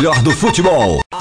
melhor do futebol.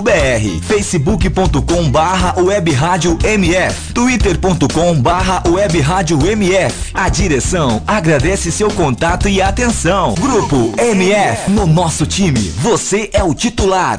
radiomf.com.br facebook.com barra web rádio MF twitter.com barra web rádio MF A direção agradece seu contato e atenção. Grupo MF, no nosso time, você é o titular.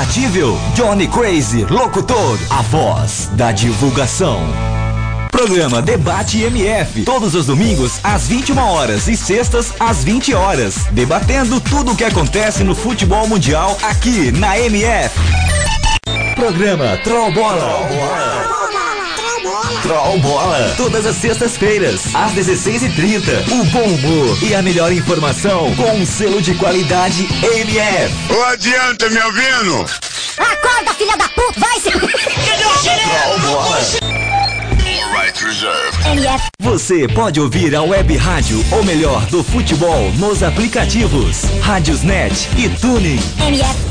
Johnny Crazy Locutor, a voz da divulgação. Programa Debate MF, todos os domingos às 21 horas e sextas às 20 horas, debatendo tudo o que acontece no futebol mundial aqui na MF. Programa Troll Bola. Troll Bola, todas as sextas-feiras, às 16h30. O bom humor e a melhor informação com um selo de qualidade MF. Ô, adianta, me ouvindo? Acorda, filha da puta! Vai se... Troll Bola. MF. Você pode ouvir a web rádio, ou melhor, do futebol, nos aplicativos Rádiosnet e Tuning. MF.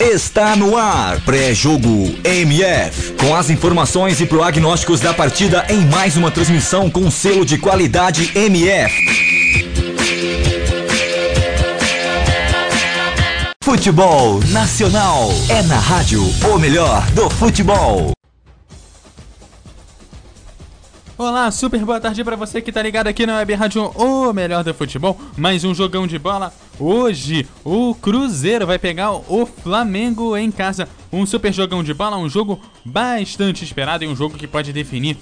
Está no ar, pré-jogo MF, com as informações e prognósticos da partida em mais uma transmissão com selo de qualidade MF. Futebol Nacional é na rádio o melhor do futebol. Olá, super boa tarde pra você que tá ligado aqui na Web Rádio O Melhor do Futebol. Mais um jogão de bola. Hoje, o Cruzeiro vai pegar o Flamengo em casa. Um super jogão de bola, um jogo bastante esperado e um jogo que pode definir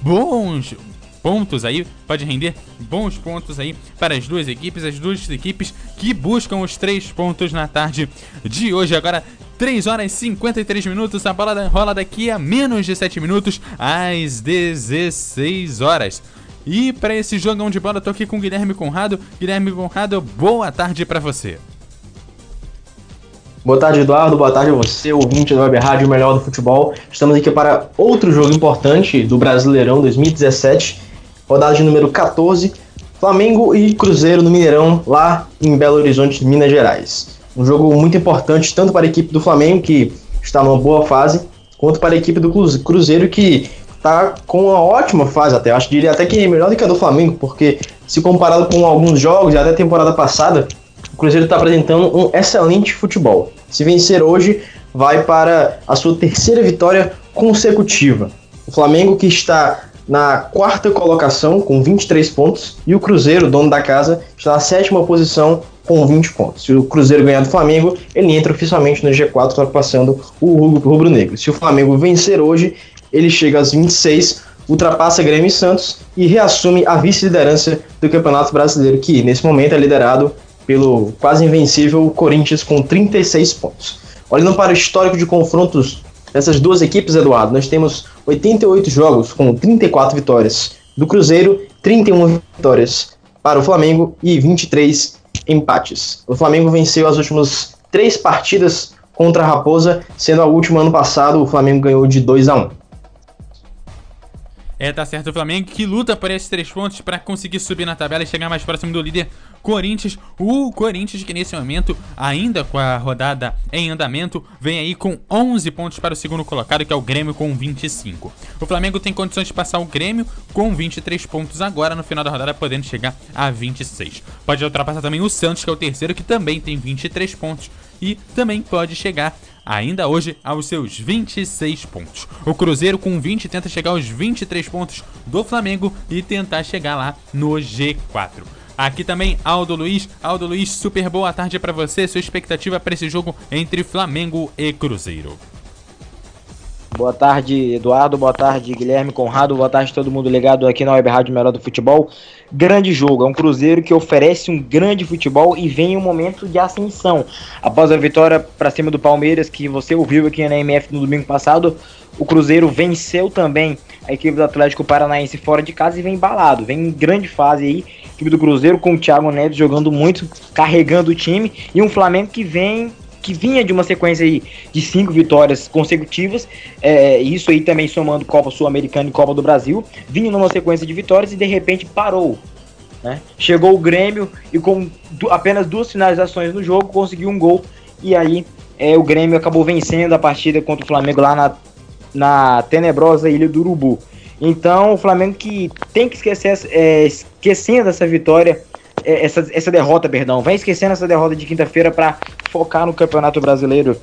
bons pontos aí, pode render bons pontos aí para as duas equipes, as duas equipes que buscam os três pontos na tarde de hoje. Agora, 3 horas e 53 minutos, a bola rola daqui a menos de 7 minutos, às 16 horas. E para esse jogão de bola, eu tô aqui com o Guilherme Conrado. Guilherme Conrado, boa tarde para você. Boa tarde, Eduardo. Boa tarde a você, ouvinte da Web Rádio Melhor do Futebol. Estamos aqui para outro jogo importante do Brasileirão 2017, rodada de número 14, Flamengo e Cruzeiro no Mineirão, lá em Belo Horizonte, Minas Gerais. Um jogo muito importante tanto para a equipe do Flamengo, que está numa boa fase, quanto para a equipe do Cruzeiro, que está com uma ótima fase até. Acho que diria até que é melhor do que a do Flamengo, porque se comparado com alguns jogos, até a temporada passada, o Cruzeiro está apresentando um excelente futebol. Se vencer hoje, vai para a sua terceira vitória consecutiva. O Flamengo que está na quarta colocação com 23 pontos e o Cruzeiro, dono da casa, está na sétima posição com 20 pontos. Se o Cruzeiro ganhar do Flamengo, ele entra oficialmente no G4, ultrapassando o rubro-negro. Se o Flamengo vencer hoje, ele chega aos 26, ultrapassa Grêmio e Santos e reassume a vice-liderança do Campeonato Brasileiro, que nesse momento é liderado pelo quase invencível Corinthians com 36 pontos. Olhando para o histórico de confrontos dessas duas equipes, Eduardo, nós temos 88 jogos com 34 vitórias do Cruzeiro, 31 vitórias para o Flamengo e 23 empates. O Flamengo venceu as últimas três partidas contra a Raposa, sendo a última ano passado o Flamengo ganhou de 2 a 1 É, tá certo o Flamengo que luta por esses três pontos para conseguir subir na tabela e chegar mais próximo do líder Corinthians. O Corinthians que nesse momento, ainda com a rodada em andamento, vem aí com 11 pontos para o segundo colocado, que é o Grêmio com 25. O Flamengo tem condições de passar o Grêmio com 23 pontos agora no final da rodada, podendo chegar a 26. Pode ultrapassar também o Santos, que é o terceiro, que também tem 23 pontos e também pode chegar ainda hoje aos seus 26 pontos. O Cruzeiro com 20 tenta chegar aos 23 pontos do Flamengo e tentar chegar lá no G4. Aqui também Aldo Luiz. Aldo Luiz, super boa tarde para você. Sua expectativa para esse jogo entre Flamengo e Cruzeiro. Boa tarde, Eduardo. Boa tarde, Guilherme Conrado. Boa tarde, todo mundo ligado aqui na Web Rádio Melhor do Futebol. Grande jogo. É um Cruzeiro que oferece um grande futebol e vem um momento de ascensão. Após a vitória para cima do Palmeiras, que você ouviu aqui na MF no domingo passado, o Cruzeiro venceu também a equipe do Atlético Paranaense fora de casa e vem embalado. Vem em grande fase aí. Equipe do Cruzeiro com o Thiago Neves jogando muito, carregando o time. E um Flamengo que vem que vinha de uma sequência aí de cinco vitórias consecutivas, é, isso aí também somando Copa Sul-Americana e Copa do Brasil, vinha numa sequência de vitórias e de repente parou. Né? Chegou o Grêmio e com apenas duas finalizações no jogo conseguiu um gol e aí é, o Grêmio acabou vencendo a partida contra o Flamengo lá na, na tenebrosa Ilha do Urubu. Então o Flamengo que tem que esquecer, é, esquecendo essa vitória é, essa, essa derrota, perdão, vai esquecendo essa derrota de quinta-feira para focar no Campeonato Brasileiro,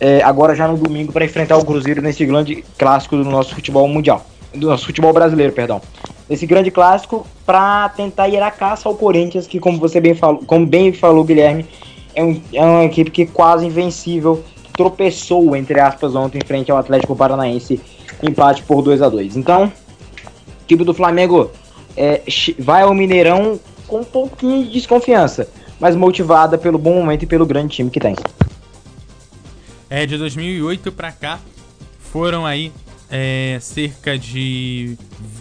é, agora já no domingo, para enfrentar o Cruzeiro nesse grande clássico do nosso futebol mundial, do nosso futebol brasileiro, perdão. Esse grande clássico para tentar ir à caça ao Corinthians, que como você bem falou, como bem falou Guilherme, é, um, é uma equipe que quase invencível, tropeçou, entre aspas, ontem em frente ao Atlético Paranaense, empate por 2 a 2 Então, a equipe do Flamengo é, vai ao Mineirão com um pouquinho de desconfiança, mas motivada pelo bom momento e pelo grande time que tem. É, de 2008 para cá foram aí é, cerca de.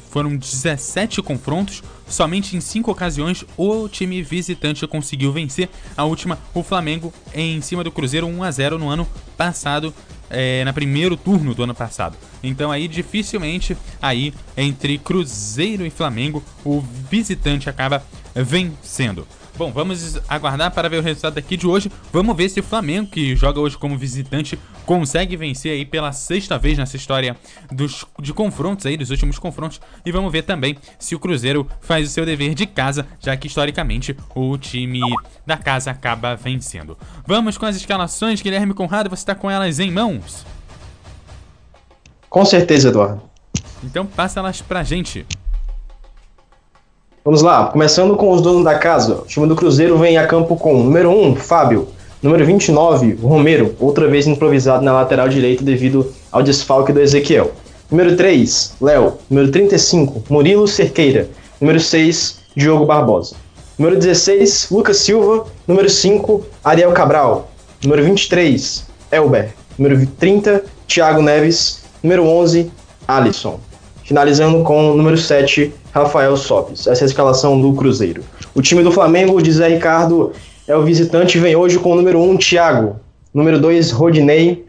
Foram 17 confrontos. Somente em cinco ocasiões o time visitante conseguiu vencer. A última, o Flamengo, em cima do Cruzeiro 1 a 0 no ano passado, é, na primeiro turno do ano passado. Então aí dificilmente aí entre Cruzeiro e Flamengo o visitante acaba vencendo. Bom, vamos aguardar para ver o resultado daqui de hoje. Vamos ver se o Flamengo, que joga hoje como visitante, consegue vencer aí pela sexta vez nessa história dos, de confrontos aí, dos últimos confrontos. E vamos ver também se o Cruzeiro faz o seu dever de casa, já que historicamente o time da casa acaba vencendo. Vamos com as escalações, Guilherme Conrado, você está com elas em mãos? Com certeza, Eduardo. Então passa elas pra gente. Vamos lá, começando com os donos da casa. O time do Cruzeiro vem a campo com número 1, Fábio. Número 29, Romero, outra vez improvisado na lateral direita devido ao desfalque do Ezequiel. Número 3, Léo. Número 35, Murilo Cerqueira. Número 6, Diogo Barbosa. Número 16, Lucas Silva. Número 5, Ariel Cabral. Número 23, Elber. Número 30, Thiago Neves. Número 11, Alisson. Finalizando com o número 7, Rafael Sopes. Essa é a escalação do Cruzeiro. O time do Flamengo, de Zé Ricardo, é o visitante vem hoje com o número 1, Thiago. Número 2, Rodinei.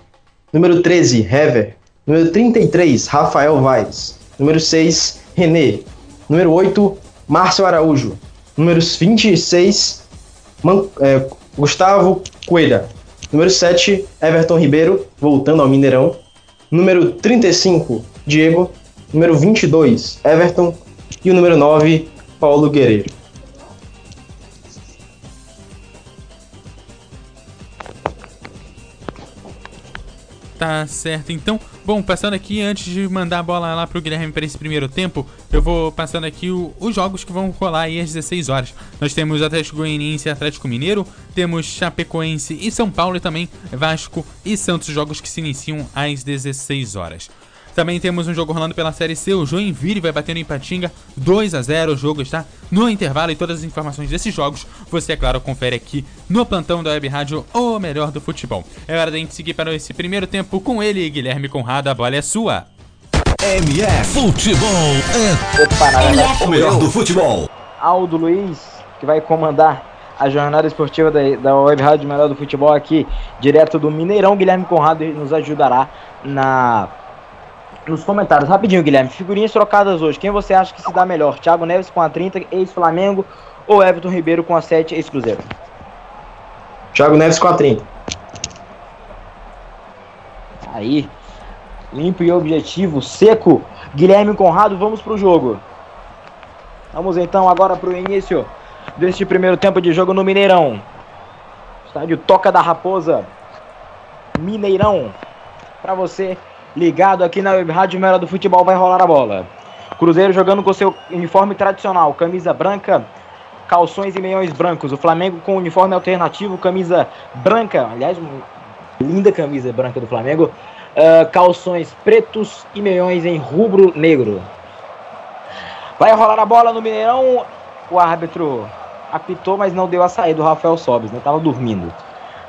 Número 13, Hever. Número 33, Rafael Vaz. Número 6, René. Número 8, Márcio Araújo. Número 26, Man é, Gustavo Coelha. Número 7, Everton Ribeiro, voltando ao Mineirão. Número 35, Diego. Número 22, Everton e o número 9, Paulo Guerreiro. Tá certo, então. Bom, passando aqui, antes de mandar a bola lá pro Guilherme para esse primeiro tempo, eu vou passando aqui o, os jogos que vão rolar aí às 16 horas. Nós temos Atlético Goianiense e Atlético Mineiro, temos Chapecoense e São Paulo e também Vasco e Santos, jogos que se iniciam às 16 horas. Também temos um jogo rolando pela Série C. O Joinville vai batendo em Patinga 2 a 0 O jogo está no intervalo e todas as informações desses jogos você, é claro, confere aqui no plantão da Web Rádio O Melhor do Futebol. É hora da gente seguir para esse primeiro tempo com ele, Guilherme Conrado. A bola é sua. MF Futebol é verdade, o melhor do futebol. Aldo Luiz, que vai comandar a jornada esportiva da, da Web Rádio Melhor do Futebol aqui, direto do Mineirão. Guilherme Conrado nos ajudará na nos comentários. Rapidinho, Guilherme. Figurinhas trocadas hoje. Quem você acha que se dá melhor? Thiago Neves com a 30, ex-Flamengo, ou Everton Ribeiro com a 7, ex-Cruzeiro? Thiago Neves com a 30. Aí, limpo e objetivo, seco. Guilherme Conrado, vamos pro jogo. Vamos então agora pro início deste primeiro tempo de jogo no Mineirão. Estádio Toca da Raposa. Mineirão. Para você ligado aqui na Rádio Melhor do Futebol vai rolar a bola. Cruzeiro jogando com seu uniforme tradicional, camisa branca, calções e meiões brancos. O Flamengo com uniforme alternativo, camisa branca, aliás, linda camisa branca do Flamengo, uh, calções pretos e meiões em rubro negro. Vai rolar a bola no Mineirão. O árbitro apitou, mas não deu a saída do Rafael Sobes, né? Tava dormindo.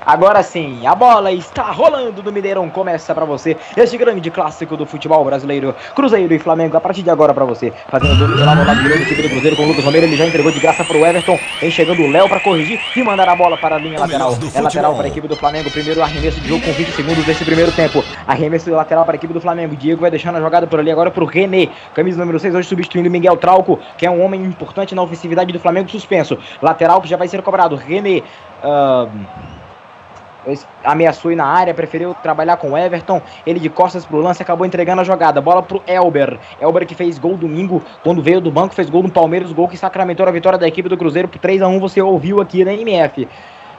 Agora sim, a bola está rolando do Mineirão. Começa para você este grande clássico do futebol brasileiro. Cruzeiro e Flamengo, a partir de agora para você. Fazendo o domínio lá no lado direito, time do Cruzeiro com o Lucas Romero. Ele já entregou de graça para o Everton. Vem chegando o Léo para corrigir e mandar a bola para a linha lateral. É lateral para a equipe do Flamengo. Primeiro arremesso de jogo com 20 segundos desse primeiro tempo. Arremesso lateral para a equipe do Flamengo. Diego vai deixando a jogada por ali agora para o René. Camisa número 6, hoje substituindo Miguel Trauco, que é um homem importante na ofensividade do Flamengo suspenso. Lateral que já vai ser cobrado. René. Uh ameaçou ir na área, preferiu trabalhar com o Everton. Ele de costas pro lance acabou entregando a jogada. Bola pro Elber. Elber que fez gol domingo, quando veio do banco, fez gol no Palmeiras, gol que sacramentou a vitória da equipe do Cruzeiro por 3 a 1 Você ouviu aqui na MF.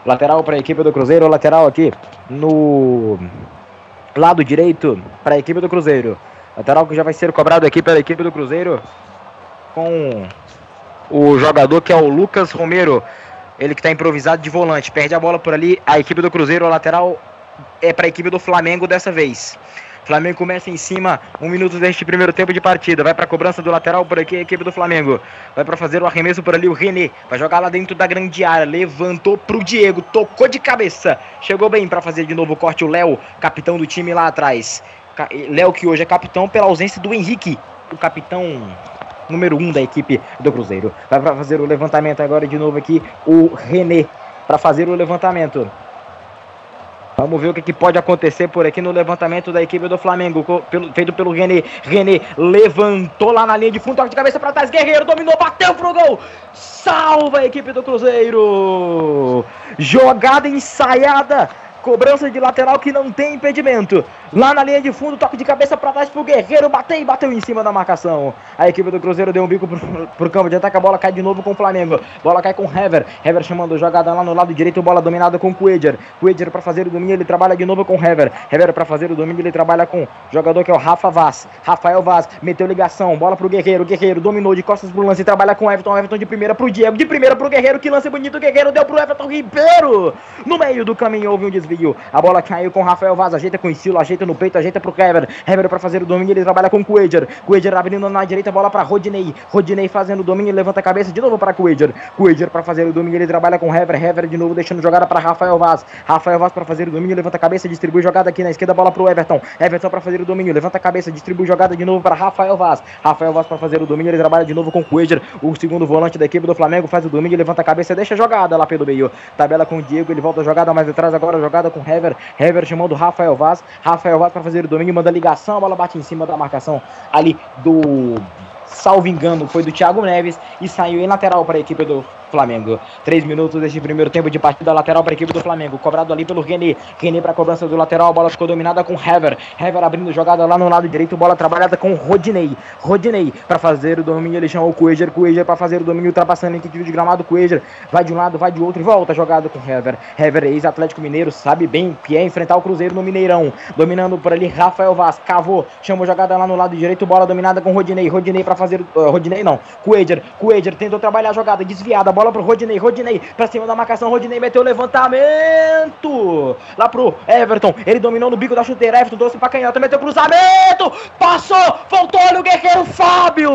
Lateral para a equipe do Cruzeiro, lateral aqui no lado direito para a equipe do Cruzeiro. Lateral que já vai ser cobrado aqui pela equipe do Cruzeiro com o jogador que é o Lucas Romero. Ele que está improvisado de volante. Perde a bola por ali. A equipe do Cruzeiro, o lateral é para a equipe do Flamengo dessa vez. Flamengo começa em cima, um minuto deste primeiro tempo de partida. Vai para a cobrança do lateral por aqui, a equipe do Flamengo. Vai para fazer o arremesso por ali, o René. Vai jogar lá dentro da grande área. Levantou pro Diego, tocou de cabeça. Chegou bem para fazer de novo o corte o Léo, capitão do time lá atrás. Léo que hoje é capitão pela ausência do Henrique, o capitão número 1 um da equipe do Cruzeiro. Vai para fazer o levantamento agora de novo aqui o René para fazer o levantamento. Vamos ver o que, que, pode acontecer por aqui no levantamento da equipe do Flamengo, pelo, feito pelo René. René levantou lá na linha de fundo, toque de cabeça para trás. Guerreiro dominou, bateu pro gol. Salva a equipe do Cruzeiro. Jogada ensaiada Cobrança de lateral que não tem impedimento. Lá na linha de fundo, toque de cabeça para trás pro Guerreiro. Bateu e bateu em cima da marcação. A equipe do Cruzeiro deu um bico pro, pro campo de ataque. A bola cai de novo com o Flamengo. Bola cai com o Hever. Hever chamando jogada lá no lado direito. Bola dominada com o Cueger. Cueger para fazer o domínio. Ele trabalha de novo com o Hever. Hever para fazer o domínio. Ele trabalha com o jogador que é o Rafa Vaz. Rafael Vaz meteu ligação. Bola pro Guerreiro. Guerreiro dominou de costas pro lance. Trabalha com o Everton. Everton de primeira pro Diego. De primeira pro Guerreiro. Que lance bonito. Guerreiro deu pro Everton Ribeiro. No meio do caminho houve um desvio A bola caiu com Rafael Vaz, ajeita com estilo, ajeita no peito, ajeita pro Hever. Hever para fazer o domínio, ele trabalha com o Cueger. Cueger abrindo na direita, bola para Rodinei. Rodinei fazendo o domínio, levanta a cabeça de novo para Cueger. Cueger para fazer o domínio, ele trabalha com Hever. Hever de novo deixando jogada para Rafael Vaz. Rafael Vaz para fazer o domínio, levanta a cabeça, distribui jogada aqui na esquerda, bola pro Everton. Everton para fazer o domínio, levanta a cabeça, distribui jogada de novo para Rafael Vaz. Rafael Vaz para fazer o domínio, ele trabalha de novo com Cueger. O segundo volante da equipe do Flamengo faz o domínio, levanta a cabeça, deixa a jogada lá pelo meio. Tabela com o Diego, ele volta a jogada mais atrás agora, jogada com Hever. Hever chamando Rafael Vaz. Rafael Vaz para fazer o domínio, manda ligação, a bola bate em cima da marcação ali do salvo engano, foi do Thiago Neves e saiu em lateral para a equipe do Flamengo. Três minutos deste primeiro tempo de partida lateral para a equipe do Flamengo. Cobrado ali pelo René. René para a cobrança do lateral. A bola ficou dominada com Hever. Hever abrindo jogada lá no lado direito. Bola trabalhada com Rodinei. Rodinei para fazer o domínio. Ele chamou o Cueger. Cueger para fazer o domínio. Ultrapassando em tiro de gramado. Cueger vai de um lado, vai de outro e volta jogada com Hever. Hever, ex-Atlético Mineiro, sabe bem que é enfrentar o Cruzeiro no Mineirão. Dominando por ali Rafael Vaz. Cavou. Chamou jogada lá no lado direito. Bola dominada com Rodinei. Rodinei para fazer. Uh, Rodinei não. Cueger. Cueger tentou trabalhar a jogada. Desviada. Bola pro Rodinei. Rodinei pra cima da marcação. Rodinei meteu o levantamento. Lá pro Everton. Ele dominou no bico da chuteira. Everton trouxe pra canhota. Meteu cruzamento. Passou. Voltou. Olha o guerreiro Fábio.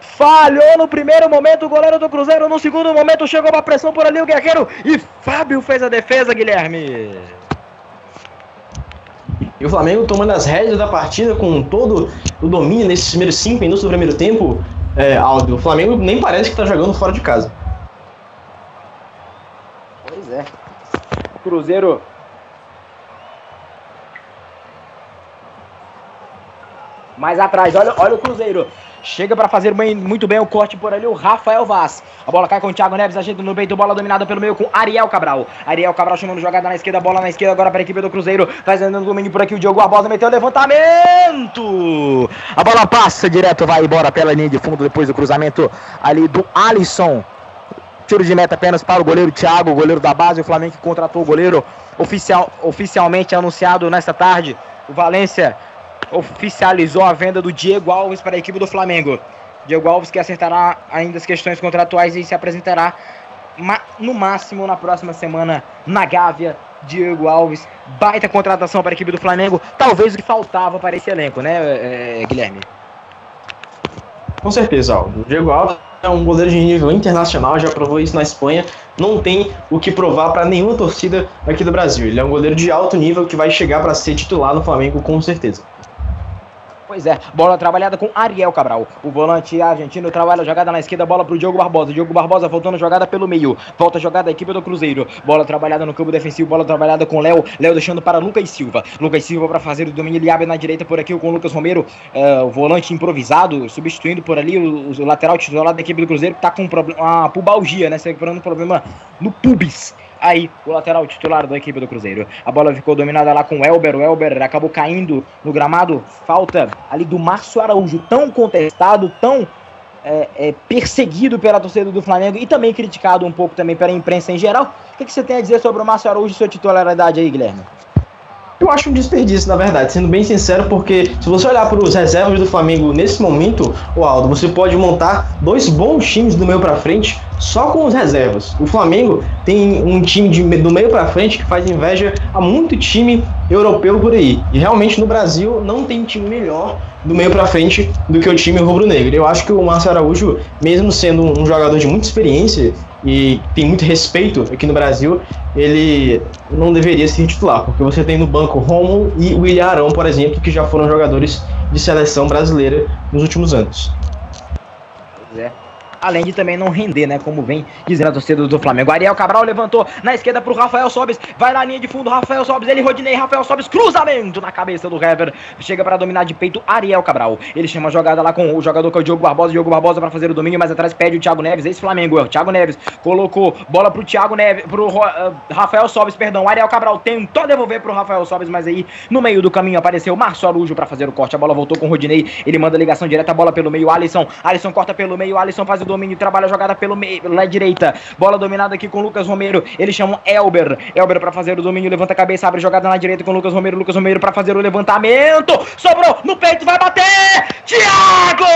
Falhou no primeiro momento o goleiro do Cruzeiro. No segundo momento chegou uma pressão por ali o Guerreiro. E Fábio fez a defesa, Guilherme. E o Flamengo tomando as rédeas da partida com todo o domínio nesses primeiros cinco minutos do primeiro tempo é, Aldo. O Flamengo nem parece que tá jogando fora de casa. Pois é. Cruzeiro. Mais atrás, olha, olha o Cruzeiro. Chega para fazer bem- muito bem o corte por ali o Rafael Vaz. A bola cai com o Thiago Neves, ajeita no peito, bola dominada pelo meio com Ariel Cabral. Ariel Cabral chamando jogada na esquerda, bola na esquerda agora para a equipe do Cruzeiro. Fazendo domínio por aqui o Diogo Barbosa meteu o levantamento. A bola passa direto, vai embora pela linha de fundo depois do cruzamento ali do Alisson. Tiro de meta apenas para o goleiro Thiago, o goleiro da base. O Flamengo contratou o goleiro oficial, oficialmente anunciado nesta tarde. O Valência oficializou a venda do Diego Alves para a equipe do Flamengo. Diego Alves que acertará ainda as questões contratuais e se apresentará no máximo na próxima semana na Gávea. Diego Alves, baita contratação para a equipe do Flamengo. Talvez o que faltava para esse elenco, né, eh, Guilherme? Com certeza, Aldo. O Diego Alves é um goleiro de nível internacional, já provou isso na Espanha. Não tem o que provar para nenhuma torcida aqui do Brasil. Ele é um goleiro de alto nível que vai chegar para ser titular no Flamengo com certeza. Pois é, bola trabalhada com Ariel Cabral. O volante argentino trabalha a jogada na esquerda, bola pro Diogo Barbosa. Diogo Barbosa voltando a jogada pelo meio. Volta a jogada da equipe do Cruzeiro. Bola trabalhada no campo defensivo, bola trabalhada com Léo. Léo deixando para Lucas Silva. Lucas Silva para fazer o domínio. Ele abre na direita por aqui com o Lucas Romero, eh, o volante improvisado, substituindo por ali o, o lateral titular da equipe do Cruzeiro, que tá com um problema, uma pubalgia, né? Se recuperando um problema no pubis. Aí, o lateral titular da equipe do Cruzeiro. A bola ficou dominada lá com o Elber. O Elber acabou caindo no gramado. Falta ali do Márcio Araújo, tão contestado, tão é, é, perseguido pela torcida do Flamengo e também criticado um pouco também pela imprensa em geral. O que, que você tem a dizer sobre o Márcio Araújo e sua titularidade aí, Guilherme? Eu acho um desperdício, na verdade, sendo bem sincero, porque se você olhar para os reservas do Flamengo nesse momento, o Aldo, você pode montar dois bons times do meio para frente só com os reservas. O Flamengo tem um time de, do meio para frente que faz inveja a muito time europeu por aí. E realmente no Brasil não tem time melhor do meio para frente do que o time rubro-negro. Eu acho que o Márcio Araújo, mesmo sendo um jogador de muita experiência e tem muito respeito aqui no Brasil, ele não deveria ser titular, porque você tem no banco Romulo e William Arão, por exemplo, que já foram jogadores de seleção brasileira nos últimos anos. Pois é. Além de também não render, né? Como vem dizendo a torcida do Flamengo. Ariel Cabral levantou na esquerda pro Rafael Sobes. Vai na linha de fundo, Rafael Sobes. Ele Rodinei, Rafael Sobes. Cruzamento na cabeça do Hever. Chega para dominar de peito Ariel Cabral. Ele chama a jogada lá com o jogador que é o Diogo Barbosa. Diogo Barbosa para fazer o domínio, mas atrás pede o Thiago Neves. Esse Flamengo, é o Thiago Neves. Colocou bola pro Thiago Neves, pro uh, Rafael Sobes, perdão. Ariel Cabral tentou devolver pro Rafael Sobes, mas aí no meio do caminho apareceu Márcio Arujo para fazer o corte. A bola voltou com o Rodinei. Ele manda ligação direta, a bola pelo meio. Alisson. Alisson corta pelo meio. Alisson faz o domínio, trabalha a jogada pelo meio, direita. Bola dominada aqui com Lucas Romero. Eles chamam Elber. Elber para fazer o domínio, levanta a cabeça, abre jogada na direita com Lucas Romero. Lucas Romero para fazer o levantamento. Sobrou no peito, vai bater! Thiago!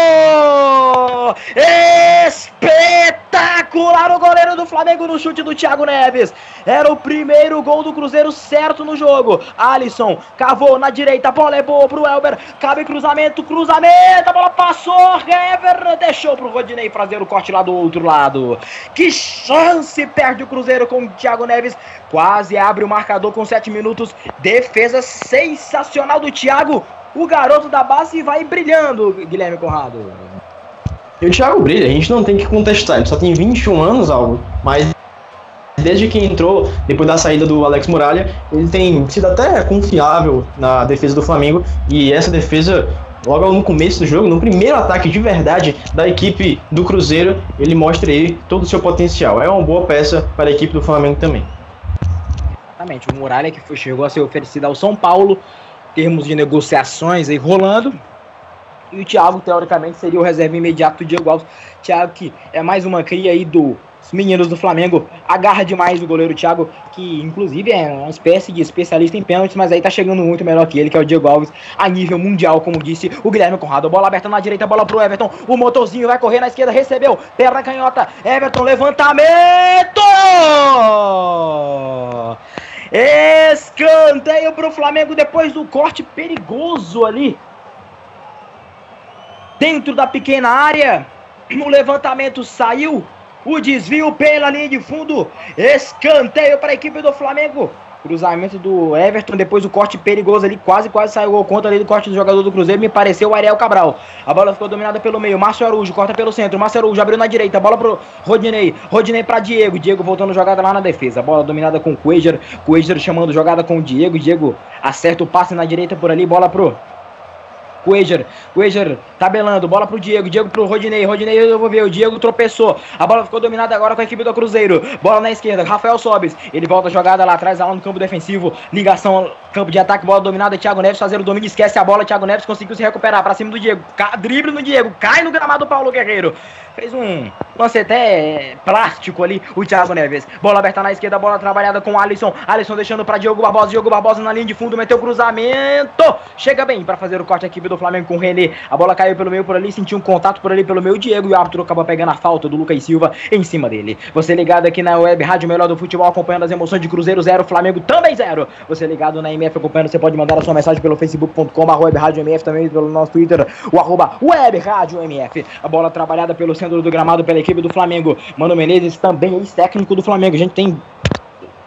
Espetacular o goleiro do Flamengo no chute do Thiago Neves. Era o primeiro gol do Cruzeiro certo no jogo. Alisson cavou na direita, a bola é boa pro Elber. Cabe cruzamento, cruzamento, a bola passou. Hever deixou pro Rodinei fazer o corte lá do outro lado. Que chance perde o Cruzeiro com o Thiago Neves. Quase abre o marcador com 7 minutos. Defesa sensacional do Thiago. O garoto da base vai brilhando, Guilherme Conrado. E o Thiago brilha, a gente não tem que contestar, ele só tem 21 anos, algo, mas desde que entrou, depois da saída do Alex Muralha, ele tem sido até confiável na defesa do Flamengo e essa defesa logo no começo do jogo, no primeiro ataque de verdade da equipe do Cruzeiro, ele mostra aí todo o seu potencial. É uma boa peça para a equipe do Flamengo também. Exatamente, o Muralha que foi, chegou a ser oferecido ao São Paulo, termos de negociações aí rolando. E o Thiago, teoricamente, seria o reserva imediato do Diego Alves. Thiago, que é mais uma cria aí dos meninos do Flamengo. Agarra demais o goleiro Thiago, que inclusive é uma espécie de especialista em pênaltis, mas aí tá chegando muito melhor que ele, que é o Diego Alves, a nível mundial, como disse o Guilherme Conrado. Bola aberta na direita, bola pro Everton. O motorzinho vai correr na esquerda, recebeu. Perna canhota. Everton, levantamento! Escanteio pro Flamengo depois do corte perigoso ali. Dentro da pequena área. O levantamento saiu. O desvio pela linha de fundo. Escanteio para a equipe do Flamengo. Cruzamento do Everton, depois o corte perigoso ali, quase, quase saiu gol contra ali do corte do jogador do Cruzeiro, me pareceu o Ariel Cabral. A bola ficou dominada pelo meio, Márcio Arujo, corta pelo centro, Márcio Arujo abriu na direita, bola pro Rodinei, Rodinei pra Diego, Diego voltando jogada lá na defesa, bola dominada com o Cuejar, Cuejar chamando jogada com o Diego, Diego acerta o passe na direita por ali, bola pro Cuejar, Cuejar tabelando, bola pro Diego, Diego pro Rodinei, Rodinei devolveu, o Diego tropeçou, a bola ficou dominada agora com a equipe do Cruzeiro, bola na esquerda, Rafael Sobes, ele volta a jogada lá atrás, lá no campo defensivo, ligação, campo de ataque, bola dominada, Thiago Neves fazendo o domínio, esquece a bola, Thiago Neves conseguiu se recuperar pra cima do Diego, drible no Diego, cai no gramado Paulo Guerreiro, fez um lance até plástico ali, o Thiago Neves, bola aberta na esquerda, bola trabalhada com Alisson, Alisson deixando pra Diogo Barbosa, Diogo Barbosa na linha de fundo, meteu cruzamento, chega bem pra fazer o corte aqui do Flamengo com o René. A bola caiu pelo meio por ali, sentiu um contato por ali pelo meio. Diego e o árbitro acaba pegando a falta do Lucas Silva em cima dele. Você ligado aqui na web Rádio Melhor do Futebol, acompanhando as emoções de Cruzeiro 0, Flamengo também 0. Você ligado na MF acompanhando, você pode mandar a sua mensagem pelo facebook.com, Rádio MF, também pelo nosso Twitter, o arroba web Rádio MF. A bola trabalhada pelo centro do gramado pela equipe do Flamengo. Mano Menezes também ex-técnico do Flamengo. A gente tem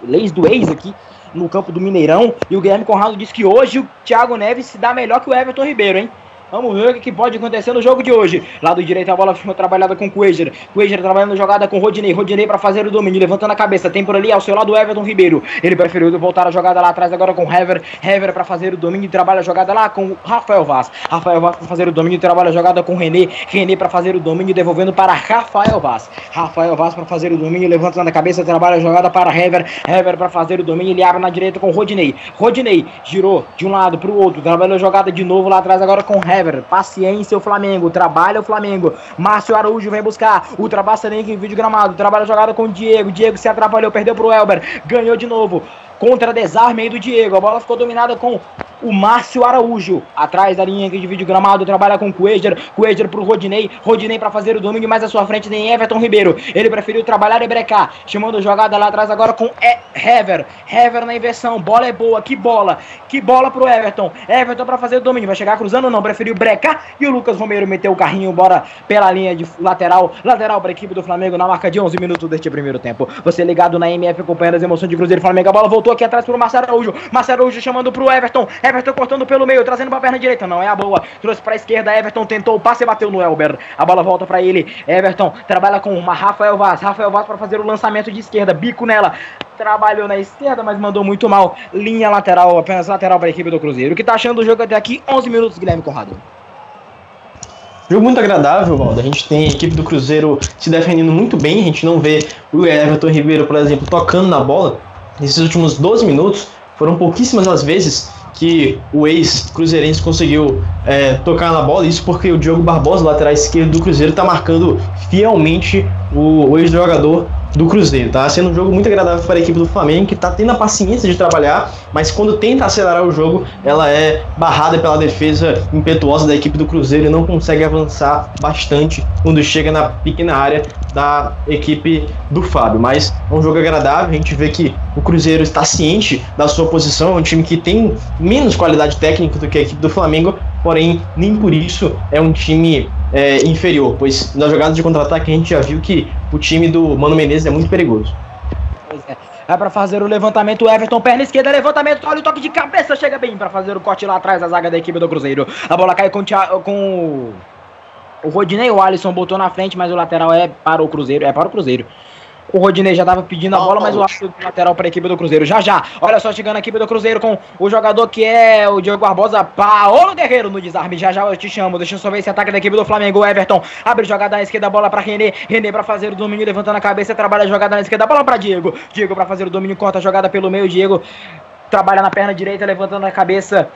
leis do ex aqui no campo do Mineirão. E o Guilherme Conrado disse que hoje o Thiago Neves se dá melhor que o Everton Ribeiro, hein? Vamos ver o que pode acontecer no jogo de hoje. Lado direito a bola ficou trabalhada com o Cuejar. Cuejar trabalhando jogada com Rodinei. Rodinei para fazer o domínio, levantando a cabeça. Tem por ali ao seu lado Everton Ribeiro. Ele preferiu voltar a jogada lá atrás agora com Hever. Hever para fazer o domínio e trabalha a jogada lá com Rafael Vaz. Rafael Vaz para fazer o domínio e trabalha a jogada com René. René para fazer o domínio devolvendo para Rafael Vaz. Rafael Vaz para fazer o domínio, levantando a cabeça, trabalha a jogada para Hever. Hever para fazer o domínio, ele abre na direita com Rodinei. Rodinei girou de um lado para o outro, trabalhou a jogada de novo lá atrás agora com o Paciência o Flamengo, trabalha o Flamengo. Márcio Araújo vem buscar, ultrapassa nem em vídeo gramado, trabalha a jogada com o Diego. Diego se atrapalhou, perdeu pro Elber, ganhou de novo. Contra desarme aí do Diego. A bola ficou dominada com o Márcio Araújo. Atrás da linha de vídeo gramado, trabalha com o Cuejar. Cuejar pro Rodinei. Rodinei para fazer o domínio, mais à sua frente tem Everton Ribeiro. Ele preferiu trabalhar e brecar. Chamando jogada lá atrás agora com e Hever. Hever na inversão. Bola é boa. Que bola. Que bola pro Everton. Everton para fazer o domínio. Vai chegar cruzando não? Preferiu brecar. E o Lucas Romero meteu o carrinho. Bora pela linha de lateral. Lateral para a equipe do Flamengo na marca de 11 minutos deste primeiro tempo. Você ligado na MF acompanhando as emoções de Cruzeiro Flamengo. A bola voltou aqui atrás pro Marcelo Araújo. Marcelo Araújo chamando pro Everton. Everton cortando pelo meio, trazendo pra perna direita. Não é a boa. Trouxe pra esquerda. Everton tentou o passe e bateu no Elber. A bola volta pra ele. Everton trabalha com uma Rafael Vaz. Rafael Vaz para fazer o lançamento de esquerda. Bico nela. Trabalhou na esquerda, mas mandou muito mal. Linha lateral, apenas lateral para a equipe do Cruzeiro. O que tá achando do jogo até aqui? 11 minutos, Guilherme Conrado. Jogo muito agradável, Valdo. A gente tem a equipe do Cruzeiro se defendendo muito bem. A gente não vê o Everton Ribeiro, por exemplo, tocando na bola. Nesses últimos 12 minutos, foram pouquíssimas as vezes que o ex-cruzeirense conseguiu é, tocar na bola. Isso porque o Diogo Barbosa, lateral esquerdo do Cruzeiro, está marcando fielmente o, o ex-jogador do Cruzeiro. Tá sendo um jogo muito agradável para a equipe do Flamengo, que está tendo a paciência de trabalhar, mas quando tenta acelerar o jogo, ela é barrada pela defesa impetuosa da equipe do Cruzeiro e não consegue avançar bastante quando chega na pequena área da equipe do Fábio. Mas é um jogo agradável, a gente vê que o Cruzeiro está ciente da sua posição, é um time que tem menos qualidade técnica do que a equipe do Flamengo, porém, nem por isso é um time é, inferior, pois nas jogadas de contra-ataque a gente já viu que o time do Mano Menezes é muito perigoso. Pois é. Vai para fazer o levantamento, Everton, perna esquerda, levantamento, olha o toque de cabeça, chega bem para fazer o corte lá atrás da zaga da equipe do Cruzeiro. A bola cai com, com o Rodinei, o Alisson botou na frente, mas o lateral é para o Cruzeiro, é para o Cruzeiro. O Rodinei já tava pedindo a bola, mas o árbitro lateral para a equipe do Cruzeiro. Já já. Olha só, chegando a equipe do Cruzeiro com o jogador que é o Diogo Barbosa. Paolo Guerreiro no desarme. Já já eu te chamo. Deixa eu só ver esse ataque da equipe do Flamengo. O Everton abre jogada na esquerda, bola para René. René para fazer o domínio, levantando a cabeça. Trabalha a jogada na esquerda, bola para Diego. Diego para fazer o domínio, corta a jogada pelo meio. Diego trabalha na perna direita, levantando a cabeça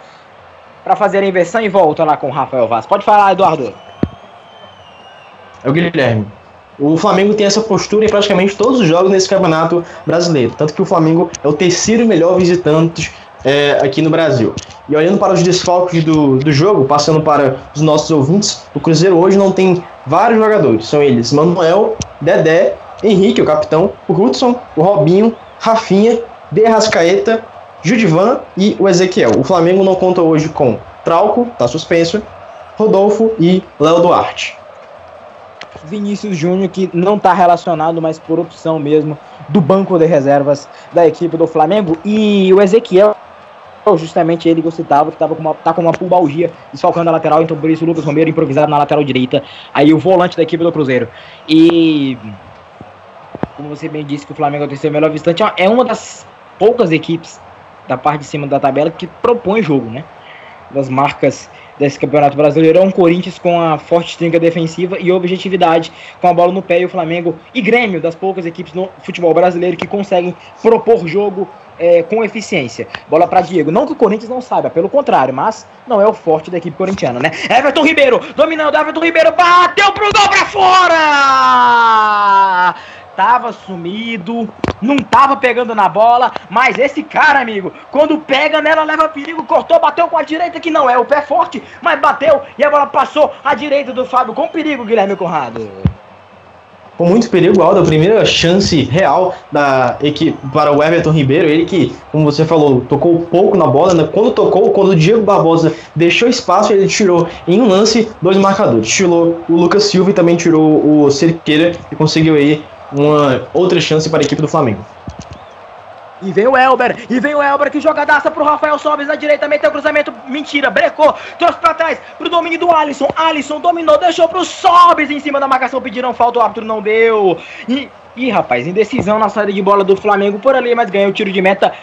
para fazer a inversão e volta lá com o Rafael Vaz. Pode falar, Eduardo. É o Guilherme. O Flamengo tem essa postura em praticamente todos os jogos nesse campeonato brasileiro. Tanto que o Flamengo é o terceiro melhor visitante é, aqui no Brasil. E olhando para os desfalques do, do jogo, passando para os nossos ouvintes, o Cruzeiro hoje não tem vários jogadores. São eles Manuel, Dedé, Henrique, o capitão, o Hudson, o Robinho, Rafinha, De Rascaeta, Judivan e o Ezequiel. O Flamengo não conta hoje com Trauco, está suspenso, Rodolfo e Léo Duarte. Vinícius Júnior, que não está relacionado, mas por opção mesmo, do banco de reservas da equipe do Flamengo. E o Ezequiel, justamente ele que eu citava, que tava com uma, tá com uma pubalgia desfalcando a lateral, então por isso o Lucas Romero improvisado na lateral direita. Aí o volante da equipe do Cruzeiro. E. Como você bem disse que o Flamengo é o terceiro melhor visitante, é uma das poucas equipes da parte de cima da tabela que propõe jogo, né? Das marcas desse Campeonato Brasileiro é um Corinthians com a forte trinca defensiva e objetividade com a bola no pé e o Flamengo e Grêmio das poucas equipes no futebol brasileiro que conseguem propor jogo é, com eficiência. Bola para Diego. Não que o Corinthians não saiba, pelo contrário, mas não é o forte da equipe corintiana, né? Everton Ribeiro, dominando, Everton Ribeiro bateu pro gol pra fora! Tava sumido, não tava pegando na bola, mas esse cara, amigo, quando pega nela, leva perigo, cortou, bateu com a direita, que não é o pé forte, mas bateu e a bola passou à direita do Fábio com perigo, Guilherme Conrado. com muito perigo, Aldo. A primeira chance real da equipe para o Everton Ribeiro, ele que, como você falou, tocou pouco na bola, né? quando tocou, quando o Diego Barbosa deixou espaço, ele tirou em um lance dois marcadores. Tirou o Lucas Silva e também tirou o Cerqueira e conseguiu aí uma outra chance para a equipe do Flamengo. E vem o Elber, e vem o Elber que jogadaça pro Rafael Sobes na direita, meteu cruzamento, mentira, brecou, trouxe pra trás pro domínio do Alisson. Alisson dominou, deixou pro Sobes em cima da marcação, pediram falta, o árbitro não deu. E, e rapaz, indecisão na saída de bola do Flamengo por ali, mas ganhou o tiro de meta.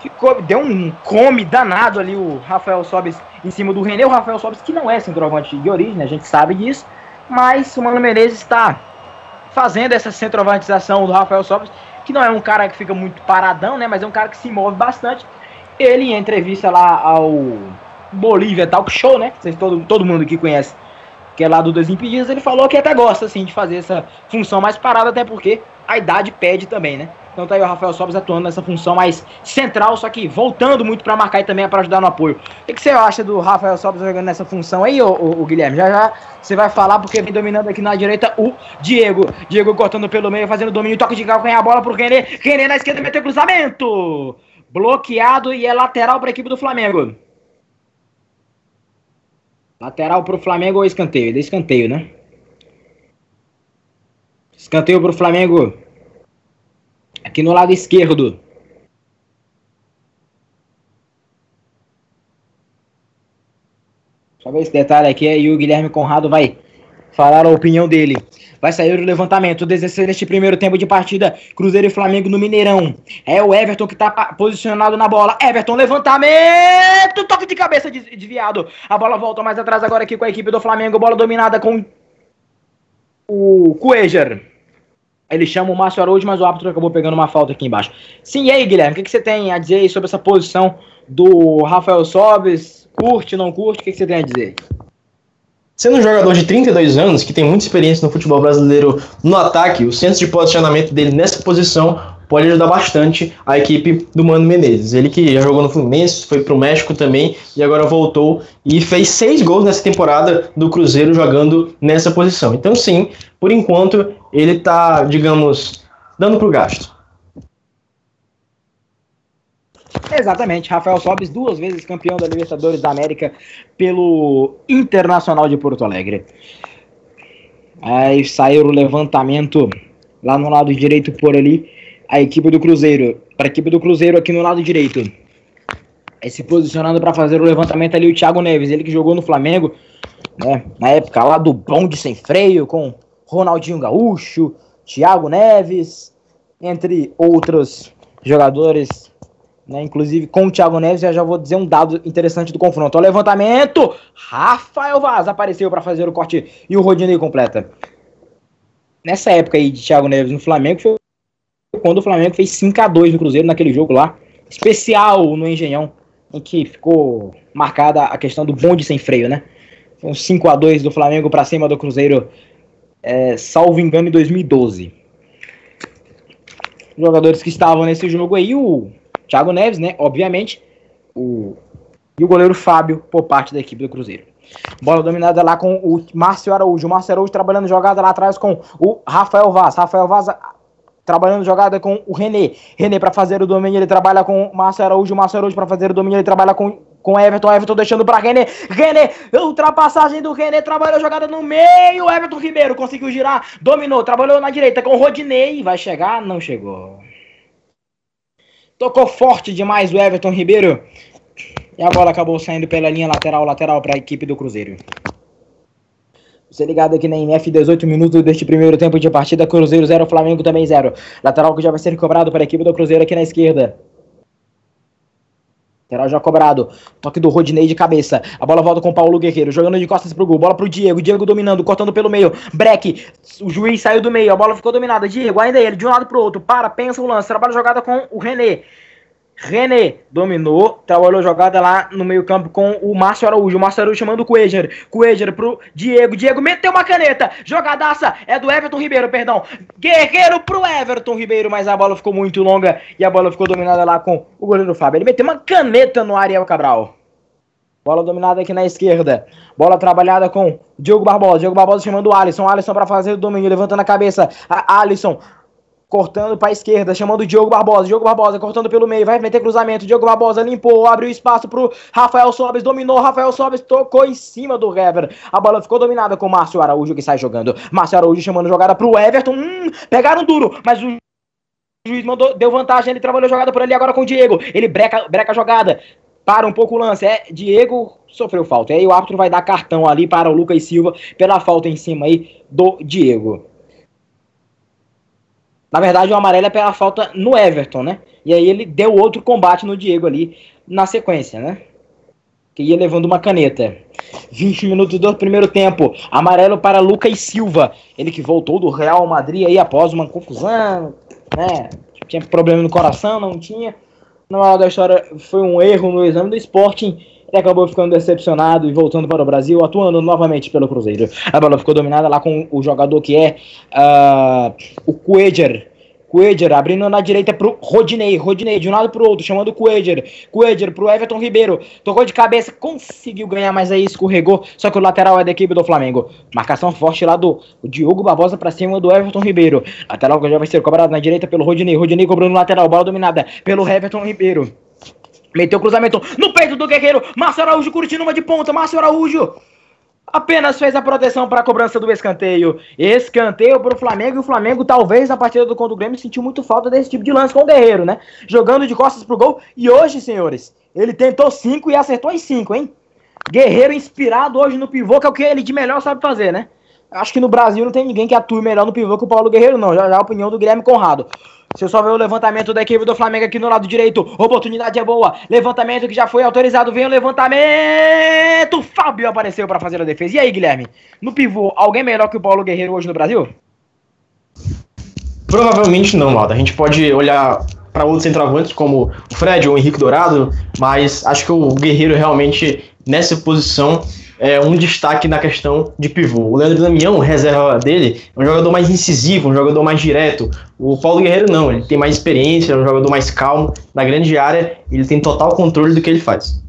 Ficou, deu um come danado ali o Rafael Sobes em cima do René. O Rafael Sobes, que não é centroavante de origem, a gente sabe disso, mas o Mano Menezes está fazendo essa centroavantização do Rafael Sobes que não é um cara que fica muito paradão, né? Mas é um cara que se move bastante. Ele, em entrevista lá ao Bolívia Talk Show, né? Vocês, todo, todo mundo que conhece, que é lá do Desimpedidos, ele falou que até gosta, assim, de fazer essa função mais parada, até porque a idade pede também, né? Então tá aí o Rafael Sobres atuando nessa função mais central, só que voltando muito para marcar e também para ajudar no apoio. O que, você acha do Rafael Sobres jogando nessa função aí, ô, Guilherme? Já já você vai falar, porque vem dominando aqui na direita o Diego. Diego cortando pelo meio, fazendo domínio, toque de calcanhar a bola pro René. René na esquerda meteu cruzamento. Bloqueado e é lateral para a equipe do Flamengo. Lateral pro Flamengo ou escanteio? É escanteio, né? Escanteio pro Flamengo. Aqui no lado esquerdo. Só ver esse detalhe aqui aí o Guilherme Conrado vai falar a opinião dele. Vai sair o levantamento, 16 neste primeiro tempo de partida, Cruzeiro e Flamengo no Mineirão. É o Everton que está posicionado na bola. Everton, levantamento, toque de cabeça desviado. A bola volta mais atrás agora aqui com a equipe do Flamengo, bola dominada com o Cuejar. Ele chama o Márcio Araújo, mas o árbitro acabou pegando uma falta aqui embaixo. Sim, e aí, Guilherme, o que, que você tem a dizer sobre essa posição do Rafael Sobes? Curte, não curte? O que, que você tem a dizer? Sendo um jogador de 32 anos, que tem muita experiência no futebol brasileiro no ataque, o senso de posicionamento dele nessa posição pode ajudar bastante a equipe do Mano Menezes. Ele que já jogou no Fluminense, foi pro México também e agora voltou e fez seis gols nessa temporada do Cruzeiro jogando nessa posição. Então, sim, por enquanto ele está, digamos, dando pro gasto. Exatamente, Rafael Sobes, duas vezes campeão da Libertadores da América pelo Internacional de Porto Alegre. Aí saiu o levantamento lá no lado direito por ali, a equipe do Cruzeiro. Para a equipe do Cruzeiro aqui no lado direito. Aí se posicionando para fazer o levantamento ali o Thiago Neves, ele que jogou no Flamengo, né, na época lá do bonde sem freio, com Ronaldinho Gaúcho, Thiago Neves, entre outros jogadores né? Inclusive com o Thiago Neves, já, já vou dizer um dado interessante do confronto. O levantamento, Rafael Vaz apareceu para fazer o corte e o Rodinei completa. Nessa época aí de Thiago Neves no Flamengo, foi quando o Flamengo fez 5 a 2 no Cruzeiro, naquele jogo lá, especial no Engenhão, em que ficou marcada a questão do bonde sem freio, né? Foi um 5 a 2 do Flamengo para cima do Cruzeiro, é, salvo engano, em 2012. Os jogadores que estavam nesse jogo aí, o Thiago Neves, né? Obviamente. O, e o goleiro Fábio, por parte da equipe do Cruzeiro. Bola dominada lá com o Márcio Araújo. O Márcio Araújo trabalhando jogada lá atrás com o Rafael Vaz. Rafael Vaz trabalhando jogada com o René. René para fazer o domínio, ele trabalha com o Márcio Araújo. Márcio Araújo para fazer o domínio, ele trabalha com com Everton, Everton deixando pra René, René, ultrapassagem do René, trabalhou a jogada no meio, Everton Ribeiro conseguiu girar, dominou, trabalhou na direita com Rodinei, vai chegar, não chegou. Tocou forte demais o Everton Ribeiro, e a bola acabou saindo pela linha lateral, lateral para a equipe do Cruzeiro. Você ligado aqui na NF, 18 minutos deste primeiro tempo de partida, Cruzeiro 0, Flamengo também 0. Lateral que já vai ser cobrado para a equipe do Cruzeiro aqui na esquerda. Lateral já cobrado. Toque do Rodinei de cabeça. A bola volta com o Paulo Guerreiro. Jogando de costas pro gol. Bola pro Diego. Diego dominando, cortando pelo meio. Breck. O juiz saiu do meio. A bola ficou dominada. Diego, ainda ele. De um lado pro outro. Para, pensa o lance. Trabalha a jogada com o René. René dominou, trabalhou jogada lá no meio-campo com o Márcio Araújo. O Márcio Araújo chamando o Cuejar. Cuejar pro Diego. Diego meteu uma caneta. Jogadaça é do Everton Ribeiro, perdão. Guerreiro pro Everton Ribeiro, mas a bola ficou muito longa e a bola ficou dominada lá com o goleiro Fábio. Ele meteu uma caneta no Ariel Cabral. Bola dominada aqui na esquerda. Bola trabalhada com Diogo Barbosa. Diogo Barbosa chamando o Alisson. Alisson para fazer o domínio, levantando a cabeça. A Alisson cortando para a esquerda, chamando o Diogo Barbosa. Diogo Barbosa cortando pelo meio, vai meter cruzamento. Diogo Barbosa limpou, abriu espaço pro Rafael Sobes, dominou. Rafael Sobes tocou em cima do Hever. A bola ficou dominada com o Márcio Araújo que sai jogando. Márcio Araújo chamando jogada pro Everton. Hum, pegaram duro, mas o juiz mandou, deu vantagem. Ele trabalhou jogada por ali agora com o Diego. Ele breca, breca a jogada. Para um pouco o lance. É, Diego sofreu falta. E aí o árbitro vai dar cartão ali para o Lucas Silva pela falta em cima aí do Diego. Na verdade, o amarelo é pela falta no Everton, né? E aí ele deu outro combate no Diego ali na sequência, né? Que ia levando uma caneta. 20 minutos do primeiro tempo. Amarelo para Lucas Silva. Ele que voltou do Real Madrid aí após uma confusão, né? Tinha problema no coração, não tinha. Na hora da história foi um erro no exame do Sporting. Ele acabou ficando decepcionado e voltando para o Brasil, atuando novamente pelo Cruzeiro. A bola ficou dominada lá com o jogador que é uh, o Cuejar. Cuejar abrindo na direita pro Rodinei. Rodinei de um lado pro outro, chamando o Cuejar. Cuejar pro Everton Ribeiro. Tocou de cabeça, conseguiu ganhar, mas aí escorregou. Só que o lateral é da equipe do Flamengo. Marcação forte lá do Diogo Barbosa pra cima do Everton Ribeiro. Lateral que já vai ser cobrado na direita pelo Rodinei. Rodinei cobrando lateral. Bola dominada pelo Everton Ribeiro. Meteu cruzamento no peito do Guerreiro. Márcio Araújo curtindo uma de ponta. Márcio Araújo apenas fez a proteção para a cobrança do escanteio. Escanteio para o Flamengo. E o Flamengo, talvez, na partida do contra o Grêmio, sentiu muito falta desse tipo de lance com o Guerreiro, né? Jogando de costas pro gol. E hoje, senhores, ele tentou cinco e acertou em cinco, hein? Guerreiro inspirado hoje no pivô, que é o que ele de melhor sabe fazer, né? Acho que no Brasil não tem ninguém que atue melhor no pivô que o Paulo Guerreiro, não. Já, já a opinião do Guilherme Conrado. Eu só ver o levantamento da equipe do Flamengo aqui no lado direito, oportunidade é boa. Levantamento que já foi autorizado, vem o levantamento. Fábio apareceu para fazer a defesa. E aí, Guilherme? No pivô, alguém melhor que o Paulo Guerreiro hoje no Brasil? Provavelmente não, Malta. A gente pode olhar para outros centroavantes como o Fred ou o Henrique Dourado, mas acho que o Guerreiro realmente nessa posição é, um destaque na questão de pivô. O Leandro Damião, reserva dele, é um jogador mais incisivo, um jogador mais direto. O Paulo Guerreiro não, ele tem mais experiência, é um jogador mais calmo, na grande área, ele tem total controle do que ele faz.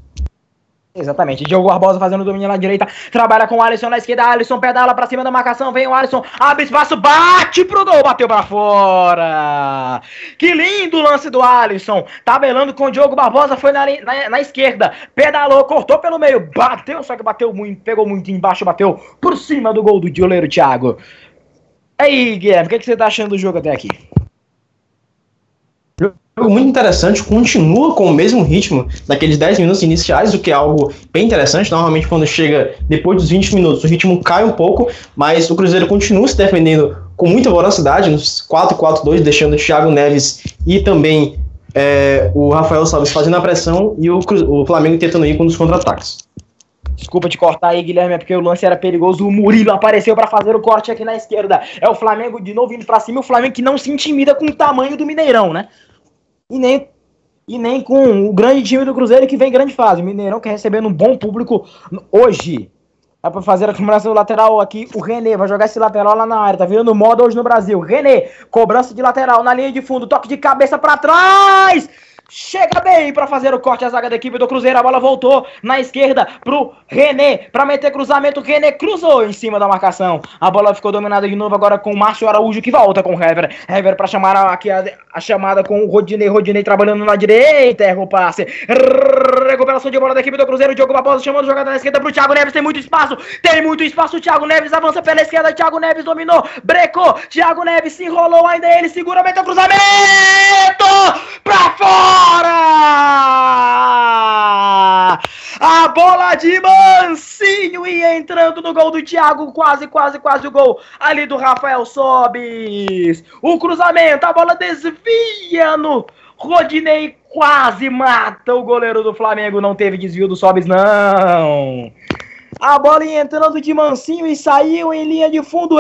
Exatamente. Diogo Barbosa fazendo o domínio na direita. Trabalha com o Alisson na esquerda. Alisson pedala pra cima da marcação. Vem o Alisson. Abre espaço. Bate pro gol. Bateu pra fora. Que lindo lance do Alisson. Tabelando com o Diogo Barbosa. Foi na, na, na, esquerda. Pedalou. Cortou pelo meio. Bateu. Só que bateu muito. Pegou muito embaixo. Bateu por cima do gol do goleiro Thiago. Aí, Guilherme. O que, que você tá achando do jogo até aqui? Jogo muito interessante, continua com o mesmo ritmo daqueles 10 minutos iniciais, o que é algo bem interessante. Normalmente, quando chega depois dos 20 minutos, o ritmo cai um pouco, mas o Cruzeiro continua se defendendo com muita velocidade, nos 4-4-2, deixando o Thiago Neves e também é, o Rafael Salles fazendo a pressão e o, o Flamengo tentando ir com os contra-ataques. Desculpa te cortar aí, Guilherme, é porque o lance era perigoso. O Murilo apareceu para fazer o corte aqui na esquerda. É o Flamengo de novo indo pra cima. O Flamengo que não se intimida com o tamanho do Mineirão, né? E nem, e nem com o grande time do Cruzeiro que vem em grande fase. O Mineirão que recebendo um bom público hoje. Dá pra fazer a comemoração lateral aqui. O René vai jogar esse lateral lá na área. Tá virando moda hoje no Brasil. René, cobrança de lateral na linha de fundo. Toque de cabeça para trás. Chega bem para fazer o corte a zaga da equipe do Cruzeiro. A bola voltou na esquerda pro René para meter cruzamento. René cruzou em cima da marcação. A bola ficou dominada de novo agora com o Márcio Araújo que volta com o Hever. Hever para chamar aqui a, A chamada com o Rodinei, Rodinei trabalhando na direita, erra o passe. Recuperação de bola da equipe do Cruzeiro, Diogo Barbosa chamando o jogador na esquerda pro Thiago Neves, tem muito espaço, tem muito espaço, Thiago Neves avança pela esquerda, Thiago Neves dominou, brecou, Thiago Neves se enrolou ainda, ele segura, meteu cruzamento pra fora! A bola de Mancinho e entrando no gol do Thiago, quase, quase, quase o gol ali do Rafael Sobis. O cruzamento, a bola desvia no Rodinei, quase mata o goleiro do Flamengo. Não teve desvio do Sobis, não. A bola entrando de mansinho e saiu em linha de fundo.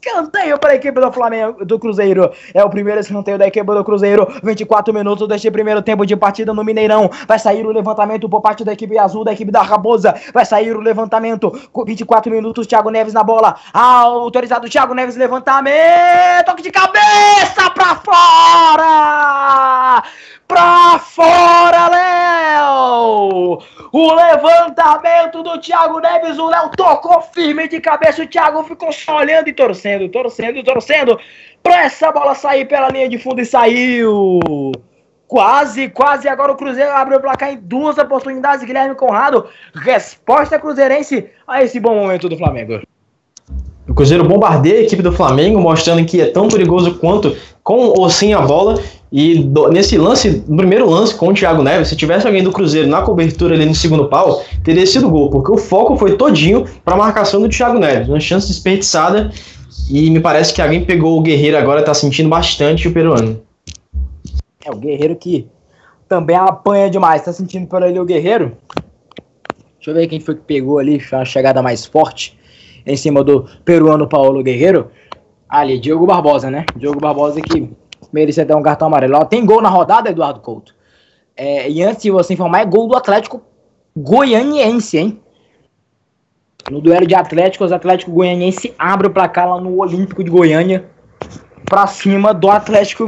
Escanteio para a equipe do Flamengo, do Cruzeiro. É o primeiro escanteio da equipe do Cruzeiro. 24 minutos deste primeiro tempo de partida no Mineirão. Vai sair o levantamento por parte da equipe azul, da equipe da Raposa. Vai sair o levantamento. Com 24 minutos, Thiago Neves na bola. Autorizado Thiago Neves, levantamento. Toque de cabeça para fora! Pra fora, Léo! O levantamento do Thiago Neves, o Léo tocou firme de cabeça, o Thiago ficou só olhando e torcendo, torcendo, torcendo, pra essa bola sair pela linha de fundo e saiu! Quase, quase, agora o Cruzeiro abriu o placar em duas oportunidades, Guilherme Conrado, resposta cruzeirense a esse bom momento do Flamengo. O Cruzeiro bombardeia a equipe do Flamengo, mostrando que é tão perigoso quanto com ou sem a bola. E do, nesse lance, no primeiro lance com o Thiago Neves, se tivesse alguém do Cruzeiro na cobertura ali no segundo pau, teria sido gol, porque o foco foi todinho para a marcação do Thiago Neves. Uma chance desperdiçada e me parece que alguém pegou o Guerreiro agora, tá sentindo bastante o peruano. É o Guerreiro que também apanha demais, tá sentindo por ali o Guerreiro? Deixa eu ver quem foi que pegou ali, foi uma chegada mais forte em cima do peruano Paulo Guerreiro. Ali, Diogo Barbosa, né? Diogo Barbosa que merecia até um cartão amarelo. Ó, tem gol na rodada, Eduardo Couto. É, e antes de você informar, é gol do Atlético Goianiense, hein? No duelo de Atléticos, o Atlético Goianiense abre o placar lá no Olímpico de Goiânia pra cima do Atlético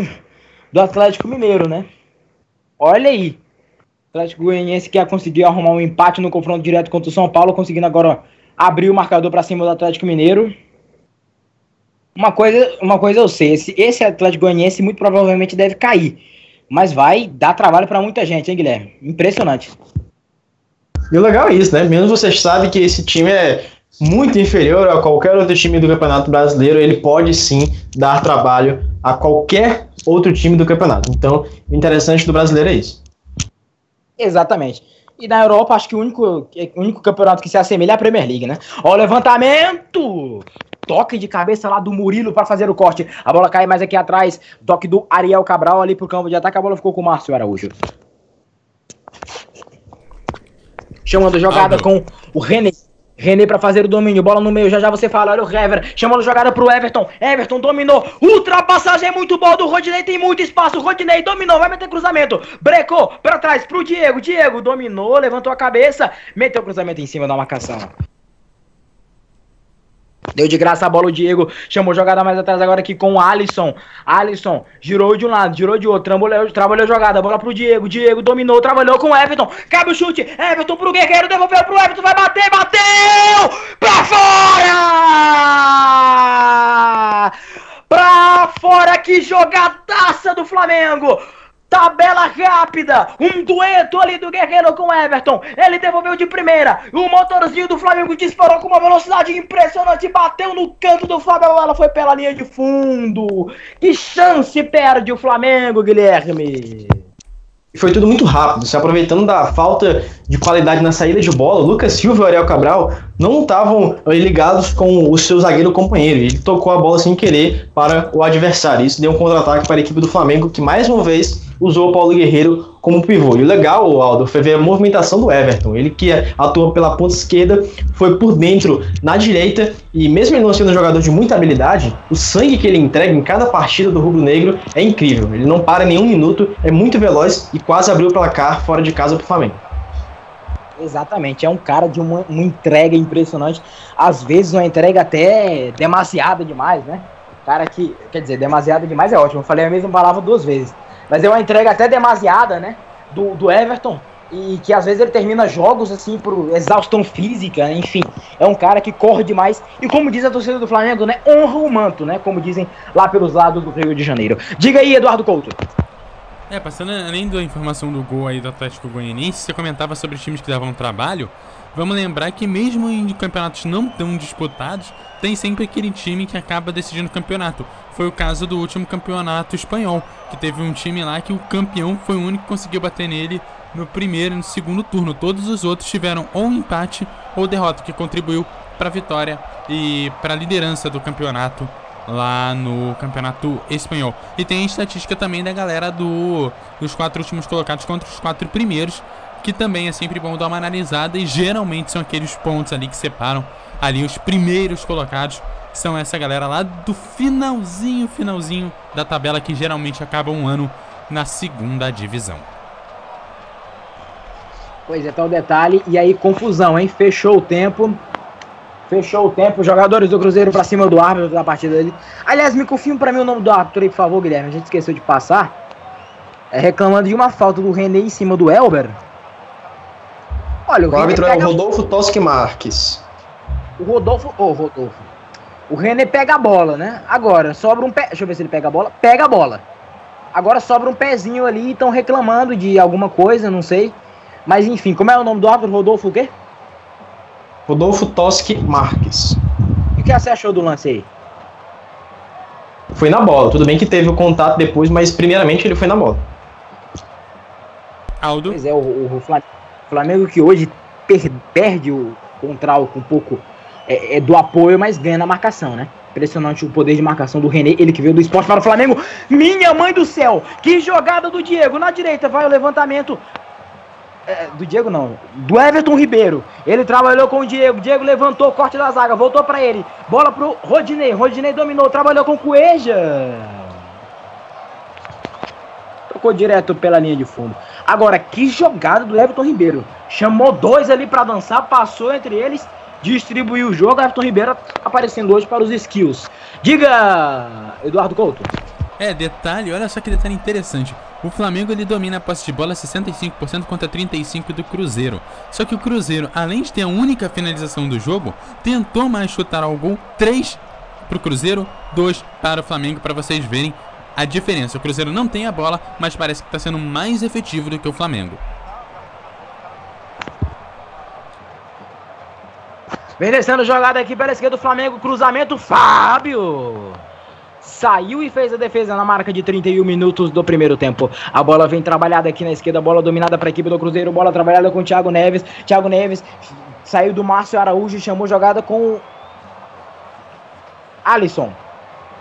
do Atlético Mineiro, né? Olha aí. Atlético Goianiense que conseguiu arrumar um empate no confronto direto contra o São Paulo, conseguindo agora abrir o marcador para cima do Atlético Mineiro. Uma coisa, uma coisa eu sei, esse, esse Atlético Goianiense muito provavelmente deve cair. Mas vai dar trabalho para muita gente, hein, Guilherme? Impressionante. E o legal é isso, né? Menos você sabe que esse time é muito inferior a qualquer outro time do Campeonato Brasileiro, ele pode sim dar trabalho a qualquer outro time do campeonato. Então, o interessante do brasileiro é isso. Exatamente. E na Europa, acho que o único, o único campeonato que se assemelha é a Premier League, né? Ó, o levantamento! Toque de cabeça lá do Murilo para fazer o corte. A bola cai mais aqui atrás. Toque do Ariel Cabral ali pro campo de ataque. A bola ficou com o Márcio Araújo. Chamando jogada com o René. René para fazer o domínio, bola no meio, já já você fala, olha o Hever, chamando jogada pro Everton, Everton dominou, ultrapassagem muito boa do Rodinei, tem muito espaço, Rodinei dominou, vai meter cruzamento, brecou para trás pro Diego, Diego dominou, levantou a cabeça, meteu cruzamento em cima da marcação. Deu de graça a bola o Diego. Chamou jogada mais atrás agora aqui com o Alisson. Alisson girou de um lado, girou de outro. Trabalhou, trabalhou jogada. Bola pro Diego. Diego dominou, trabalhou com o Everton. Cabe o chute. Everton pro Guerreiro. Devolveu pro Everton. Vai bater, bateu! Pra fora! Pra fora! Que jogadaça do Flamengo! Tabela rápida, um dueto ali do Guerreiro com Everton. Ele devolveu de primeira. O motorzinho do Flamengo disparou com uma velocidade impressionante. Bateu no canto do Flamengo. Ela foi pela linha de fundo. Que chance perde o Flamengo, Guilherme? Foi tudo muito rápido, se aproveitando da falta de qualidade na saída de bola, Lucas Silva e Ariel Cabral não estavam ligados com o seu zagueiro companheiro. Ele tocou a bola sem querer para o adversário. Isso deu um contra-ataque para a equipe do Flamengo, que mais uma vez usou o Paulo Guerreiro como pivô. E o legal, Aldo, foi ver a movimentação do Everton. Ele que atua pela ponta esquerda, foi por dentro na direita, e mesmo ele não sendo um jogador de muita habilidade, o sangue que ele entrega em cada partida do Rubro Negro é incrível. Ele não para nenhum minuto, é muito veloz e quase abriu o placar fora de casa para o Flamengo. Exatamente, é um cara de uma, uma, entrega impressionante, às vezes uma entrega até demasiada demais, né? Cara que, quer dizer, demasiada demais é ótimo, eu falei a mesma palavra duas vezes. Mas é uma entrega até demasiada, né? Do, do Everton. e que às vezes ele termina jogos assim por exaustão física, enfim, é um cara que corre demais e como diz a torcida do Flamengo, né, honra o manto, né, como dizem lá pelos lados do Rio de Janeiro. Diga aí, Eduardo Couto. É, passando além da informação do gol aí do Atlético Goianiense, você comentava sobre times que davam trabalho. Vamos lembrar que mesmo em campeonatos não tão disputados, tem sempre aquele time que acaba decidindo o campeonato. Foi o caso do último campeonato espanhol, que teve um time lá que o campeão foi o único que conseguiu bater nele no primeiro e no segundo turno. Todos os outros tiveram ou empate ou derrota, que contribuiu para a vitória e para a liderança do campeonato lá no campeonato espanhol. E tem a estatística também da galera do, dos quatro últimos colocados contra os quatro primeiros, que também é sempre bom dar uma analisada e geralmente são aqueles pontos ali que separam ali os primeiros colocados. São essa galera lá do finalzinho, finalzinho da tabela que geralmente acaba um ano na segunda divisão. Pois é, tá o detalhe. E aí, confusão, hein? Fechou o tempo. Fechou o tempo. Jogadores do Cruzeiro pra cima do árbitro da partida dele. Aliás, me confirma pra mim o nome do árbitro aí, por favor, Guilherme. A gente esqueceu de passar. É reclamando de uma falta do René em cima do Elber. Olha, o, o árbitro é o Rodolfo Toschi Marques. O Rodolfo. Ô, oh, Rodolfo. O René pega a bola, né? Agora, sobra um pé. Deixa eu ver se ele pega a bola. Pega a bola. Agora sobra um pezinho ali e estão reclamando de alguma coisa, não sei. Mas enfim, como é o nome do árbitro? Rodolfo o quê? Rodolfo Toschi Marques. E o que você achou do lance aí? Foi na bola. Tudo bem que teve o contato depois, mas primeiramente ele foi na bola. Aldo? Pois é, o, o Flamengo que hoje per, perde o contral com um pouco é, é, do apoio, mas ganha na marcação, né? Impressionante o poder de marcação do René, ele que veio do esporte para o Flamengo. Minha mãe do céu! Que jogada do Diego! Na direita vai o levantamento é, do Diego não, do Everton Ribeiro. Ele trabalhou com o Diego, Diego levantou, corte da zaga, voltou para ele. Bola pro Rodinei, Rodinei dominou, trabalhou com o Cueja. Tocou direto pela linha de fundo. Agora, que jogada do Everton Ribeiro. Chamou dois ali para dançar, passou entre eles, distribuiu o jogo. Everton Ribeiro aparecendo hoje para os skills. Diga, Eduardo Couto. É, detalhe, olha só que detalhe interessante. O Flamengo ele domina a posse de bola 65% contra 35% do Cruzeiro. Só que o Cruzeiro, além de ter a única finalização do jogo, tentou mais chutar ao gol 3 para o Cruzeiro, 2 para o Flamengo, para vocês verem a diferença. O Cruzeiro não tem a bola, mas parece que está sendo mais efetivo do que o Flamengo. Vem descendo jogada aqui pela esquerda do Flamengo, cruzamento, Fábio! saiu e fez a defesa na marca de 31 minutos do primeiro tempo. A bola vem trabalhada aqui na esquerda, bola dominada para a equipe do Cruzeiro, bola trabalhada com o Thiago Neves. Thiago Neves saiu do Márcio Araújo e chamou jogada com Alisson.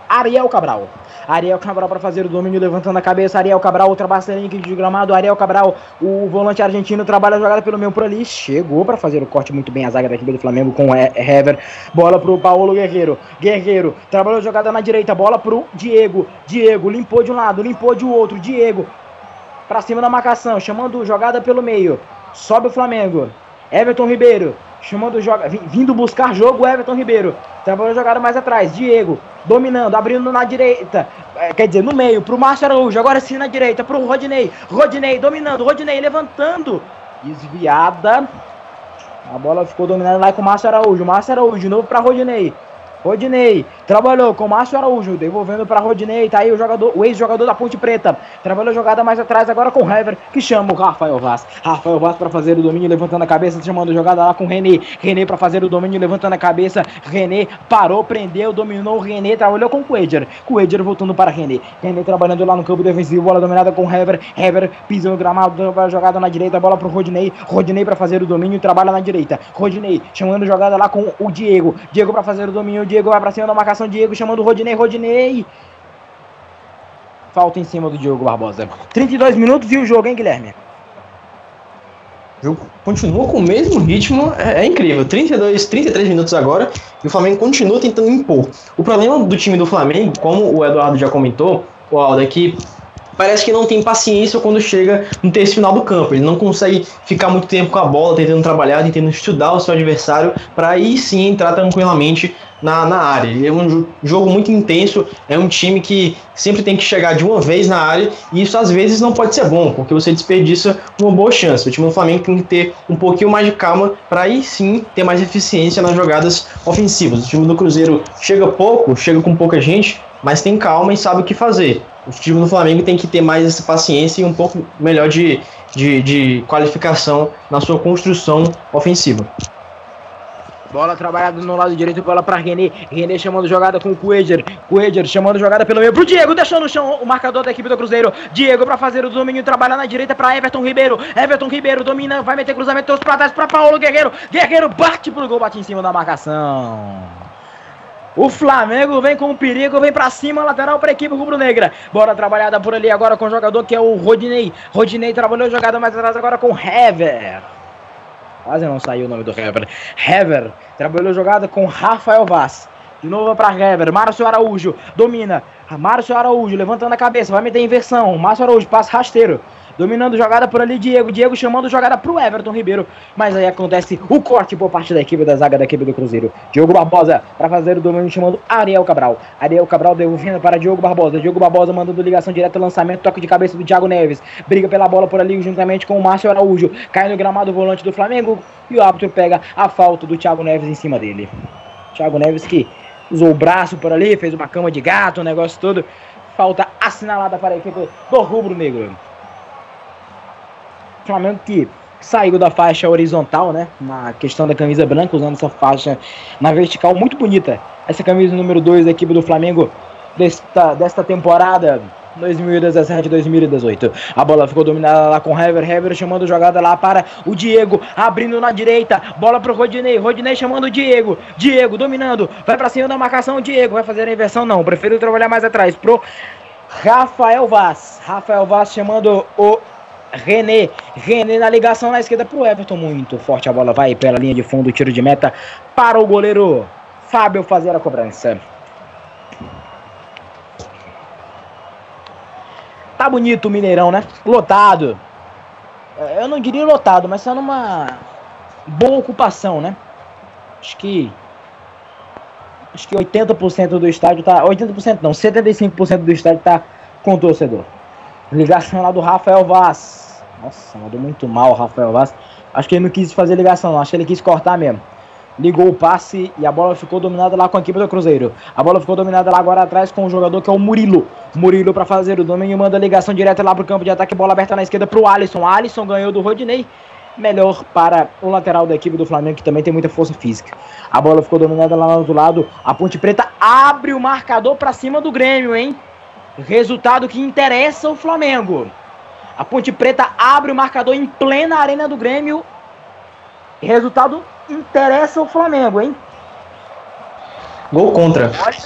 Ariel Cabral. Ariel Cabral para fazer o domínio, levantando a cabeça. Ariel Cabral, ultrapassa a linha de gramado. Ariel Cabral, o volante argentino, trabalha a jogada pelo meio por ali. Chegou para fazer o corte muito bem a zaga da equipe do Flamengo com o Hever. Bola pro Paulo Guerreiro. Guerreiro, trabalhou a jogada na direita. Bola pro Diego. Diego limpou de um lado, limpou de outro. Diego para cima da marcação, chamando jogada pelo meio. Sobe o Flamengo. Everton Ribeiro chamando joga, vindo buscar jogo Everton Ribeiro. Trabalhou jogada mais atrás. Diego dominando, abrindo na direita. É, quer dizer, no meio, pro Márcio Araújo. Agora sim na direita, pro Rodinei. Rodinei dominando, Rodinei levantando. Desviada. A bola ficou dominada lá com o Márcio Araújo. Márcio Araújo, de novo pra Rodinei. Rodinei trabalhou com Márcio Araújo, devolvendo para Rodinei. Tá aí o jogador, o ex-jogador da Ponte Preta. Trabalhou jogada mais atrás agora com o Hever, que chama o Rafael Vaz. Rafael Vaz para fazer o domínio, levantando a cabeça, chamando jogada lá com o René. René para fazer o domínio, levantando a cabeça. René parou, prendeu, dominou o René, trabalhou com o Coedger. Coedger voltando para René. René trabalhando lá no campo defensivo, bola dominada com o Hever. Hever pisa no gramado, jogada na direita, bola pro Rodinei. Rodinei para fazer o domínio, trabalha na direita. Rodinei chamando jogada lá com o Diego. Diego para fazer o domínio, Diego vai pra cima da marcação, Diego chamando o Rodinei, Rodinei. Falta em cima do Diogo Barbosa. 32 minutos e o jogo, hein, Guilherme? O jogo continua com o mesmo ritmo, é, é, incrível. 32, 33 minutos agora e o Flamengo continua tentando impor. O problema do time do Flamengo, como o Eduardo já comentou, o Aldo, é que parece que não tem paciência quando chega no terço final do campo. Ele não consegue ficar muito tempo com a bola, tentando trabalhar, tentando estudar o seu adversário, para aí sim entrar tranquilamente na, na área. Ele é um jogo muito intenso, é um time que sempre tem que chegar de uma vez na área, e isso às vezes não pode ser bom, porque você desperdiça uma boa chance. O time do Flamengo tem que ter um pouquinho mais de calma para aí sim ter mais eficiência nas jogadas ofensivas. O time do Cruzeiro chega pouco, chega com pouca gente, mas tem calma e sabe o que fazer. O time do Flamengo tem que ter mais essa paciência e um pouco melhor de, de, de qualificação na sua construção ofensiva. Bola trabalhada no lado direito, bola para René. René chamando jogada com o Cueger. Cueger chamando jogada pelo meio pro Diego, deixou no chão o marcador da equipe do Cruzeiro. Diego para fazer o domínio, trabalha na direita para Everton Ribeiro. Everton Ribeiro domina, vai meter cruzamento, trouxe para trás para Paulo Guerreiro. Guerreiro bate pro gol, bate em cima da marcação. O Flamengo vem com perigo, vem para cima, lateral para a equipe rubro-negra. Bola trabalhada por ali agora com o jogador que é o Rodinei. Rodinei trabalhou jogada mais atrás agora com Hever. Quase não saiu o nome do Hever. Hever trabalhou jogada com Rafael Vaz. De novo para Hever. Márcio Araújo domina. Márcio Araújo levantando a cabeça. Vai meter inversão. Márcio Araújo passa rasteiro. Dominando jogada por ali, Diego. Diego chamando jogada pro Everton Ribeiro. Mas aí acontece o corte por parte da equipe da zaga da equipe do Cruzeiro. Diogo Barbosa para fazer o domínio chamando Ariel Cabral. Ariel Cabral devolvendo para Diogo Barbosa. Diogo Barbosa mandando ligação direta, lançamento, toque de cabeça do Thiago Neves. Briga pela bola por ali juntamente com o Márcio Araújo. Cai no gramado volante do Flamengo. E o árbitro pega a falta do Thiago Neves em cima dele. Thiago Neves que usou o braço por ali, fez uma cama de gato, o negócio todo. Falta assinalada para a equipe do Rubro Negro. Flamengo que saiu da faixa horizontal, né? Na questão da camisa branca, usando essa faixa na vertical muito bonita. Essa camisa número 2 da equipe do Flamengo desta, desta temporada 2017-2018. A bola ficou dominada lá com Hever. Hever chamando jogada lá para o Diego. Abrindo na direita. Bola para o Rodinei. Rodinei chamando o Diego. Diego dominando. Vai para cima da marcação. Diego vai fazer a inversão? Não. Prefiro trabalhar mais atrás. Pro Rafael Vaz. Rafael Vaz chamando o René, René na ligação na esquerda pro Everton, muito forte a bola vai pela linha de fundo, tiro de meta para o goleiro Fábio fazer a cobrança. Tá bonito o Mineirão, né? Lotado. Eu não diria lotado, mas tá numa boa ocupação, né? Acho que acho que 80% do estádio tá, 80% não, 75% do estádio tá com o torcedor. Ligação lá do Rafael Vaz. Nossa, mandou muito mal o Rafael Vaz. Acho que ele não quis fazer ligação, não. Acho que ele quis cortar mesmo. Ligou o passe e a bola ficou dominada lá com a equipe do Cruzeiro. A bola ficou dominada lá agora atrás com o jogador que é o Murilo. Murilo para fazer o domínio manda a ligação direta lá pro campo de ataque. Bola aberta na esquerda pro Alisson. Alisson ganhou do Rodinei. Melhor para o lateral da equipe do Flamengo, que também tem muita força física. A bola ficou dominada lá outro lado. A Ponte Preta abre o marcador para cima do Grêmio, hein? Resultado que interessa o Flamengo. A Ponte Preta abre o marcador em plena arena do Grêmio. Resultado interessa o Flamengo, hein? Gol contra. Olha,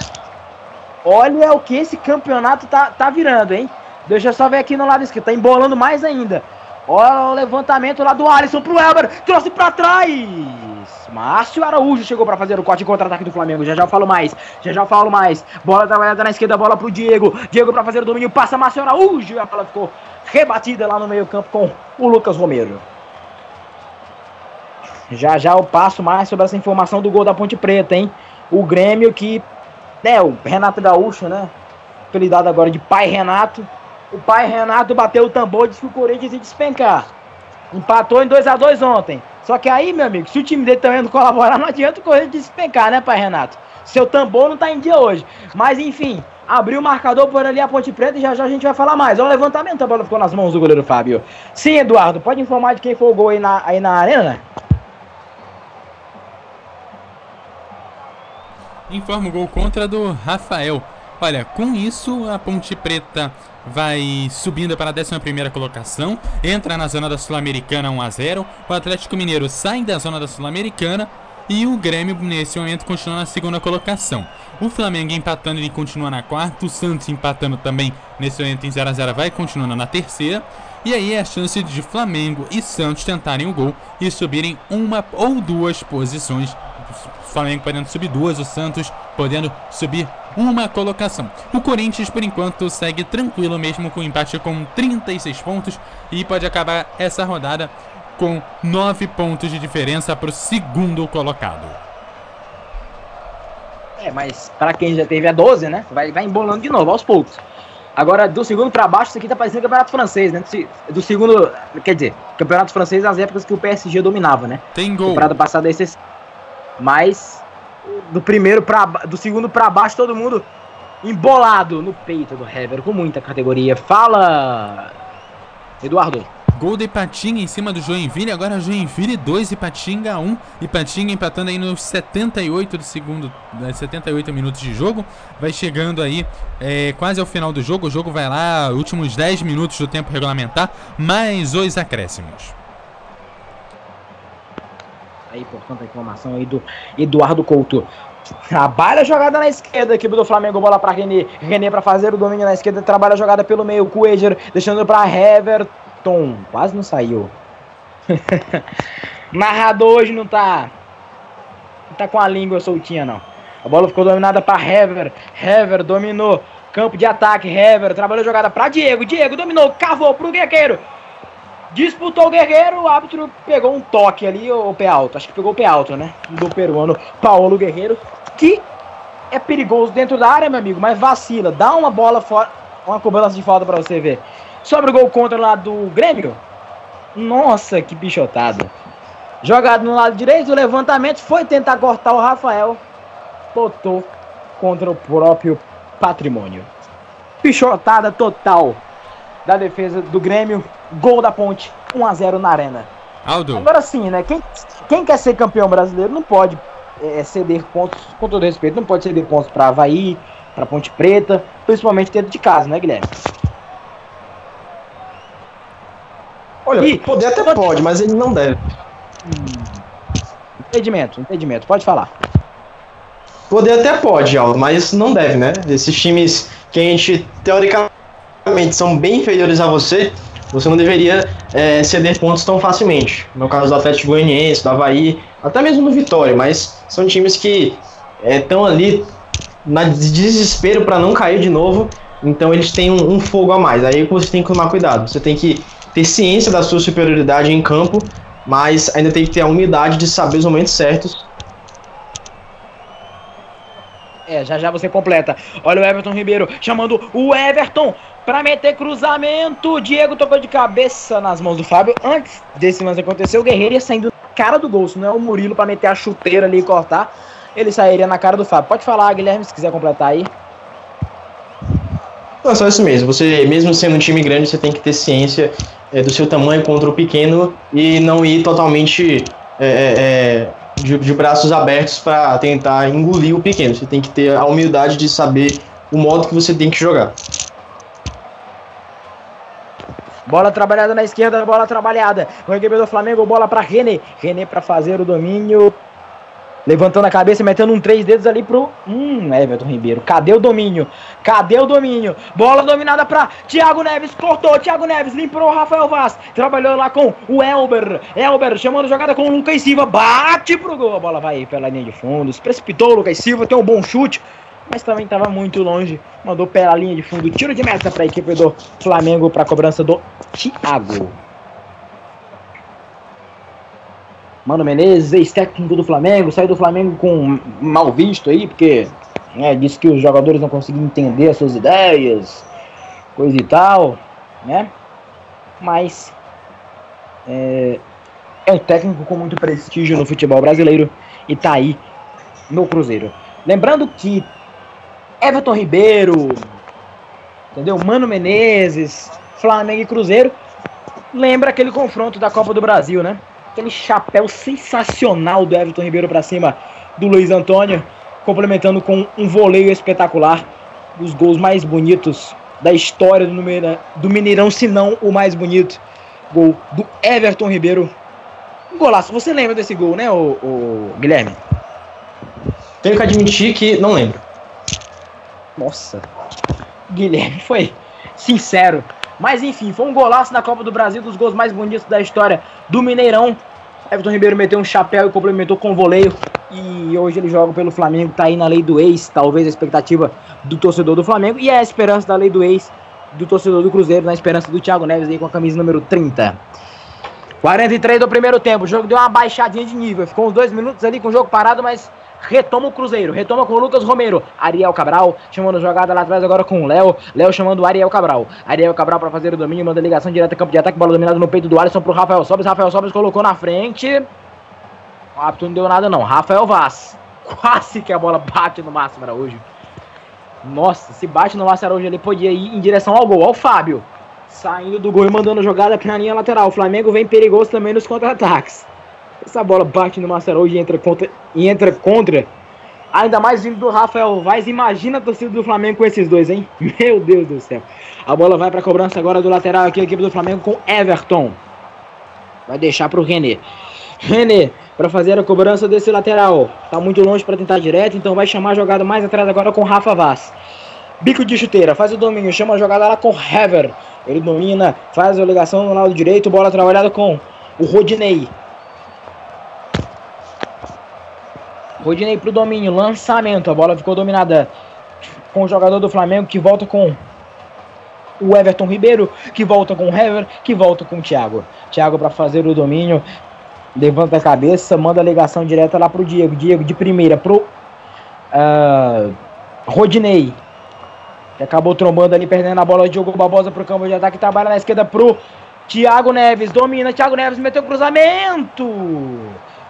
olha o que esse campeonato tá, tá virando, hein? Deixa eu só ver aqui no lado esquerdo. Tá embolando mais ainda. Olha o levantamento lá do Alisson pro Elber. Trouxe pra trás. Márcio Araújo chegou para fazer o corte contra-ataque do Flamengo. Já já eu falo mais. Já já eu falo mais. Bola trabalhada na esquerda, bola pro Diego. Diego para fazer o domínio. Passa Márcio Araújo. E a bola ficou rebatida lá no meio-campo com o Lucas Romero. Já já eu passo mais sobre essa informação do gol da Ponte Preta, hein? O Grêmio que. É, o Renato Gaúcho, né? Apelidado agora de Pai Renato. O pai Renato bateu o tambor e disse que o Corinthians ia despencar. Empatou em 2 a 2 ontem. Só que aí, meu amigo, se o time dele também não colaborar, não adianta o Corinthians despencar, né, pai Renato? Seu tambor não tá em dia hoje. Mas enfim, abriu o marcador por ali a Ponte Preta e já já a gente vai falar mais. Olha o levantamento, a bola ficou nas mãos do goleiro Fábio. Sim, Eduardo, pode informar de quem foi o gol aí na, aí na arena? Informa o gol contra do Rafael. Olha, com isso a Ponte Preta vai subindo para a 11 colocação, entra na zona da Sul-Americana 1 a 0. O Atlético Mineiro sai da zona da Sul-Americana e o Grêmio nesse momento continua na segunda colocação. O Flamengo empatando e continua na quarta, o Santos empatando também nesse momento em 0 a 0 vai continuando na terceira. E aí é a chance de Flamengo e Santos tentarem o gol e subirem uma ou duas posições. O Flamengo podendo subir duas, o Santos podendo subir uma colocação. O Corinthians, por enquanto, segue tranquilo mesmo com o empate com 36 pontos e pode acabar essa rodada com 9 pontos de diferença para o segundo colocado. É, mas pra quem já teve a 12, né? Vai, vai embolando de novo, aos poucos. Agora, do segundo pra baixo, isso aqui tá parecendo campeonato francês, né? Do segundo, quer dizer, campeonato francês nas épocas que o PSG dominava, né? Tem gol. Temporada passada esse. Mas do primeiro para do segundo pra baixo todo mundo embolado no peito do Hever com muita categoria. Fala, Eduardo. Gol de Ipatinga em cima do Joinville. Agora Joinville 2, Ipatinga 1. Ipatinga empatando aí nos 78 do segundo, né, 78 minutos de jogo. Vai chegando aí é, quase ao final do jogo. O jogo vai lá, últimos 10 minutos do tempo regulamentar, mais os acréscimos. Aí, portanto, a informação aí do Eduardo Couto. Trabalha a jogada na esquerda, equipe do Flamengo, bola para René. René para fazer o domínio na esquerda, trabalha a jogada pelo meio, Cueger, deixando para Everton. Quase não saiu. Narrador hoje não tá. Não tá com a língua soltinha, não. A bola ficou dominada para Hever. Hever dominou. Campo de ataque, Hever trabalhou a jogada para Diego. Diego dominou, cavou pro Guerreiro. Disputou o Guerreiro, o árbitro pegou um toque ali, o pé alto. Acho que pegou o pé alto, né? Do peruano Paulo Guerreiro, que é perigoso dentro da área, meu amigo, mas vacila. Dá uma bola fora, uma cobrança de falta pra você ver. Sobre o gol contra lá do Grêmio. Nossa, que bichotada. Jogado no lado direito, o levantamento foi tentar cortar o Rafael. Botou contra o próprio patrimônio. Pichotada total da defesa do Grêmio. Gol da ponte, 1x0 na arena. Aldo, Agora sim, né? Quem, quem quer ser campeão brasileiro não pode é, ceder pontos, com todo respeito, não pode ceder pontos pra Havaí, pra Ponte Preta, principalmente dentro de casa, né, Guilherme? Olha, Ih, poder até pode, mas ele não deve. Impedimento, impedimento, pode falar. Poder até pode, Aldo, mas não deve, né? Esses times que a gente, teoricamente, são bem inferiores a você, você não deveria é, ceder pontos tão facilmente. No caso do Atlético Goianiense, do Havaí, até mesmo do Vitória, mas são times que estão ali na de desespero para não cair de novo, então eles têm um, um fogo a mais. Aí você tem que tomar cuidado. Você tem que ter ciência da sua superioridade em campo, mas ainda tem que ter a humildade de saber os momentos certos É, já já você completa. Olha o Everton Ribeiro chamando o Everton pra meter cruzamento. Diego tocou de cabeça nas mãos do Fábio. Antes desse lance acontecer, o Guerreiro ia saindo na cara do gol. Se não é o Murilo pra meter a chuteira ali e cortar, ele sairia na cara do Fábio. Pode falar, Guilherme, se quiser completar aí. Não, só isso mesmo. Você, mesmo sendo um time grande, você tem que ter ciência é, do seu tamanho contra o pequeno e não ir totalmente é, é, é, de, de braços abertos para tentar engolir o pequeno. Você tem que ter a humildade de saber o modo que você tem que jogar. Bola trabalhada na esquerda, bola trabalhada. O equipe do Flamengo, bola pra René. René pra fazer o domínio. Levantando a cabeça, metendo um três dedos ali pro. Hum, Everton Ribeiro. Cadê o domínio? Cadê o domínio? Bola dominada pra Thiago Neves. Cortou. Thiago Neves limpou o Rafael Vaz. Trabalhou lá com o Elber. Elber chamando a jogada com o Lucas Silva. Bate pro gol. A bola vai pela linha de fundo. Se precipitou o Lucas Silva. Tem um bom chute. Mas também estava muito longe. Mandou pela linha de fundo. Tiro de meta para a equipe do Flamengo para a cobrança do Thiago. Mano Menezes, ex-técnico do Flamengo, saiu do Flamengo com mal visto aí, porque né, disse que os jogadores não conseguiam entender as suas ideias, coisa e tal, né? Mas é, é um técnico com muito prestígio no futebol brasileiro e tá aí no Cruzeiro. Lembrando que Everton Ribeiro, entendeu? Mano Menezes, Flamengo e Cruzeiro, lembra aquele confronto da Copa do Brasil, né? Aquele chapéu sensacional do Everton Ribeiro para cima do Luiz Antônio, complementando com um voleio espetacular, dos gols mais bonitos da história do, Mineirão, do Mineirão, se não o mais bonito. Gol do Everton Ribeiro. Um golaço. Você lembra desse gol, né, o, o Guilherme? Tenho que admitir que não lembro. Nossa. Guilherme foi sincero. Mas enfim, foi um golaço na Copa do Brasil, dos gols mais bonitos da história do Mineirão. Everton Ribeiro meteu um chapéu e complementou com o voleio. e hoje ele joga pelo Flamengo, tá aí na lei do ex, talvez a expectativa do torcedor do Flamengo e a esperança da lei do ex do torcedor do Cruzeiro, na esperança do Thiago Neves aí com a camisa número 30. 43 do primeiro tempo, o jogo deu uma baixadinha de nível, ficou uns dois minutos ali com o jogo parado, mas retoma o Cruzeiro, retoma com o Lucas Romero, Ariel Cabral, chamando jogada lá atrás agora com o Léo, Léo chamando o Ariel Cabral, Ariel Cabral para fazer o domínio, manda ligação direta campo de ataque, bola dominada no peito do Alisson pro Rafael Sobres, Rafael Sobres colocou na frente, o árbitro não deu nada não, Rafael Vaz, quase que a bola bate no Máximo Araújo, nossa, se bate no Máximo Araújo ele podia ir em direção ao gol, ao Fábio, saindo do gol e mandando jogada na linha lateral, o Flamengo vem perigoso também nos contra-ataques, essa bola bate no Marcelo e entra contra, e entra contra. Ainda mais vindo do Rafael Vaz. Imagina a torcida do Flamengo com esses dois, hein? Meu Deus do céu. A bola vai para cobrança agora do lateral aqui, a equipe do Flamengo com Everton. Vai deixar para o René. René para fazer a cobrança desse lateral. Tá muito longe para tentar direto, então vai chamar a jogada mais atrás agora com Rafa Vaz. Bico de chuteira, faz o domínio, chama a jogada lá com Hever. Ele domina, faz a ligação no lado direito, bola trabalhada com o Rodinei. Rodinei pro domínio, lançamento. A bola ficou dominada com o jogador do Flamengo que volta com o Everton Ribeiro, que volta com o Hever, que volta com o Thiago. Thiago para fazer o domínio, levanta a cabeça, manda a ligação direta lá pro Diego. Diego de primeira pro uh, Rodinei. Que acabou trombando ali, perdendo a bola. Diogo Barbosa pro campo de ataque, trabalha na esquerda pro Thiago Neves. Domina, Thiago Neves meteu cruzamento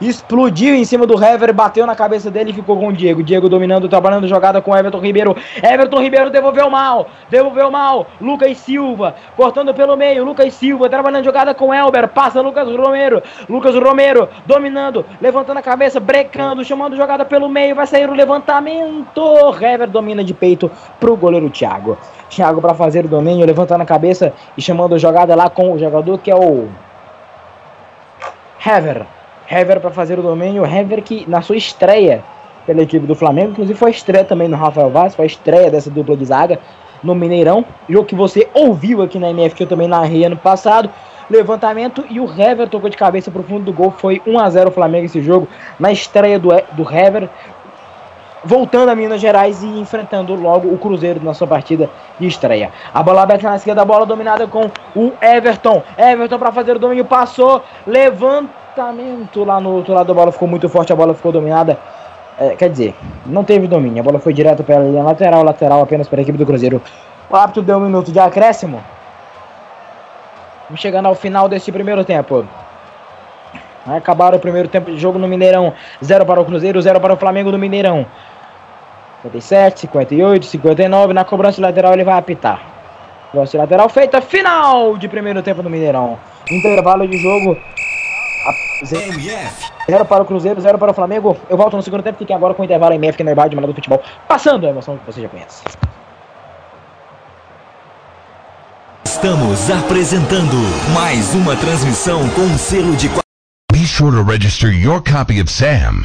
explodiu em cima do Hever, bateu na cabeça dele e ficou com o Diego. Diego dominando, trabalhando jogada com Everton Ribeiro. Everton Ribeiro devolveu mal, devolveu mal. Lucas Silva cortando pelo meio. Lucas Silva trabalhando jogada com Elber. Passa Lucas Romero. Lucas Romero dominando, levantando a cabeça, brecando, chamando jogada pelo meio. Vai sair o levantamento. Hever domina de peito pro goleiro Thiago. Thiago para fazer o domínio, levantando a cabeça e chamando a jogada lá com o jogador que é o Hever. Hever para fazer o domínio. Hever que na sua estreia pela equipe do Flamengo, inclusive foi estreia também no Rafael Vaz, foi estreia dessa dupla de zaga no Mineirão. Jogo que você ouviu aqui na MF, que eu também narrei ano passado. Levantamento e o Hever tocou de cabeça para o fundo do gol. Foi 1 a 0 o Flamengo esse jogo. Na estreia do, do Hever, voltando a Minas Gerais e enfrentando logo o Cruzeiro na sua partida de estreia. A bola aberta na esquerda, a bola dominada com o Everton. Everton para fazer o domínio, passou, levantamento lá no outro lado, a bola ficou muito forte, a bola ficou dominada. É, quer dizer, não teve domínio, a bola foi direto para a linha lateral, lateral apenas para a equipe do Cruzeiro. O árbitro deu um minuto de acréscimo. Chegando ao final desse primeiro tempo. Vai acabar o primeiro tempo de jogo no Mineirão. 0 para o Cruzeiro, 0 para o Flamengo no Mineirão. 57, 58, 59. Na cobrança lateral ele vai apitar. Cobrança lateral feita. Final de primeiro tempo no Mineirão. Intervalo de jogo. 0 para o Cruzeiro, 0 para o Flamengo. Eu volto no segundo tempo. Fiquem agora com o intervalo MF, que é na de Melhor do Futebol. Passando a emoção que você já conhece. Estamos apresentando mais uma transmissão com um selo de Be sure to register your copy of SAM.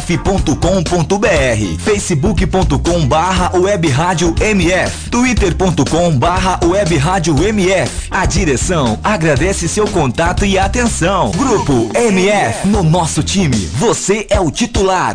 mf.com.br, facebook.com barra web rádio mf, twitter.com barra web rádio mf. A direção agradece seu contato e atenção. Grupo MF, no nosso time, você é o titular.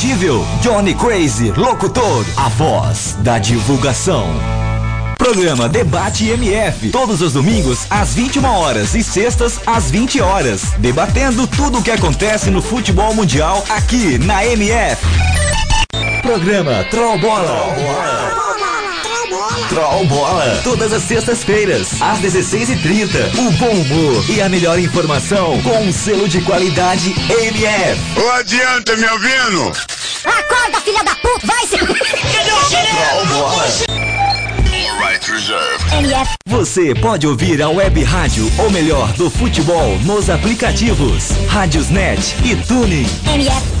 Johnny Crazy Locutor, a voz da divulgação. Programa Debate MF, todos os domingos às 21 horas e sextas às 20 horas, debatendo tudo o que acontece no futebol mundial aqui na MF. Programa Troll Bola. Troll Bola, todas as sextas-feiras, às 16h30. O bom humor e a melhor informação com um selo de qualidade MF. Ô, adianta, me ouvindo? Acorda, filha da puta, vai se... Troll Bola. Right reserved. MF, Você pode ouvir a web rádio, ou melhor, do futebol, nos aplicativos Rádiosnet e Tuning. MF,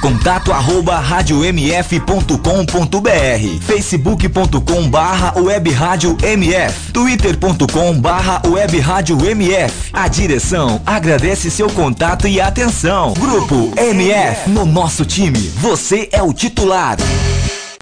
contato arroba radiomf.com.br facebook.com barra web rádio MF twitter.com barra web rádio MF A direção agradece seu contato e atenção. Grupo MF, no nosso time, você é o titular.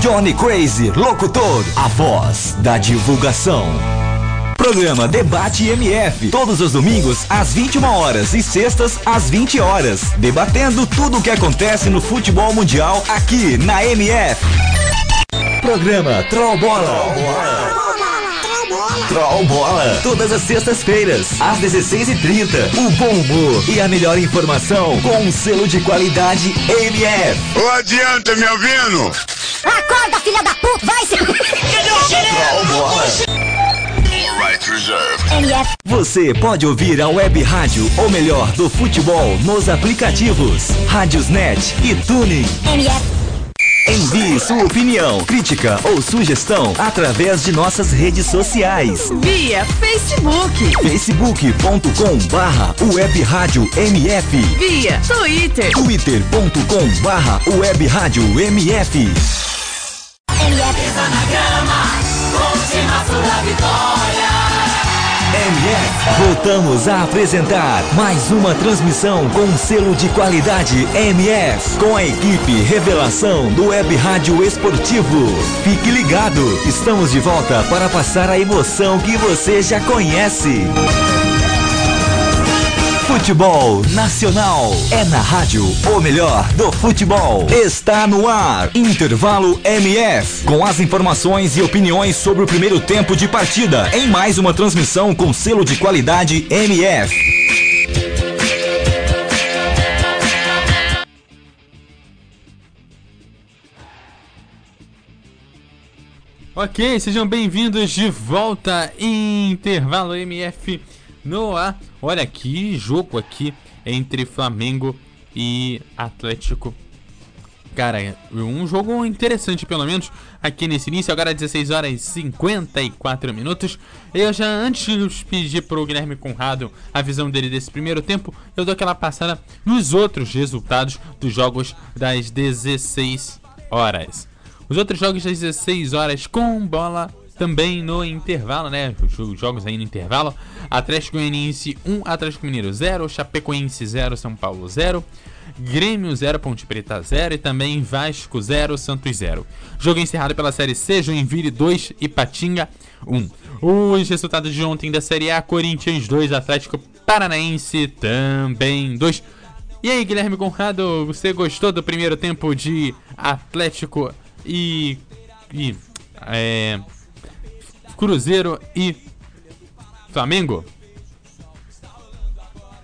Johnny Crazy Locutor, a voz da divulgação. Programa Debate MF, todos os domingos às 21 horas e sextas às 20 horas, debatendo tudo o que acontece no futebol mundial aqui na MF. Programa Troll Bola. Troll Bola, todas as sextas-feiras, às 16h30. O bom humor e a melhor informação com um selo de qualidade MF. Ô, adianta, me ouvindo? acorda, filha da puta, vai se... Troll Bola. Right reserved. MF, Você pode ouvir a web rádio, ou melhor, do futebol, nos aplicativos Rádiosnet e Tuning. MF, Envie sua opinião, crítica ou sugestão através de nossas redes sociais. Via Facebook. facebook.com barra web rádio MF Via Twitter. twitter.com barra web rádio MF MF, Voltamos a apresentar mais uma transmissão com selo de qualidade MF, com a equipe Revelação do Web Rádio Esportivo. Fique ligado, estamos de volta para passar a emoção que você já conhece. Futebol Nacional é na rádio, o melhor do futebol. Está no ar. Intervalo MF. Com as informações e opiniões sobre o primeiro tempo de partida. Em mais uma transmissão com selo de qualidade MF. Ok, sejam bem-vindos de volta em intervalo MF no ar. Olha que jogo aqui entre Flamengo e Atlético. Cara, um jogo interessante pelo menos aqui nesse início, agora 16 horas e 54 minutos. Eu já antes de pedir pro Guilherme Conrado a visão dele desse primeiro tempo, eu dou aquela passada nos outros resultados dos jogos das 16 horas. Os outros jogos das 16 horas com bola também no intervalo, né? Os jogos aí no intervalo. Atlético Goianiense 1, Atlético Mineiro 0, Chapecoense 0, São Paulo 0. Grêmio 0, Ponte Preta 0 e também Vasco 0, Santos 0. Jogo encerrado pela Série C, Joinville 2 e Patinga 1. Os resultados de ontem da Série A, Corinthians 2, Atlético Paranaense também 2. E aí, Guilherme Conrado, você gostou do primeiro tempo de Atlético e. e é, Cruzeiro e Flamengo?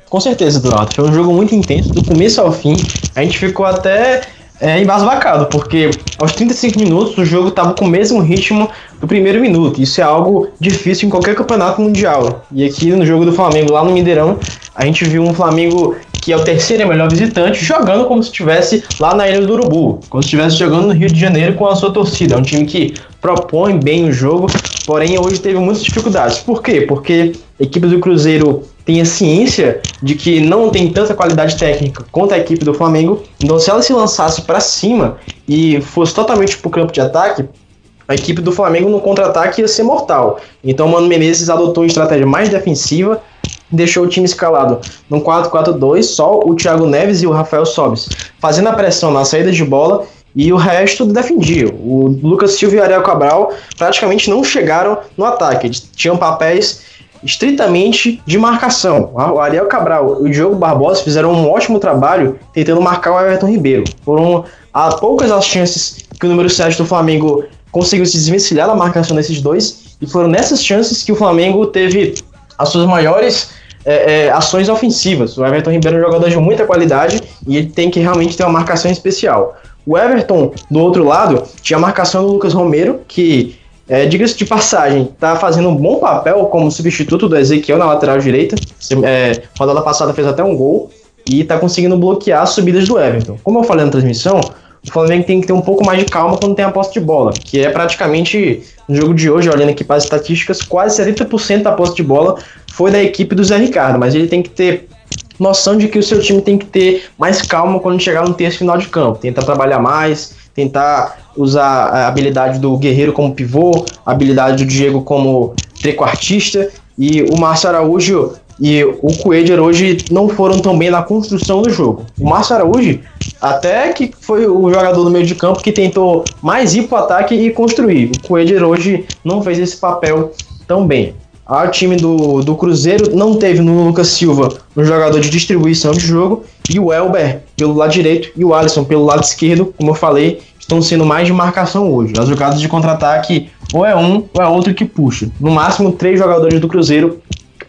Com certeza, Eduardo. Foi um jogo muito intenso, do começo ao fim. A gente ficou até é, embasbacado, porque aos 35 minutos o jogo estava com o mesmo ritmo do primeiro minuto. Isso é algo difícil em qualquer campeonato mundial. E aqui no jogo do Flamengo, lá no Mineirão, a gente viu um Flamengo que é o terceiro melhor visitante, jogando como se estivesse lá na Ilha do Urubu, como se estivesse jogando no Rio de Janeiro com a sua torcida. É um time que propõe bem o jogo, porém hoje teve muitas dificuldades. Por quê? Porque a equipe do Cruzeiro tem a ciência de que não tem tanta qualidade técnica quanto a equipe do Flamengo, então se ela se lançasse para cima e fosse totalmente pro campo de ataque, a equipe do Flamengo no contra-ataque ia ser mortal. Então o Mano Menezes adotou uma estratégia mais defensiva, deixou o time escalado no 4-4-2, só o Thiago Neves e o Rafael Sobis, fazendo a pressão na saída de bola e o resto defendia. O Lucas Silva e o Ariel Cabral praticamente não chegaram no ataque, eles tinham papéis estritamente de marcação. O Ariel Cabral e o Diogo Barbosa fizeram um ótimo trabalho tentando marcar o Everton Ribeiro. Foram há poucas as chances que o número 7 do Flamengo conseguiu se desvencilhar da marcação desses dois, e foram nessas chances que o Flamengo teve as suas maiores é, é, ações ofensivas. O Everton Ribeiro é um jogador de muita qualidade e ele tem que realmente ter uma marcação especial. O Everton, do outro lado, tinha a marcação do Lucas Romero, que, é, diga-se de passagem, está fazendo um bom papel como substituto do Ezequiel na lateral direita. É, rodada passada fez até um gol e está conseguindo bloquear as subidas do Everton. Como eu falei na transmissão, o Flamengo tem que ter um pouco mais de calma quando tem a posse de bola, que é praticamente no jogo de hoje, olhando aqui para as estatísticas, quase 70% da posse de bola foi da equipe do Zé Ricardo, mas ele tem que ter noção de que o seu time tem que ter mais calma quando chegar no terço final de campo, tentar trabalhar mais, tentar usar a habilidade do Guerreiro como pivô, a habilidade do Diego como trequartista e o Márcio Araújo e o Coelho hoje não foram tão bem na construção do jogo. O Márcio Araújo, até que foi o jogador do meio de campo que tentou mais ir para o ataque e construir. O Coelho hoje não fez esse papel tão bem. O time do, do Cruzeiro não teve no Lucas Silva um jogador de distribuição de jogo e o Elber pelo lado direito e o Alisson pelo lado esquerdo, como eu falei, estão sendo mais de marcação hoje. As jogadas de contra-ataque ou é um ou é outro que puxa. No máximo três jogadores do Cruzeiro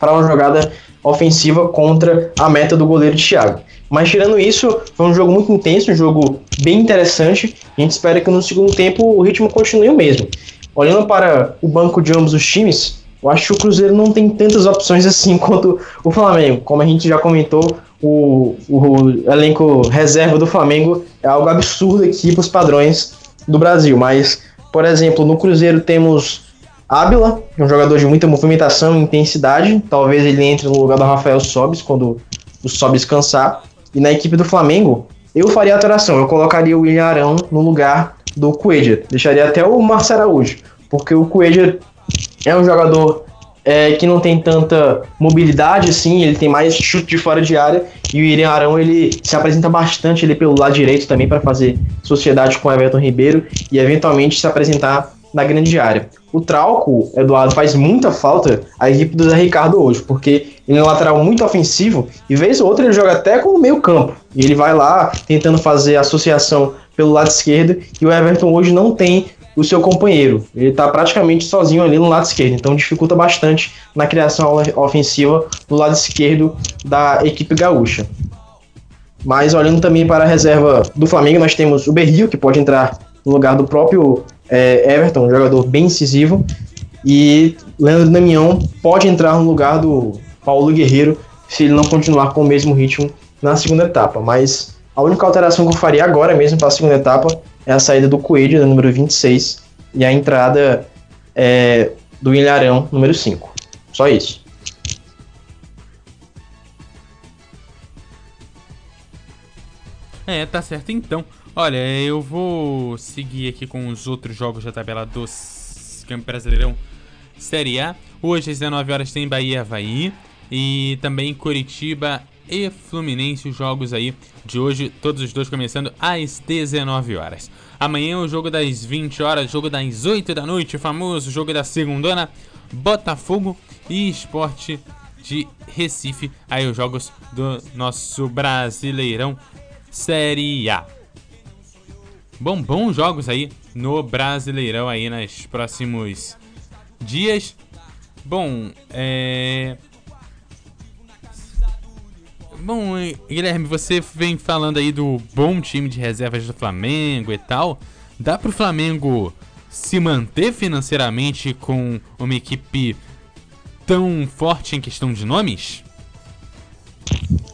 para uma jogada ofensiva contra a meta do goleiro Thiago. Mas tirando isso, foi um jogo muito intenso, um jogo bem interessante. A gente espera que no segundo tempo o ritmo continue o mesmo. Olhando para o banco de ambos os times, eu acho que o Cruzeiro não tem tantas opções assim quanto o Flamengo. Como a gente já comentou, o, o elenco reserva do Flamengo é algo absurdo aqui para os padrões do Brasil. Mas, por exemplo, no Cruzeiro temos Ábila, um jogador de muita movimentação e intensidade. Talvez ele entre no lugar do Rafael Sobis quando o Sobis cansar. E na equipe do Flamengo, eu faria a alteração. Eu colocaria o William Arão no lugar do Coelho. Deixaria até o Marcelo Araújo. Porque o Coelho é um jogador é, que não tem tanta mobilidade, assim, ele tem mais chute de fora de área. E o William Arão ele se apresenta bastante ele pelo lado direito também para fazer sociedade com o Everton Ribeiro e eventualmente se apresentar na grande área. O Trauco, Eduardo, faz muita falta à equipe do Zé Ricardo hoje, porque ele é um lateral muito ofensivo e vez ou outra ele joga até com o meio campo. E ele vai lá tentando fazer associação pelo lado esquerdo e o Everton hoje não tem o seu companheiro. Ele está praticamente sozinho ali no lado esquerdo, então dificulta bastante na criação ofensiva do lado esquerdo da equipe gaúcha. Mas olhando também para a reserva do Flamengo, nós temos o Berrio, que pode entrar no lugar do próprio é, Everton, um jogador bem incisivo. E Leandro Damião pode entrar no lugar do Paulo Guerreiro se ele não continuar com o mesmo ritmo na segunda etapa. Mas a única alteração que eu faria agora mesmo para a segunda etapa é a saída do Coelho, número 26, e a entrada é, do Ilharão, número 5. Só isso. É, tá certo então. Olha, eu vou seguir aqui com os outros jogos da tabela do Campeonato Brasileirão Série A. Hoje às 19 horas tem Bahia e Havaí e também Curitiba e Fluminense, os jogos aí de hoje, todos os dois começando às 19 horas. Amanhã o jogo das 20 horas, jogo das 8 da noite, famoso jogo da segundona, Botafogo e Esporte de Recife. Aí os jogos do nosso Brasileirão Série A. Bom, bons jogos aí no Brasileirão aí nos próximos dias. Bom, é Bom, Guilherme, você vem falando aí do bom time de reservas do Flamengo e tal. Dá pro Flamengo se manter financeiramente com uma equipe tão forte em questão de nomes?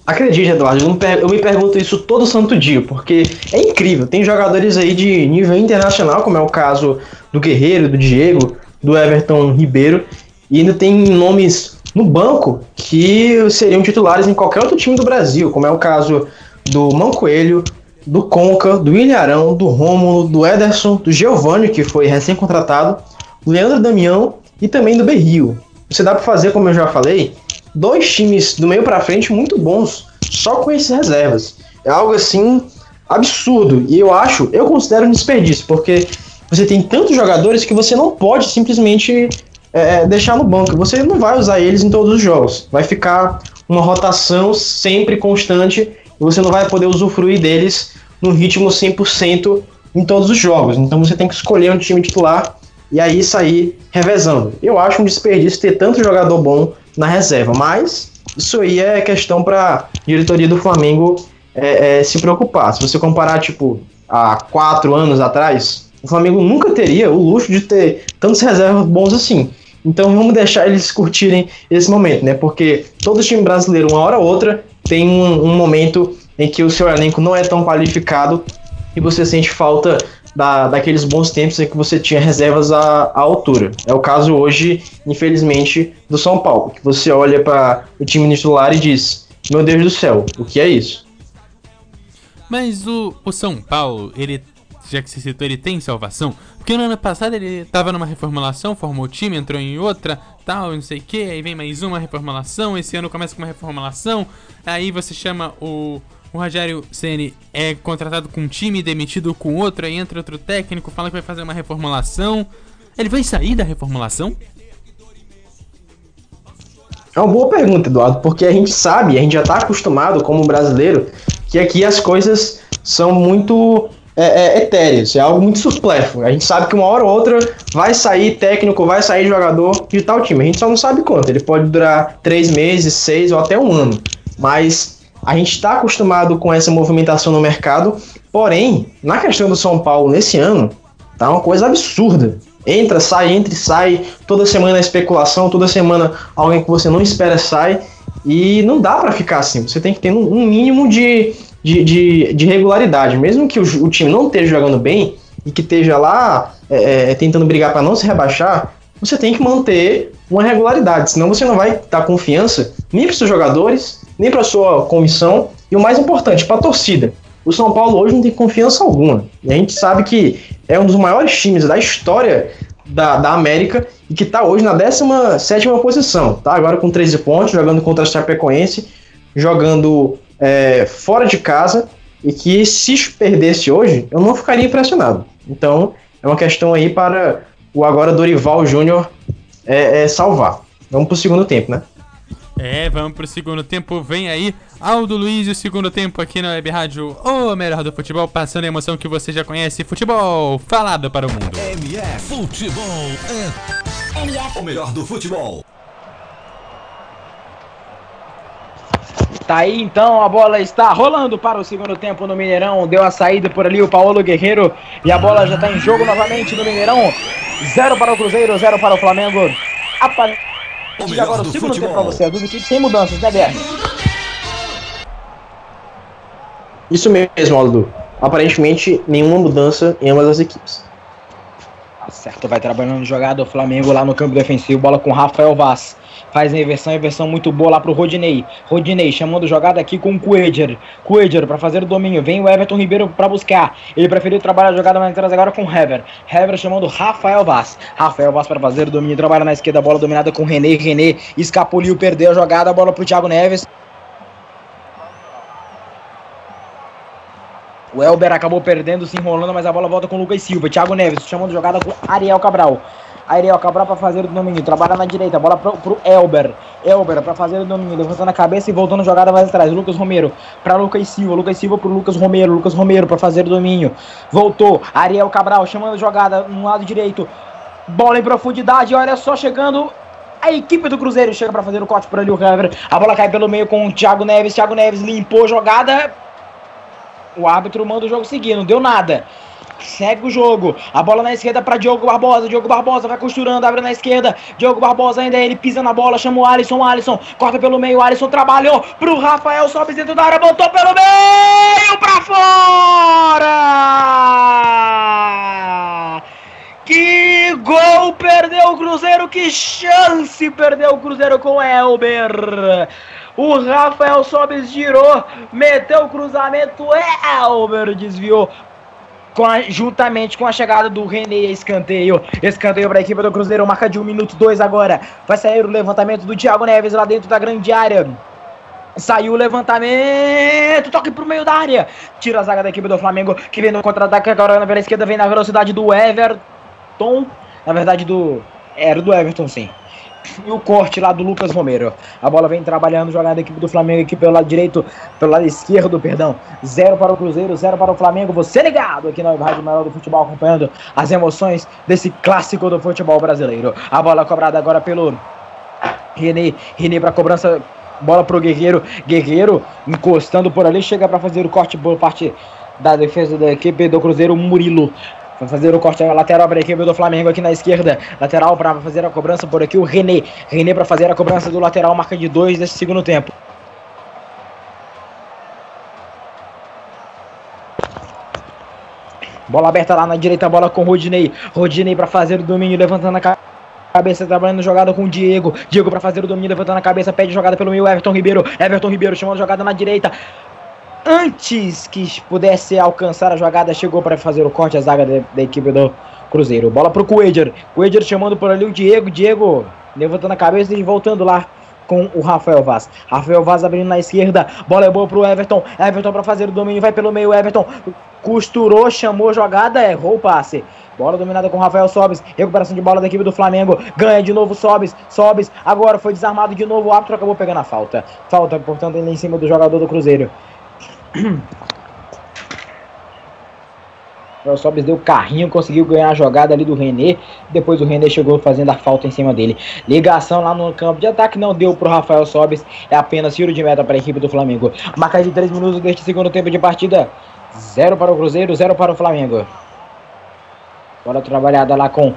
Acredite, Eduardo, eu, per eu me pergunto isso todo santo dia, porque é incrível. Tem jogadores aí de nível internacional, como é o caso do Guerreiro, do Diego, do Everton Ribeiro, e ainda tem nomes no banco que seriam titulares em qualquer outro time do Brasil, como é o caso do Mancoelho, do Conca, do Ilharão, do Rômulo, do Ederson, do Giovanni, que foi recém-contratado, do Leandro Damião e também do Berrio. Você dá para fazer, como eu já falei, dois times do meio para frente muito bons, só com esses reservas. É algo assim absurdo. E eu acho, eu considero um desperdício, porque você tem tantos jogadores que você não pode simplesmente é, é, deixar no banco. Você não vai usar eles em todos os jogos. Vai ficar uma rotação sempre constante e você não vai poder usufruir deles no ritmo 100% em todos os jogos. Então você tem que escolher um time titular e aí sair revezando. Eu acho um desperdício ter tanto jogador bom na reserva, mas isso aí é questão para diretoria do Flamengo é, é, se preocupar. Se você comparar, tipo, há quatro anos atrás, o Flamengo nunca teria o luxo de ter tantos reservas bons assim. Então vamos deixar eles curtirem esse momento, né? Porque todo time brasileiro, uma hora ou outra, tem um, um momento em que o seu elenco não é tão qualificado e você sente falta da, daqueles bons tempos em que você tinha reservas à, à, altura. É o caso hoje, infelizmente, do São Paulo, que você olha para o time titular e diz: Meu Deus do céu, o que é isso? Mas o, o São Paulo, ele já que você citou, ele tem salvação? Porque no ano passado ele tava numa reformulação, formou o time, entrou em outra, tal, não sei o que, aí vem mais uma reformulação, esse ano começa com uma reformulação, aí você chama o, o Rogério Ceni é contratado com um time, demitido com outro, aí entra outro técnico, fala que vai fazer uma reformulação. Ele vai sair da reformulação? É uma boa pergunta, Eduardo, porque a gente sabe, a gente já está acostumado como brasileiro, que aqui as coisas são muito é, é etéreos, é algo muito supléfluo. A gente sabe que uma hora ou outra vai sair técnico, vai sair jogador de tal time. A gente só não sabe quanto. Ele pode durar três meses, seis ou até um ano. Mas a gente está acostumado com essa movimentação no mercado. Porém, na questão do São Paulo nesse ano, tá uma coisa absurda. Entra, sai, entra e sai. Toda semana é especulação, toda semana alguém que você não espera sai. E não dá para ficar assim. Você tem que ter um mínimo de, de, de, de regularidade. Mesmo que o, o, time não esteja jogando bem e que esteja lá é, é, tentando brigar para não se rebaixar, você tem que manter uma regularidade, senão você não vai dar confiança nem para os jogadores, nem para sua comissão e o mais importante, para a torcida. O São Paulo hoje não tem confiança alguma. E a gente sabe que é um dos maiores times da história da, da América e que está hoje na 17 posição. Tá agora com 13 pontos, jogando contra a Chapecoense, jogando é, fora de casa e que se perdesse hoje, eu não ficaria impressionado. Então, é uma questão aí para o agora Dorival Júnior é, é, salvar. Vamos para o segundo tempo, né? É, vamos pro segundo tempo. Vem aí Aldo Luiz e o segundo tempo aqui na Web Rádio, o melhor do futebol, passando a emoção que você já conhece. Futebol falado para o mundo. MF Futebol é MF. o melhor do futebol. Tá aí então, a bola está rolando para o segundo tempo no Mineirão. Deu a saída por ali o Paulo Guerreiro e a bola já está em jogo novamente no Mineirão. Zero para o Cruzeiro, zero para o Flamengo. A partir de agora o do segundo tempo futebol. para você. As duas equipes sem mudanças, né, Berg? Isso mesmo, Aldo. Aparentemente, nenhuma mudança em ambas as equipes. Tá certo, vai trabalhando jogada o Flamengo lá no campo defensivo, bola com Rafael Vaz. Faz a inversão, inversão muito boa lá pro Rodinei. Rodinei chamando jogada aqui com o Cueger. Cueger para fazer o domínio. Vem o Everton Ribeiro para buscar. Ele preferiu trabalhar a jogada mais atrás agora com o Hever. Hever chamando Rafael Vaz. Rafael Vaz para fazer o domínio. Trabalha na esquerda, bola dominada com René. René escapuliu, perdeu a jogada, bola pro Thiago Neves. O Elber acabou perdendo, se enrolando, mas a bola volta com o Lucas Silva. Thiago Neves chamando jogada com Ariel Cabral. Ariel Cabral para fazer o domínio. Trabalha na direita. Bola pro, pro Elber. Elber para fazer o domínio. Levantando a cabeça e voltando a jogada mais atrás. Lucas Romero para Lucas Silva. Lucas Silva pro Lucas Romero. Lucas Romero para fazer o domínio. Voltou. Ariel Cabral chamando jogada no lado direito. Bola em profundidade. Olha só chegando. A equipe do Cruzeiro chega para fazer o corte por ali o Hever. A bola cai pelo meio com o Thiago Neves. Thiago Neves limpou a jogada. O árbitro manda o jogo seguir, não deu nada. Segue o jogo. A bola na esquerda para Diogo Barbosa. Diogo Barbosa vai costurando, abre na esquerda. Diogo Barbosa ainda ele pisa na bola, chama o Alisson. Alisson corta pelo meio. Alisson trabalhou pro Rafael, sobe dentro da área, botou pelo meio pra fora. Que gol perdeu o Cruzeiro, que chance perdeu o Cruzeiro com Elber. O Rafael Sobes girou, meteu o cruzamento, Elber desviou. Com a- juntamente com a chegada do René escanteio. Escanteio para a equipe do Cruzeiro, marca de 1 minuto 2 agora. Vai sair o levantamento do Thiago Neves lá dentro da grande área. Saiu o levantamento, toque pro meio da área. Tira a zaga da equipe do Flamengo, que vem no contra-ataque agora pela esquerda, vem na velocidade do Everton. Na verdade, do. Era do Everton, sim. E o corte lá do Lucas Romero. A bola vem trabalhando, jogada da equipe do Flamengo aqui pelo lado direito, pelo lado esquerdo, perdão. Zero para o Cruzeiro, zero para o Flamengo. Você ligado aqui na Rádio Maior do Futebol, acompanhando as emoções desse clássico do futebol brasileiro. A bola cobrada agora pelo René, René para cobrança, bola pro Guerreiro, Guerreiro encostando por ali, chega para fazer o corte por parte da defesa da equipe do Cruzeiro, Murilo. Vai fazer o corte lateral para a equipe do Flamengo aqui na esquerda. Lateral para fazer a cobrança por aqui o René. René para fazer a cobrança do lateral, marca de dois desse segundo tempo. Bola aberta lá na direita, bola com Rodinei. Rodinei para fazer o domínio, levantando a ca- cabeça, trabalhando jogada com o Diego. Diego para fazer o domínio, levantando a cabeça, pede jogada pelo meio, Everton Ribeiro. Everton Ribeiro chamando jogada na direita. Antes que pudesse alcançar a jogada, chegou para fazer o corte a zaga da, da equipe do Cruzeiro. Bola pro Coedger. Coedger chamando por ali o Diego. Diego levantando a cabeça e voltando lá com o Rafael Vaz. Rafael Vaz abrindo na esquerda. Bola é boa pro Everton. Everton para fazer o domínio. Vai pelo meio. Everton costurou, chamou jogada, errou o passe. Bola dominada com o Rafael Sobes. Recuperação de bola da equipe do Flamengo. Ganha de novo Sobes. Sobes. Agora foi desarmado de novo. O árbitro acabou pegando a falta. Falta, portanto, ele em cima do jogador do Cruzeiro. O Sobis deu carrinho, conseguiu ganhar a jogada ali do René. Depois o René chegou fazendo a falta em cima dele. Ligação lá no campo de ataque não deu pro Rafael Sobis. É apenas tiro de meta para a equipe do Flamengo. Marca de 3 minutos deste segundo tempo de partida. Zero para o Cruzeiro, zero para o Flamengo. Bola trabalhada lá com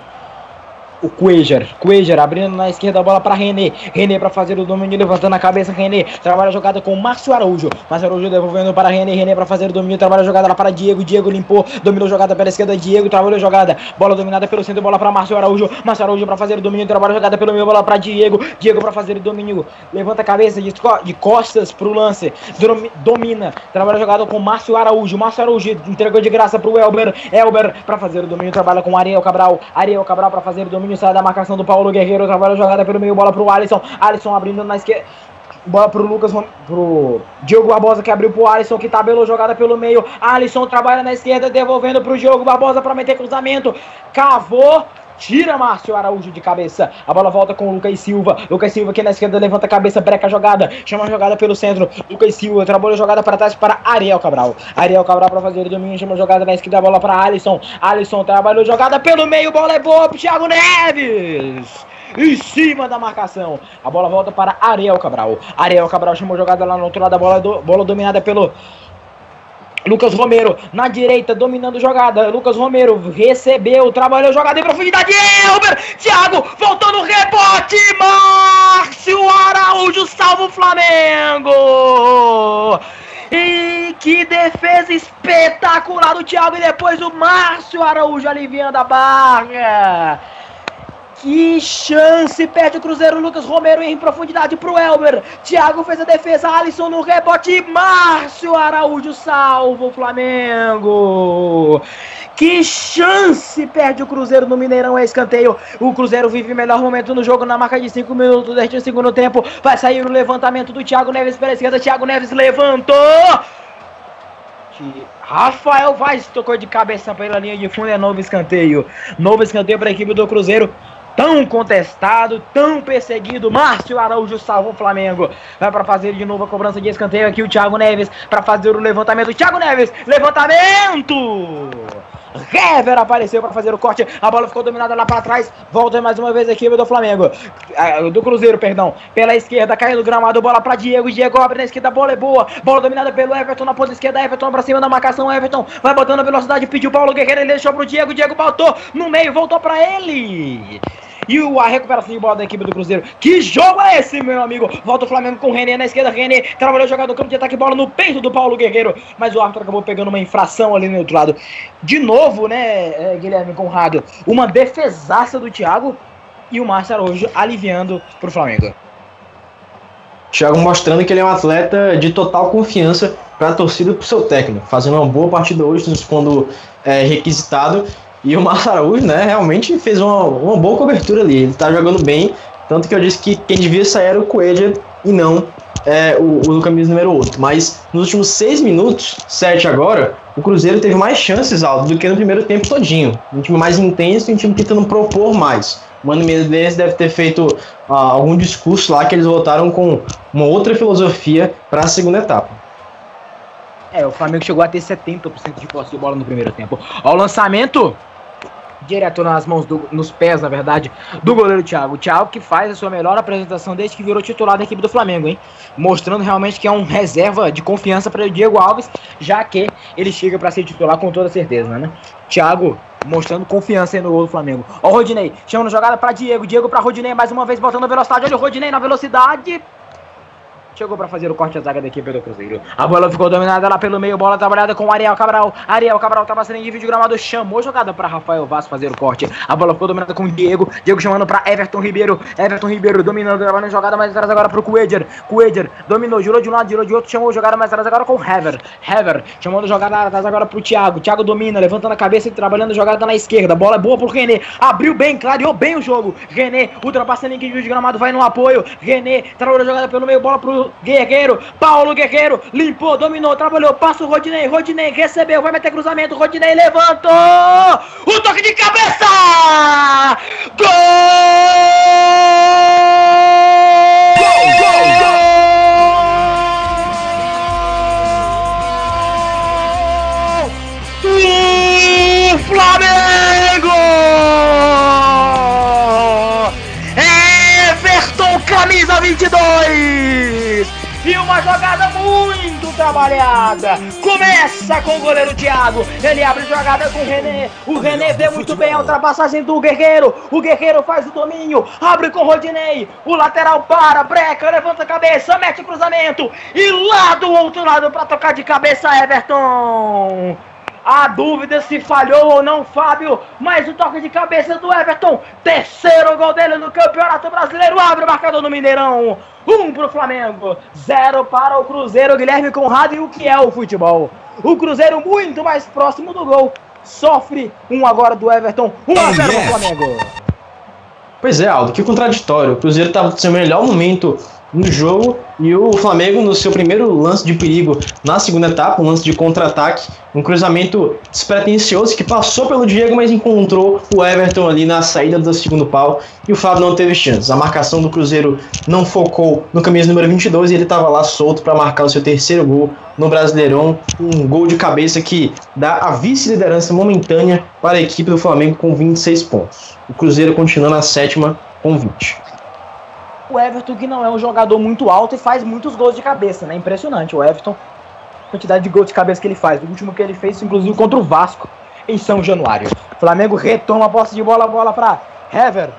o Cuejar. Cuejar abrindo na esquerda a bola para René. René para fazer o domínio, levantando a cabeça. René trabalha a jogada com Márcio Araújo. Márcio Araújo devolvendo para René. René para fazer o domínio, trabalha a jogada lá para Diego. Diego limpou, dominou a jogada pela esquerda. Diego trabalhou a jogada. Bola dominada pelo centro, bola para Márcio Araújo. Márcio Araújo para fazer o domínio, trabalha a jogada pelo meio, bola para Diego. Diego para fazer o domínio, levanta a cabeça de, de costas pro lance. Domi- Domina, trabalha a jogada com Márcio Araújo. Márcio Araújo entregou de graça pro Elber. Elber para fazer o domínio, trabalha com Ariel Cabral. Ariel Cabral para fazer o domínio, sai da marcação do Paulo Guerreiro, trabalha a jogada pelo meio, bola pro Alisson. Alisson abrindo na esquerda. Bola pro Lucas, pro Diogo Barbosa que abriu pro Alisson, que tabelou jogada pelo meio. Alisson trabalha na esquerda, devolvendo pro Diogo Barbosa para meter cruzamento. Cavou. Tira Márcio Araújo de cabeça. A bola volta com o Lucas Silva. Lucas Silva aqui na esquerda levanta a cabeça, breca a jogada. Chama a jogada pelo centro. Lucas Silva trabalha a jogada para trás para Ariel Cabral. Ariel Cabral para fazer o domínio. Chama a jogada na esquerda, a bola para Alisson. Alisson trabalhou jogada pelo meio. Bola é boa pro Thiago Neves. em cima da marcação. A bola volta para Ariel Cabral. Ariel Cabral chamou jogada lá no outro lado da bola, do, bola dominada pelo Lucas Romero na direita, dominando jogada. Lucas Romero recebeu, trabalhou jogada em profundidade. Elber, Thiago, voltou no rebote. Márcio Araújo salva o Flamengo. E que defesa espetacular do Thiago. E depois o Márcio Araújo aliviando a barra. Que chance! Perde o Cruzeiro. Lucas Romero em profundidade pro Elber. Thiago fez a defesa. Alisson no rebote. Márcio Araújo salva o Flamengo. Que chance! Perde o Cruzeiro no Mineirão. É escanteio. O Cruzeiro vive o melhor momento no jogo na marca de 5 minutos deste segundo tempo. Vai sair o levantamento do Thiago Neves pela esquerda. Thiago Neves levantou. Rafael Vaz tocou de cabeça pela linha de fundo. É novo escanteio. Novo escanteio para a equipe do Cruzeiro tão contestado, tão perseguido. Márcio Araújo salva o Flamengo. Vai para fazer de novo a cobrança de escanteio aqui o Thiago Neves para fazer o levantamento. Thiago Neves, levantamento! Hever apareceu para fazer o corte. A bola ficou dominada lá para trás. Volta mais uma vez a equipe do Flamengo. Ah, Do Cruzeiro, perdão. Pela esquerda, caindo no gramado. Bola para Diego. Diego abre na esquerda. Bola é boa. Bola dominada pelo Everton na ponta esquerda. Everton para cima da marcação. Everton vai botando a velocidade. Pediu Paulo Guerreiro. Ele deixou pro Diego. Diego voltou no meio. Voltou para ele. E a recuperação de bola da equipe do Cruzeiro. Que jogo é esse, meu amigo? Volta o Flamengo com o René na esquerda. René trabalhou jogado no campo de ataque. Bola no peito do Paulo Guerreiro. Mas o árbitro acabou pegando uma infração ali no outro lado. De novo, né, é, Guilherme Conrado? Uma defesaça do Thiago. E o Márcio Araújo aliviando pro Flamengo. Thiago mostrando que ele é um atleta de total confiança para a torcida e para o seu técnico, fazendo uma boa partida hoje, quando é, requisitado. E o Márcio Araújo, né, realmente fez uma, uma boa cobertura ali. Ele tá jogando bem, tanto que eu disse que quem devia sair era o Coelho e não é, o, o camisa número 8. Mas nos últimos seis minutos, sete agora, o Cruzeiro teve mais chances, Aldo, do que no primeiro tempo todinho. Um time mais intenso e um time tentando propor mais. O Mano Menezes deve ter feito ah, algum discurso lá que eles voltaram com uma outra filosofia para a segunda etapa. É, o Flamengo chegou a ter 70% de posse de bola no primeiro tempo. Ao lançamento, direto nas mãos, do, nos pés, na verdade, do goleiro Thiago. O Thiago que faz a sua melhor apresentação desde que virou titular da equipe do Flamengo, hein? Mostrando realmente que é um reserva de confiança para o Diego Alves, já que ele chega para ser titular com toda certeza, né? Thiago mostrando confiança aí no gol do Flamengo. Ó o Rodinei, chamando jogada para Diego, Diego para Rodinei, mais uma vez botando velocidade. Olha o Rodinei na velocidade. Chegou para fazer o corte da zaga da equipe do Cruzeiro. A bola ficou dominada lá pelo meio, bola trabalhada com Ariel Cabral. Ariel Cabral tava sendo em vídeo gramado, chamou jogada para Rafael Vaz fazer o corte. A bola ficou dominada com Diego. Diego chamando para Everton Ribeiro. Everton Ribeiro dominando, trabalhando jogada mais atrás agora pro Coedger. Coedger dominou, girou de um lado, girou de outro, chamou jogada mais atrás agora com Hever. Hever chamando jogada atrás agora pro Thiago. Thiago domina, levantando a cabeça e trabalhando jogada na esquerda. Bola é boa pro René. Abriu bem, clareou bem o jogo. René ultrapassando em vídeo de gramado, vai no apoio. René trabalhou jogada pelo meio, bola pro Guerreiro. Paulo Guerreiro limpou, dominou, trabalhou, passa o Rodinei, Rodinei recebeu, vai meter cruzamento, Rodinei levantou! O toque de cabeça! Gol! do Flamengo! Everton, camisa 22! E uma jogada muito trabalhada. Começa com o goleiro Thiago. Ele abre jogada com o René. O René vê muito bem a ultrapassagem do Guerreiro. O Guerreiro faz o domínio. Abre com o Rodinei. O lateral para, breca, levanta a cabeça, mete o cruzamento. E lá do outro lado para tocar de cabeça, Everton. A dúvida se falhou ou não, Fábio. Mas o toque de cabeça do Everton. Terceiro gol dele no Campeonato Brasileiro. Abre o marcador no Mineirão. Um pro Flamengo. Zero para o Cruzeiro. Guilherme Conrado. E o que é o futebol? O Cruzeiro muito mais próximo do gol. Sofre um agora do Everton. 1 a 0 pro Flamengo. Pois é, Aldo, que contraditório. O Cruzeiro estava no seu melhor momento no jogo e o Flamengo no seu primeiro lance de perigo na segunda etapa, um lance de contra-ataque, um cruzamento despretensioso que passou pelo Diego, mas encontrou o Everton ali na saída do segundo pau e o Flávio não teve chances. A marcação do Cruzeiro não focou no camisa número 22 e ele estava lá solto para marcar o seu terceiro gol no Brasileirão, um gol de cabeça que dá a vice-liderança momentânea para a equipe do Flamengo com 26 pontos. O Cruzeiro continua na sétima com 20. O Everton que não é um jogador muito alto e faz muitos gols de cabeça, né? Impressionante o Everton. A quantidade de gols de cabeça que ele faz. O último que ele fez, inclusive, contra o Vasco em São Januário. Flamengo retoma a posse de bola, bola para Hever.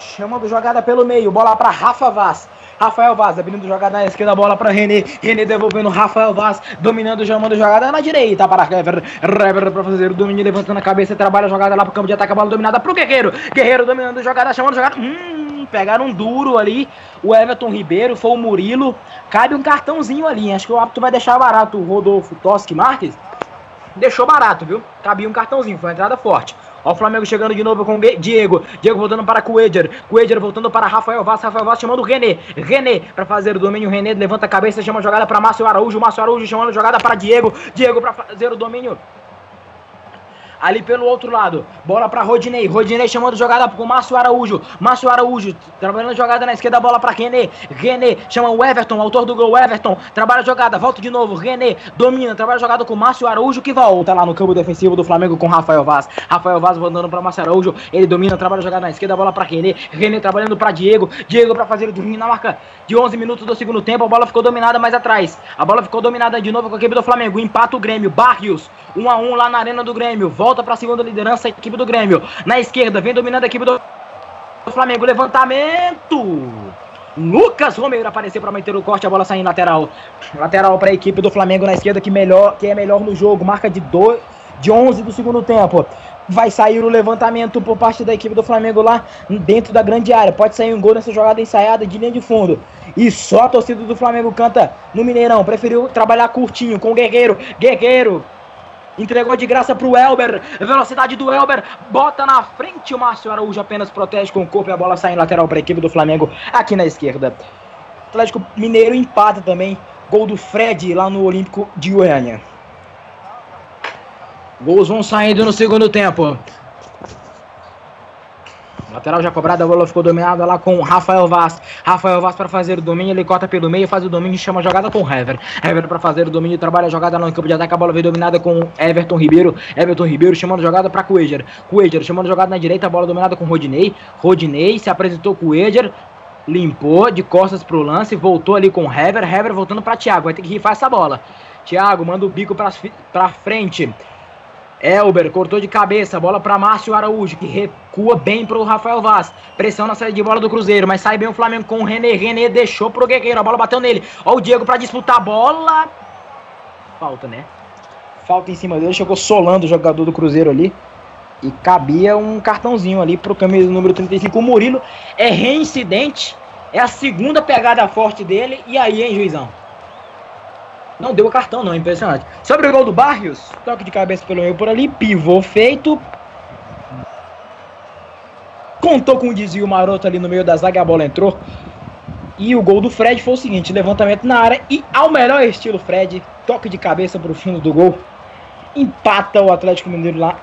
Chamando jogada pelo meio, bola para Rafa Vaz. Rafael Vaz abrindo jogada na esquerda, bola para René. René devolvendo Rafael Vaz, dominando, chamando jogada na direita para Hever. Hever para fazer o domínio, levantando a cabeça, trabalha a jogada lá pro campo de ataque, a bola dominada pro Guerreiro. Guerreiro dominando jogada, chamando jogada. Hum, pegaram um duro ali. O Everton Ribeiro, foi o Murilo. Cabe um cartãozinho ali. Acho que o árbitro vai deixar barato o Rodolfo Toschi Marques. Deixou barato, viu? Cabia um cartãozinho, foi uma entrada forte. Ó o Flamengo chegando de novo com Diego. Diego voltando para Coedger. Coedger voltando para Rafael Vaz. Rafael Vaz chamando René. René para fazer o domínio. René levanta a cabeça, chama a jogada para Márcio Araújo. Márcio Araújo chamando a jogada para Diego. Diego para fazer o domínio. Ali pelo outro lado, bola para Rodinei. Rodinei chamando jogada com Márcio Araújo. Márcio Araújo trabalhando jogada na esquerda, bola para René. René chama o Everton, autor do gol. Everton trabalha jogada, volta de novo. René domina, trabalha jogada com Márcio Araújo que volta lá no campo defensivo do Flamengo com Rafael Vaz. Rafael Vaz voltando para Márcio Araújo. Ele domina, trabalha jogada na esquerda, bola para René. René trabalhando para Diego. Diego para fazer o domínio na marca de 11 minutos do segundo tempo. A bola ficou dominada mais atrás. A bola ficou dominada de novo com a equipe do Flamengo. Empata o Grêmio. Barrios 1 a 1 lá na arena do Grêmio. Volta para a segunda liderança a equipe do Grêmio. Na esquerda vem dominando a equipe do Flamengo. Levantamento. Lucas Romero apareceu para meter o corte, a bola saindo lateral. Lateral para a equipe do Flamengo na esquerda que melhor, que é melhor no jogo, marca de 2 de 11 do segundo tempo. Vai sair o levantamento por parte da equipe do Flamengo lá dentro da grande área. Pode sair um gol nessa jogada ensaiada de linha de fundo. E só a torcida do Flamengo canta no Mineirão. Preferiu trabalhar curtinho com o Guerreiro. Guerreiro Entregou de graça pro Elber. Velocidade do Elber. Bota na frente o Márcio Araújo. Apenas protege com o corpo e a bola sai em lateral para a equipe do Flamengo aqui na esquerda. Atlético Mineiro empata também. Gol do Fred lá no Olímpico de Goiânia. Gols vão saindo no segundo tempo. Lateral já cobrada, a bola ficou dominada lá com Rafael Vaz. Rafael Vaz para fazer o domínio, ele corta pelo meio, faz o domínio, chama a jogada com Hever. Hever para fazer o domínio, trabalha a jogada no campo de ataque, a bola veio dominada com Everton Ribeiro. Everton Ribeiro chamando a jogada para Coeger. Coeger chamando a jogada na direita, a bola dominada com Rodinei. Rodinei se apresentou com Coeger, limpou de costas pro lance, voltou ali com Hever. Hever voltando para Thiago, vai ter que rifar essa bola. Thiago manda o bico para frente. Elber cortou de cabeça, bola para Márcio Araújo, que recua bem pro Rafael Vaz. Pressão na saída de bola do Cruzeiro, mas sai bem o Flamengo com o René. René deixou pro Guerreiro, a bola bateu nele. Ó o Diego para disputar a bola. Falta, né? Falta em cima dele, chegou solando o jogador do Cruzeiro ali. E cabia um cartãozinho ali pro camisa número 35. O Murilo é reincidente. É a segunda pegada forte dele. E aí, hein, juizão? Não deu o cartão, não, impressionante. Sobre o gol do Barrios, toque de cabeça pelo meio por ali, pivô feito. Contou com um desvio maroto ali no meio da zaga, a bola entrou. E o gol do Fred foi o seguinte: levantamento na área e, ao melhor estilo Fred, toque de cabeça pro fundo do gol. Empata o Atlético Mineiro lá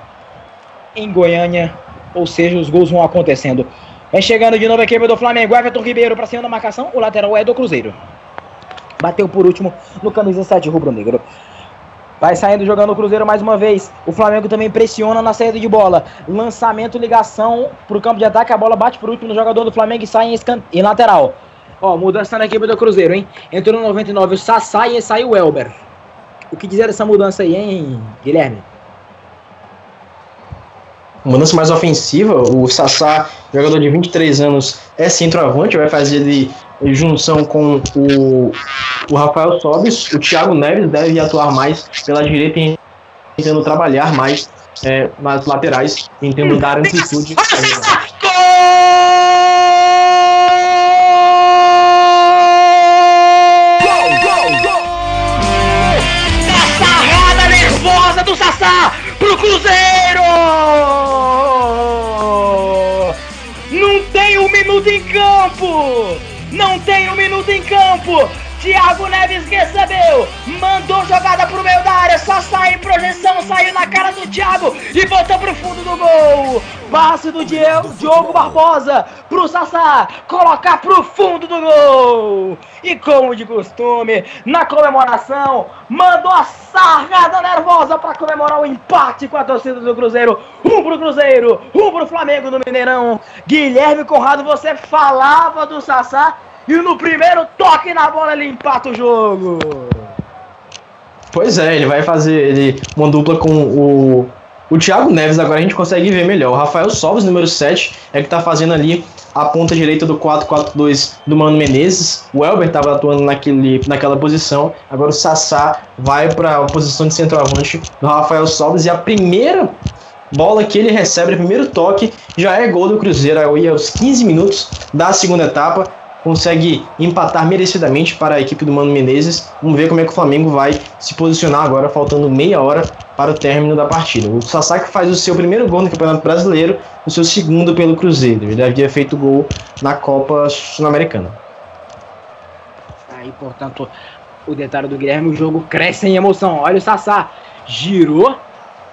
em Goiânia. Ou seja, os gols vão acontecendo. Vem chegando de novo a equipe do Flamengo. Everton Ribeiro para cima da marcação. O lateral é do Cruzeiro. Bateu por último no camisa 7 rubro-negro. Vai saindo jogando o Cruzeiro mais uma vez. O Flamengo também pressiona na saída de bola. Lançamento, ligação pro campo de ataque. A bola bate por último no jogador do Flamengo e sai em, em lateral. Ó, mudança na equipe do Cruzeiro, hein? Entrou no 99 o Sassá e saiu o Elber. O que dizer dessa mudança aí, hein, Guilherme? Mudança mais ofensiva. O Sassá, jogador de 23 anos, é centroavante. Vai fazer ele junção com o, o Rafael Sobis, o Thiago Neves deve atuar mais pela direita, tentando trabalhar mais é, nas laterais, tentando dar amplitude. Campo. Thiago Neves recebeu, mandou jogada pro meio da área, só sai projeção, saiu na cara do Thiago e voltou pro fundo do gol. Passe do Diego, Diogo Barbosa pro Sassá, colocar pro fundo do gol. E como de costume, na comemoração, mandou a sargada nervosa para comemorar o empate com a torcida do Cruzeiro. Um pro Cruzeiro, um pro Flamengo no Mineirão. Guilherme Conrado, você falava do Sassá e no primeiro toque na bola ele empata o jogo. Pois é, ele vai fazer ele, uma dupla com o, o Thiago Neves, agora a gente consegue ver melhor. O Rafael Sobres, número 7, é que tá fazendo ali a ponta direita do 4-4-2 do Mano Menezes. O Elber estava atuando naquele, naquela posição. Agora o Sassá vai para a posição de centroavante do Rafael Sobres. E a primeira bola que ele recebe, o primeiro toque, já é gol do Cruzeiro. Aí aos 15 minutos da segunda etapa consegue empatar merecidamente para a equipe do Mano Menezes. Vamos ver como é que o Flamengo vai se posicionar agora, faltando meia hora para o término da partida. O Sasaki faz o seu primeiro gol no Campeonato Brasileiro, o seu segundo pelo Cruzeiro. Ele havia feito gol na Copa Sul-Americana. Aí, portanto, o detalhe do Guilherme, o jogo cresce em emoção. Olha o Sassá, girou,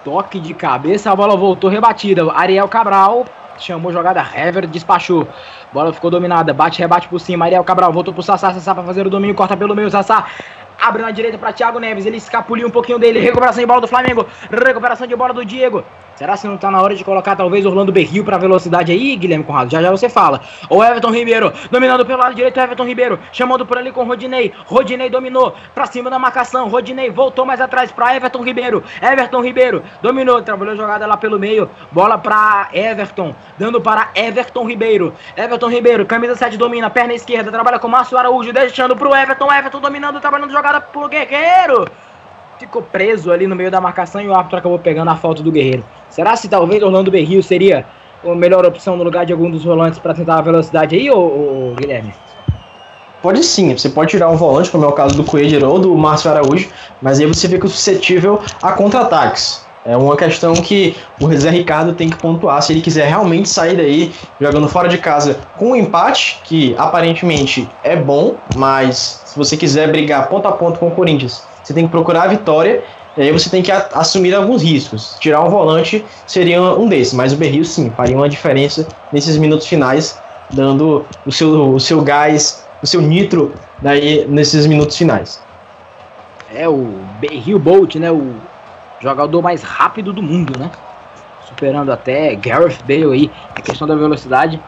toque de cabeça, a bola voltou rebatida. Ariel Cabral chamou jogada, Hever despachou. Bola ficou dominada, bate, rebate por cima. Ariel Cabral voltou pro Sassá, Sassá pra fazer o domínio, corta pelo meio, Sassá. Abre na direita para Thiago Neves, ele escapuliu um pouquinho dele. Recuperação de bola do Flamengo, recuperação de bola do Diego. Será que não tá na hora de colocar talvez Orlando Berril pra velocidade aí, Guilherme Conrado? Já já você fala. O Everton Ribeiro, dominando pelo lado direito, Everton Ribeiro, chamando por ali com Rodinei. Rodinei dominou, pra cima da marcação. Rodinei voltou mais atrás pra Everton Ribeiro. Everton Ribeiro, dominou, trabalhou jogada lá pelo meio. Bola pra Everton, dando para Everton Ribeiro. Everton Ribeiro, camisa 7 domina, perna esquerda, trabalha com Márcio Araújo, deixando pro Everton. Everton dominando, trabalhando jogada pro Guerreiro ficou preso ali no meio da marcação e o árbitro acabou pegando a falta do Guerreiro. Será se talvez Orlando Berrio seria a melhor opção no lugar de algum dos volantes para tentar a velocidade aí, ô, ô, Guilherme? Pode sim, você pode tirar um volante, como é o caso do Coelho ou do Márcio Araújo, mas aí você fica suscetível a contra-ataques. É uma questão que o Zé Ricardo tem que pontuar se ele quiser realmente sair daí jogando fora de casa com um empate, que aparentemente é bom, mas se você quiser brigar ponto a ponto com o Corinthians você tem que procurar a vitória, e aí você tem que assumir alguns riscos. Tirar um volante seria um desses, mas o Berrio sim faria uma diferença nesses minutos finais, dando o seu, o seu gás, o seu nitro daí nesses minutos finais. É o Berrio Bolt, né? O jogador mais rápido do mundo, né? Superando até Gareth Bale aí, a questão da velocidade.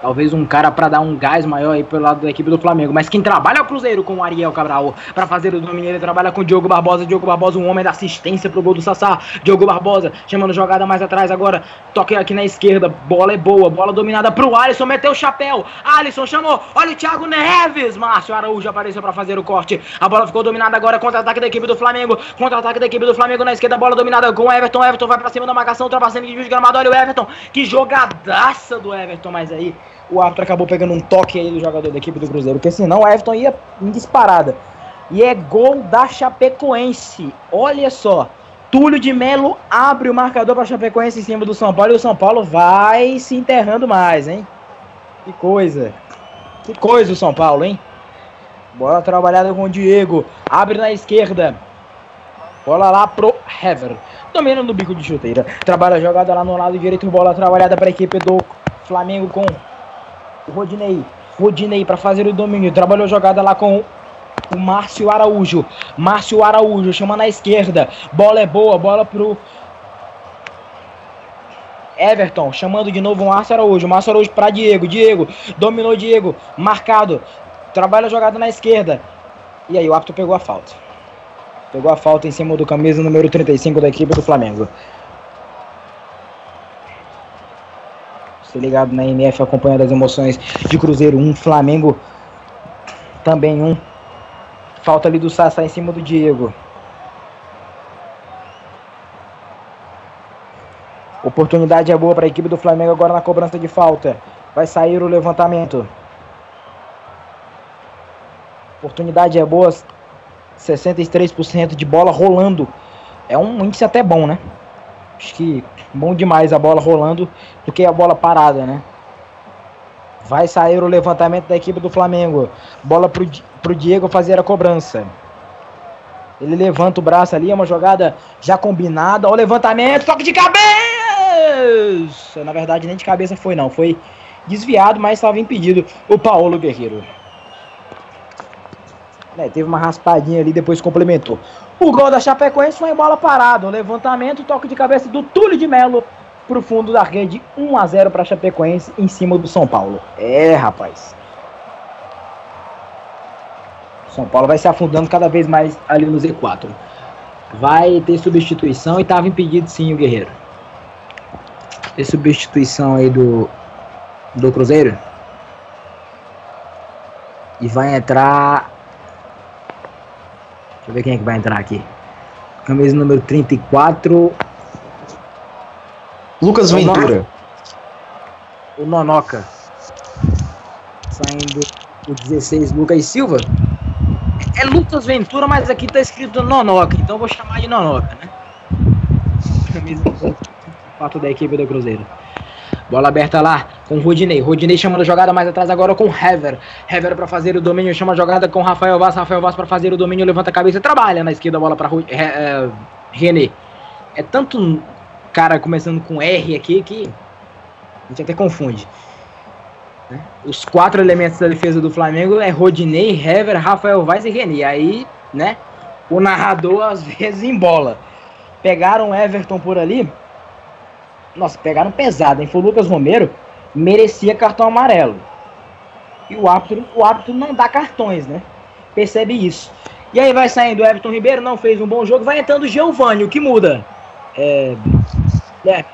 Talvez um cara para dar um gás maior aí pelo lado da equipe do Flamengo. Mas quem trabalha é o Cruzeiro com o Ariel Cabral. Para fazer o domínio, ele trabalha com o Diogo Barbosa. Diogo Barbosa, um homem da assistência pro gol do Sassá. Diogo Barbosa chamando jogada mais atrás agora. Toque aqui na esquerda. Bola é boa. Bola dominada pro Alisson. Meteu o chapéu. Alisson chamou. Olha o Thiago Neves. Márcio Araújo apareceu para fazer o corte. A bola ficou dominada agora. Contra-ataque da equipe do Flamengo. Contra-ataque da equipe do Flamengo na esquerda. Bola dominada com o Everton. Everton vai para cima da marcação. Ultrapassando de gramado. Olha o Everton. Que jogadaça do Everton. Mas aí o árbitro acabou pegando um toque aí do jogador da equipe do Cruzeiro, porque senão o Everton ia em disparada. E é gol da Chapecoense. Olha só. Túlio de Melo abre o marcador para Chapecoense em cima do São Paulo e o São Paulo vai se enterrando mais, hein? Que coisa. Que coisa o São Paulo, hein? Bola trabalhada com o Diego. Abre na esquerda. Bola lá pro Hever. Domina no bico de chuteira. Trabalha a jogada lá no lado direito. Bola trabalhada para a equipe do Flamengo com Rodinei. Rodinei para fazer o domínio. Trabalhou jogada lá com o Márcio Araújo. Márcio Araújo chama na esquerda. Bola é boa, bola pro Everton, chamando de novo o Márcio Araújo. Márcio Araújo para Diego. Diego, dominou Diego. Marcado. Trabalha a jogada na esquerda. E aí o árbitro pegou a falta. Pegou a falta em cima do camisa número 35 da equipe do Flamengo. Você ligado na MF acompanhando as emoções de Cruzeiro 1, Flamengo também 1. Falta ali do Sassá em cima do Diego. Oportunidade é boa para a equipe do Flamengo agora na cobrança de falta. Vai sair o levantamento. Oportunidade é boa. 63% de bola rolando. É um índice até bom, né? Acho que bom demais a bola rolando do que a bola parada, né? Vai sair o levantamento da equipe do Flamengo. Bola pro, pro Diego fazer a cobrança. Ele levanta o braço ali, é uma jogada já combinada. Olha o levantamento, toque de cabeça! Na verdade, nem de cabeça foi, não. Foi desviado, mas estava impedido o Paulo Guerreiro. É, teve uma raspadinha ali, depois complementou. O gol da Chapecoense foi em bola parada. O levantamento, toque de cabeça do Túlio de Melo pro fundo da rede. 1 a 0 para Chapecoense em cima do São Paulo. É, rapaz. São Paulo vai se afundando cada vez mais ali no Z4. Vai ter substituição e estava impedido sim o Guerreiro. Ter substituição aí do do Cruzeiro. E vai entrar Deixa eu ver quem é que vai entrar aqui. Camisa número 34. Lucas Ventura. O Nonoca. Saindo o 16, Lucas Silva. É Lucas Ventura, mas aqui tá escrito Nonoca, então eu vou chamar de Nonoca, né? Camisa 4 da equipe do Cruzeiro. Bola aberta lá com Rodinei. Rodinei chamando a jogada mais atrás agora com Hever. Hever para fazer o domínio, chama a jogada com Rafael Vaz. Rafael Vaz para fazer o domínio, levanta a cabeça, trabalha na esquerda, bola para é, René. É tanto cara começando com R aqui que a gente até confunde. Né? Os quatro elementos da defesa do Flamengo é Rodinei, Hever, Rafael Vaz e René. Aí, né, o narrador às vezes embola. Pegaram Everton por ali, nossa, pegaram pesado, hein? Foi o Lucas Romero, merecia cartão amarelo. E o árbitro, o árbitro não dá cartões, né? Percebe isso. E aí vai saindo o Everton Ribeiro, não fez um bom jogo, vai entrando o Giovanni, o que muda? É. é.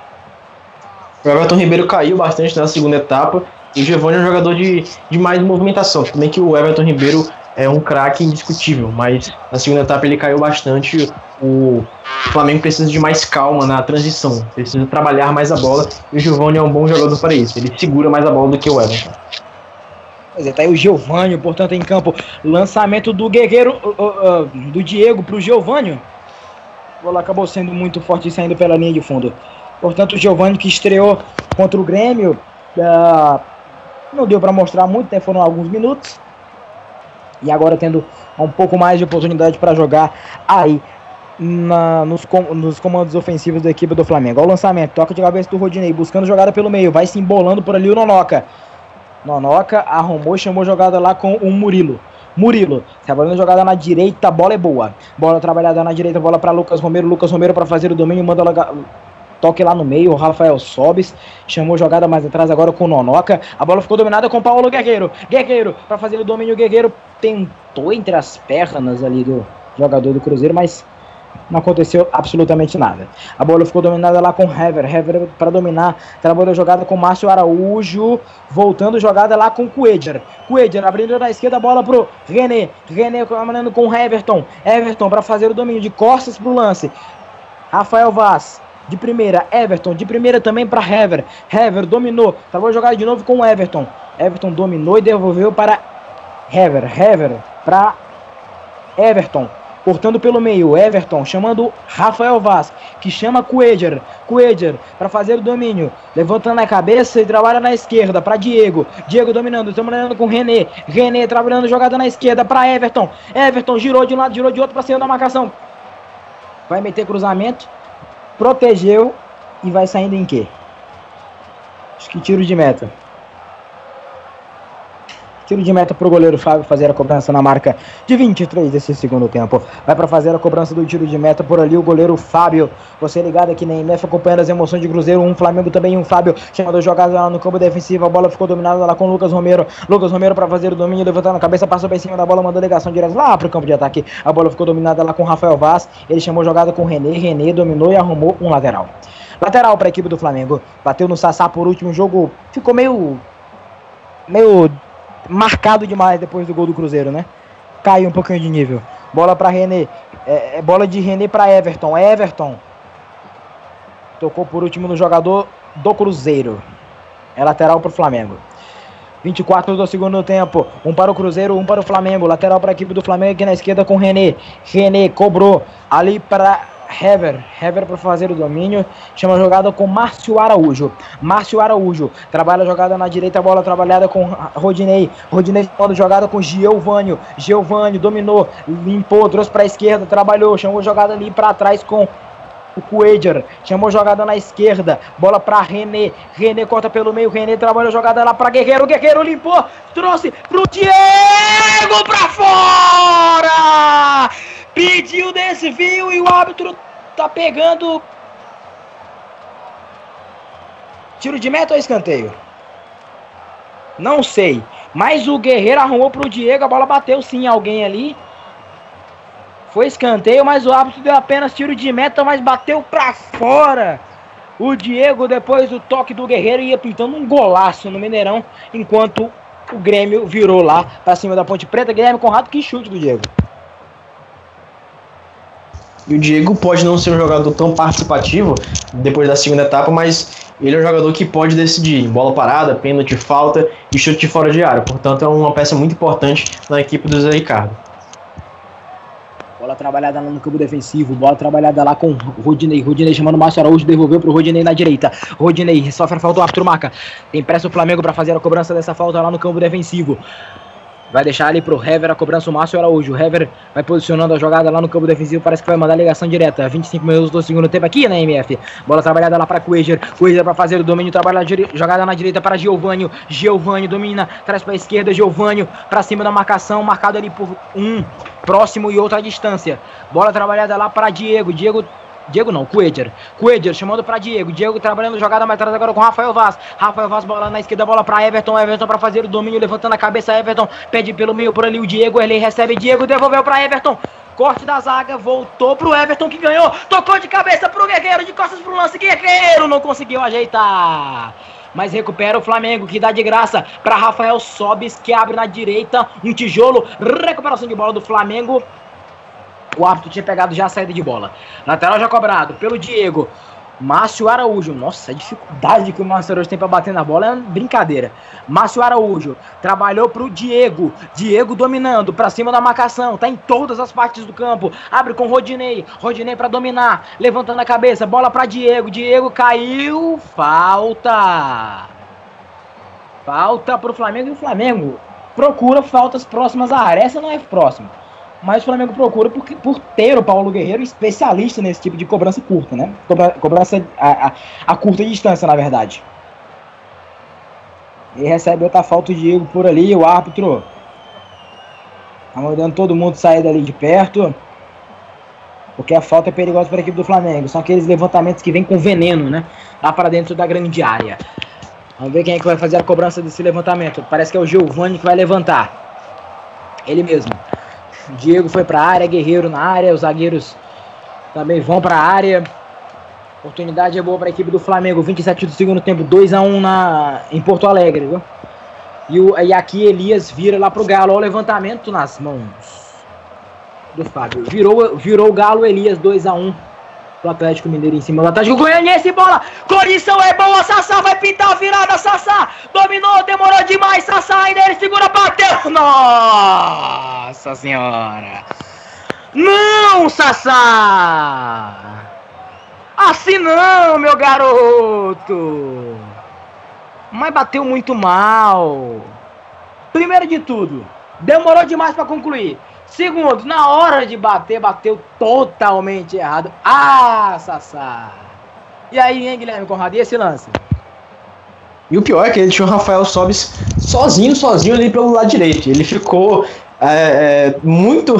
O Everton Ribeiro caiu bastante na segunda etapa. E o Giovanni é um jogador de, de mais movimentação. Também que o Everton Ribeiro é um craque indiscutível, mas na segunda etapa ele caiu bastante. O Flamengo precisa de mais calma na transição, precisa trabalhar mais a bola e o Giovanni é um bom jogador para isso. Ele segura mais a bola do que o Everton. Pois é, tá aí o Giovanni, portanto, em campo. Lançamento do Guerreiro, uh, uh, do Diego pro Giovanni. A bola acabou sendo muito forte saindo pela linha de fundo. Portanto, o Giovanni que estreou contra o Grêmio. Uh, não deu para mostrar muito, né? foram alguns minutos e agora tendo um pouco mais de oportunidade para jogar aí na, nos, com, nos, comandos ofensivos da equipe do Flamengo. Olha o lançamento, toca de cabeça do Rodinei, buscando jogada pelo meio, vai se embolando por ali o Nonoca. Nonoca arrumou, chamou jogada lá com o Murilo. Murilo, trabalhando jogada na direita, bola é boa. Bola trabalhada na direita, bola para Lucas Romero. Lucas Romero para fazer o domínio, manda toque lá no meio, o Rafael Sobis chamou jogada mais atrás agora com o Nonoca. A bola ficou dominada com o Paulo Guerreiro. Guerreiro para fazer o domínio, Guerreiro tentou entre as pernas ali do jogador do Cruzeiro, mas não aconteceu absolutamente nada. A bola ficou dominada lá com Hever. Hever para dominar. Trabalhou a jogada com Márcio Araújo. Voltando jogada lá com Coedger. Coedger abrindo na esquerda a bola pro René. René comandando com Everton. Everton para fazer o domínio de costas pro lance. Rafael Vaz de primeira, Everton. De primeira também para Hever. Hever dominou. Travou jogada de novo com Everton. Everton dominou e devolveu para Hever. Hever para Everton. Cortando pelo meio, Everton chamando Rafael Vaz, que chama Coedger. Coedger para fazer o domínio, levantando a cabeça e trabalha na esquerda para Diego. Diego dominando, dominando com René. René trabalhando jogada na esquerda para Everton. Everton girou de um lado, girou de outro para cima da marcação. Vai meter cruzamento protegeu e vai saindo em quê? Acho que tiro de meta. Tiro de meta para o goleiro Fábio fazer a cobrança na marca de 23 desse segundo tempo. Vai para fazer a cobrança do tiro de meta por ali o goleiro Fábio. Você ligado aqui na MF acompanhando as emoções de Cruzeiro. Um Flamengo também, um Fábio. Chamando jogada lá no campo defensivo. A bola ficou dominada lá com o Lucas Romero. Lucas Romero para fazer o domínio, levantando a cabeça, passou bem cima da bola, mandou ligação direto lá para o campo de ataque. A bola ficou dominada lá com o Rafael Vaz. Ele chamou jogada com o René. René dominou e arrumou um lateral. Lateral para a equipe do Flamengo. Bateu no Sassá por último jogo. Ficou meio. meio marcado demais depois do gol do Cruzeiro, né? Caiu um pouquinho de nível. Bola para René. É, é, bola de René para Everton. Everton. Tocou por último no jogador do Cruzeiro. É lateral para o Flamengo. 24 do segundo tempo. Um para o Cruzeiro, um para o Flamengo. Lateral para a equipe do Flamengo aqui na esquerda com René. René cobrou ali para Hever. Hever para fazer o domínio. Chama a jogada com Márcio Araújo. Márcio Araújo. Trabalha a jogada na direita, bola trabalhada com Rodinei. Rodinei a jogada com Giovânio. Giovânio dominou, limpou, trouxe para a esquerda, trabalhou, chamou a jogada ali para trás com O Coedger chamou jogada na esquerda. Bola pra René. René corta pelo meio. René trabalhou jogada lá pra Guerreiro. Guerreiro limpou. Trouxe pro Diego pra fora! Pediu desvio e o árbitro tá pegando. Tiro de meta ou escanteio? Não sei. Mas o Guerreiro arrumou pro Diego. A bola bateu sim alguém ali. Foi escanteio, mas o árbitro deu apenas tiro de meta, mas bateu pra fora. O Diego, depois do toque do Guerreiro, ia pintando um golaço no Mineirão, enquanto o Grêmio virou lá pra cima da Ponte Preta. Guilherme Conrado, que chute do Diego. E o Diego pode não ser um jogador tão participativo depois da segunda etapa, mas ele é um jogador que pode decidir bola parada, pênalti, falta e chute fora de área. Portanto, é uma peça muito importante na equipe do Zé Ricardo. Bola trabalhada lá no campo defensivo. Bola trabalhada lá com Rodinei. Rodinei chamando o Márcio Araújo. Devolveu pro Rodinei na direita. Rodinei sofre a falta. O árbitro marca. Tem pressa o Flamengo para fazer a cobrança dessa falta lá no campo defensivo. Vai deixar ali pro Hever a cobrança o Márcio Araújo. O Hever vai posicionando a jogada lá no campo defensivo. Parece que vai mandar a ligação direta. 25 minutos do segundo tempo aqui na MF. Bola trabalhada lá para Cueger. Cueger para fazer o domínio. Trabalha jogada na direita para Giovanni. Giovanni domina. Traz para esquerda. Giovanni para cima da marcação. Marcado ali por um próximo e outra distância. Bola trabalhada lá para Diego. Diego Diego não, Cueger. Cueger chamando para Diego. Diego trabalhando jogada mais atrás agora com Rafael Vaz. Rafael Vaz bola na esquerda, bola para Everton. Everton para fazer o domínio, levantando a cabeça. Everton pede pelo meio por ali o Diego. Ele recebe Diego, devolveu para Everton. Corte da zaga, voltou pro Everton que ganhou. Tocou de cabeça pro Guerreiro, de costas pro lance. Guerreiro não conseguiu ajeitar mas recupera o Flamengo, que dá de graça para Rafael Sobis, que abre na direita, um tijolo, recuperação de bola do Flamengo. O árbitro tinha pegado já a saída de bola. Lateral já cobrado pelo Diego. Márcio Araújo. Nossa, a dificuldade que o Márcio Araújo tem para bater na bola é brincadeira. Márcio Araújo trabalhou pro Diego. Diego dominando para cima da marcação. Tá em todas as partes do campo. Abre com Rodinei. Rodinei para dominar. Levantando a cabeça. Bola para Diego. Diego caiu. Falta. Falta pro Flamengo e o Flamengo procura faltas próximas à área. Essa não é próxima mas o Flamengo procura por, por ter o Paulo Guerreiro especialista nesse tipo de cobrança curta, né? Cobra, cobrança a, a, a, curta distância, na verdade. E recebe outra falta de Diego por ali, o árbitro tá mandando todo mundo sair dali de perto. Porque a falta é perigosa para a equipe do Flamengo. São aqueles levantamentos que vêm com veneno, né? Lá para dentro da grande área. Vamos ver quem é que vai fazer a cobrança desse levantamento. Parece que é o Giovani que vai levantar. Ele mesmo. Diego foi para a área, Guerreiro na área, os zagueiros também vão para a área. Oportunidade é boa para a equipe do Flamengo. 27 do segundo tempo, 2 a 1 na em Porto Alegre, viu? E, o, e aqui Elias vira lá pro Galo. Olha o levantamento nas mãos do Fábio. Virou, virou o Galo Elias 2 a 1 o Atlético Mineiro em cima do Atlético Goianiense, bola, condição é boa, Sassá vai pintar a virada, Sassá, dominou, demorou demais, Sassá, ainda ele segura, bateu, nossa senhora, não, Sassá, assim não, meu garoto, mas bateu muito mal, primeiro de tudo, demorou demais para concluir, Segundo, na hora de bater, bateu totalmente errado. Ah, Sassá! E aí, hein, Guilherme Conrado? E esse lance? E o pior é que ele tinha o Rafael Sobis sozinho, sozinho ali pelo lado direito. Ele ficou é, é, muito,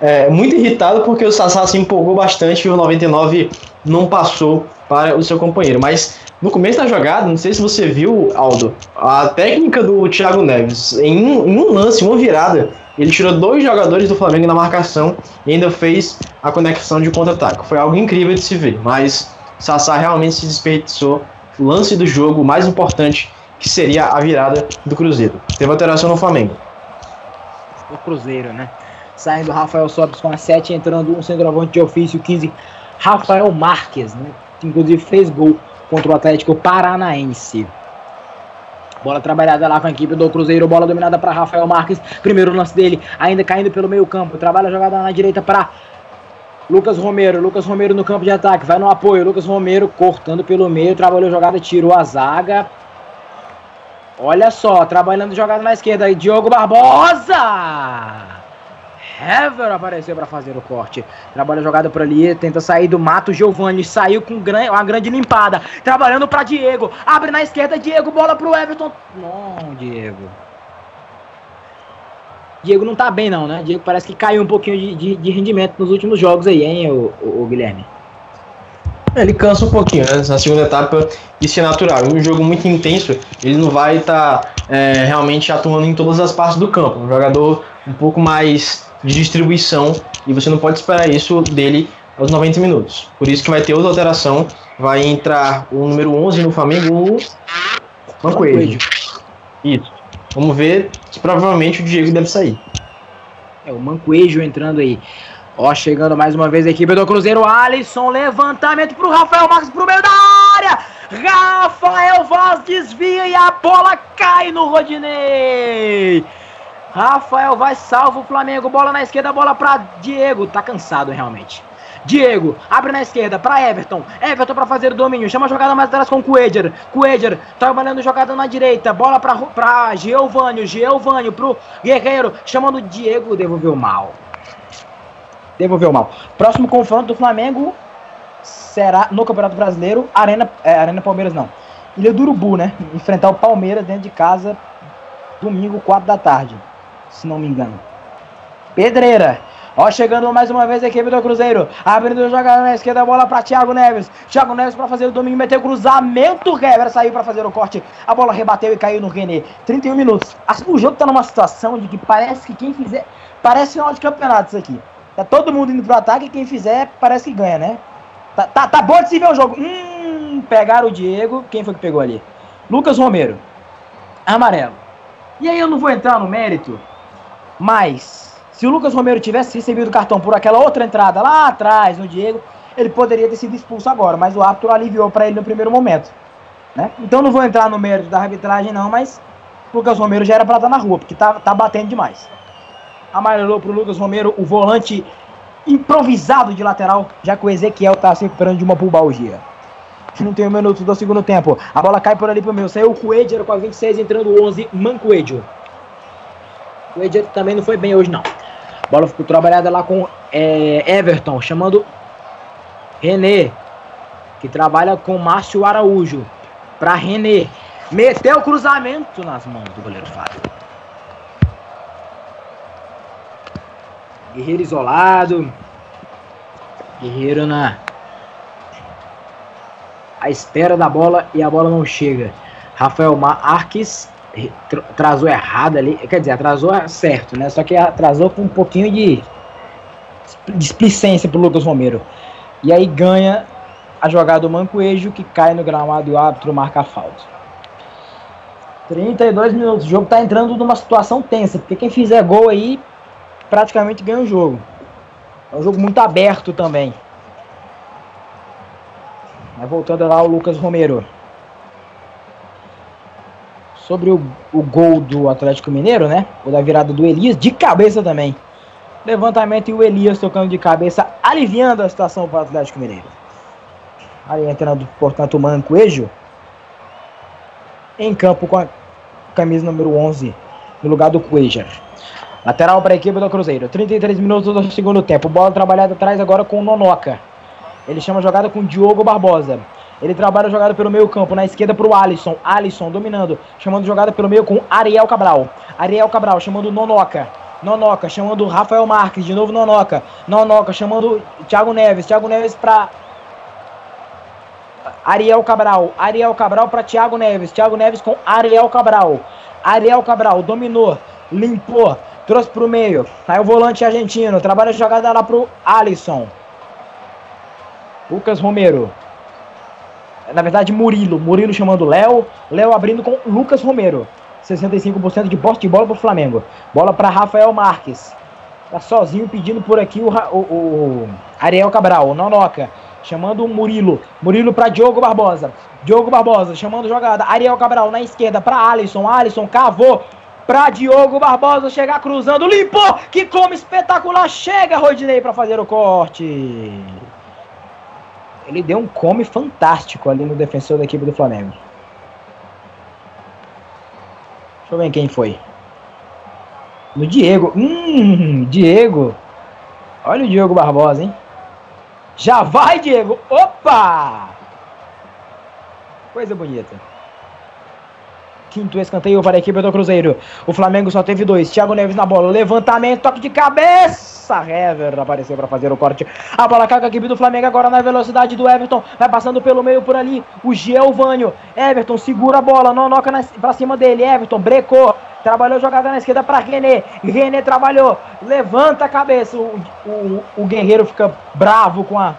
é, muito irritado porque o Sassá se empolgou bastante e o 99 não passou para o seu companheiro. Mas no começo da jogada, não sei se você viu, Aldo, a técnica do Thiago Neves, em um, em um lance, uma virada, ele tirou dois jogadores do Flamengo na marcação e ainda fez a conexão de contra-ataque. Foi algo incrível de se ver, mas Sassá realmente se desperdiçou lance do jogo mais importante, que seria a virada do Cruzeiro. Teve alteração no Flamengo. O Cruzeiro, né? Saindo Rafael Sobis com a 7, entrando um centroavante de ofício, 15, Rafael Marques, né? Que inclusive fez gol contra o Atlético Paranaense. Bola trabalhada lá com a equipe do Cruzeiro. Bola dominada para Rafael Marques. Primeiro lance dele, ainda caindo pelo meio campo. Trabalha a jogada na direita para Lucas Romero. Lucas Romero no campo de ataque. Vai no apoio. Lucas Romero cortando pelo meio. Trabalhou a jogada, tirou a zaga. Olha só, trabalhando jogada na esquerda aí. Diogo Barbosa. Hever apareceu para fazer o corte. Trabalha jogada por ali, tenta sair do mato. Giovanni saiu com uma grande limpada. Trabalhando para Diego. Abre na esquerda, Diego. Bola pro Everton. Não, Diego. Diego não tá bem, não, né? Diego parece que caiu um pouquinho de, de- de rendimento nos últimos jogos aí, hein, o, o- o Guilherme? Ele cansa um pouquinho, né? Na segunda etapa, isso é natural. Em um jogo muito intenso, ele não vai estar realmente atuando em todas as partes do campo. Um jogador um pouco mais de distribuição e você não pode esperar isso dele aos 90 minutos. Por isso que vai ter outra alteração. Vai entrar o número 11 no Flamengo, o Mancoelho. Isso. Vamos ver que provavelmente o Diego deve sair. É o Mancoejo entrando aí. Ó, chegando mais uma vez a equipe do Cruzeiro. Alisson, levantamento pro Rafael Marques pro meio da área. Rafael Vaz desvia e a bola cai no Rodinei. Rafael Vaz salva o Flamengo. Bola na esquerda, bola pra Diego. Tá cansado realmente. Diego, abre na esquerda para Everton. Everton para fazer o domínio. Chama a jogada mais atrás com Coedger. Coedger trabalhando jogada na direita. Bola para Geovânio. Geovânio pro Guerreiro. Chamando Diego. Devolveu mal. Devolveu mal. Próximo confronto do Flamengo será no Campeonato Brasileiro. Arena, é, Arena Palmeiras não. Ilha do Urubu, né? Enfrentar o Palmeiras dentro de casa. Domingo, 4 da tarde. Se não me engano. Pedreira. Ó, chegando mais uma vez a equipe do Cruzeiro. Abrindo jogada na esquerda, bola para Thiago Neves. Thiago Neves para fazer o domínio, meteu cruzamento. Hever saiu para fazer o corte. A bola rebateu e caiu no René. 31 minutos. O jogo tá numa situação de que parece que quem fizer. Parece final de campeonato isso aqui. Tá todo mundo indo pro ataque e quem fizer parece que ganha, né? Tá, tá, tá bom de se ver o jogo. Hum, pegaram o Diego. Quem foi que pegou ali? Lucas Romero. Amarelo. E aí eu não vou entrar no mérito, mas se o Lucas Romero tivesse recebido o cartão por aquela outra entrada lá atrás no Diego, ele poderia ter sido expulso agora, mas o árbitro aliviou para ele no primeiro momento. Né? Então não vou entrar no mérito da arbitragem não, mas o Lucas Romero já era para estar na rua, porque tá, tá batendo demais. Amarelou pro Lucas Romero, o volante improvisado de lateral, já que o Ezequiel tá se recuperando de uma pubalgia. Não tem um minuto do segundo tempo. A bola cai por ali pro meu. Saiu o Coedger com a 26, entrando o 11, Mancoedio. O Coedger também não foi bem hoje, não. A bola ficou trabalhada lá com é, Everton, chamando René, que trabalha com Márcio Araújo. Pra René. Meteu o cruzamento nas mãos do goleiro Fábio. Guerreiro isolado. Guerreiro na à espera da bola e a bola não chega. Rafael Marques atrasou errado ali, quer dizer, atrasou certo, né? Só que atrasou com um pouquinho de displicência pro Lucas Romero. E aí ganha a jogada do Mancoejo que cai no gramado e o árbitro marca a falta. 32 minutos. O jogo tá entrando numa situação tensa, porque quem fizer gol aí praticamente ganha o jogo. É um jogo muito aberto também. Mas voltando lá o Lucas Romero. Sobre o, o gol do Atlético Mineiro, né? O da virada do Elias, de cabeça também. Levantamento e o Elias tocando de cabeça, aliviando a situação para o Atlético Mineiro. Aí entrando, portanto, o Mancoejo. Em campo com a camisa número 11, no lugar do Cuejar. Lateral para a equipe do Cruzeiro. 33 minutos do segundo tempo. Bola trabalhada atrás agora com o Nonoca. Ele chama a jogada com o Diogo Barbosa. Ele trabalha a jogada pelo meio campo, na esquerda para o Alisson. Alisson dominando, chamando jogada pelo meio com Ariel Cabral. Ariel Cabral chamando o Nonoca. Nonoca chamando o Rafael Marques, de novo Nonoca. Nonoca chamando o Thiago Neves. Thiago Neves para Ariel Cabral. Ariel Cabral para Thiago Neves. Thiago Neves com Ariel Cabral. Ariel Cabral dominou, limpou, trouxe para o meio. Aí o volante argentino trabalha a jogada lá pro Alisson. Lucas Romero. Na verdade, Murilo. Murilo chamando Léo. Léo abrindo com Lucas Romero. 65% de posse de bola pro Flamengo. Bola para Rafael Marques. Tá sozinho pedindo por aqui o, o- o Ariel Cabral. Nonoca. Chamando o Murilo. Murilo para Diogo Barbosa. Diogo Barbosa chamando jogada. Ariel Cabral na esquerda para Alisson. Alisson cavou para Diogo Barbosa chegar cruzando. Limpou! Que como espetacular! Chega Rodinei para fazer o corte. Ele deu um come fantástico ali no defensor da equipe do Flamengo. Deixa eu ver quem foi. No Diego. Hum, Diego. Olha o Diego Barbosa, hein? Já vai, Diego. Opa! Coisa bonita. Quinto escanteio para a equipe do Cruzeiro. O Flamengo só teve dois. Thiago Neves na bola. Levantamento, toque de cabeça. Hever apareceu para fazer o corte. A bola com a equipe do Flamengo agora na velocidade do Everton. Vai passando pelo meio por ali. O Giovanni. Everton segura a bola. Não noca para cima dele. Everton brecou. Trabalhou jogada na esquerda para René. René trabalhou. Levanta a cabeça. O, o, o Guerreiro fica bravo com a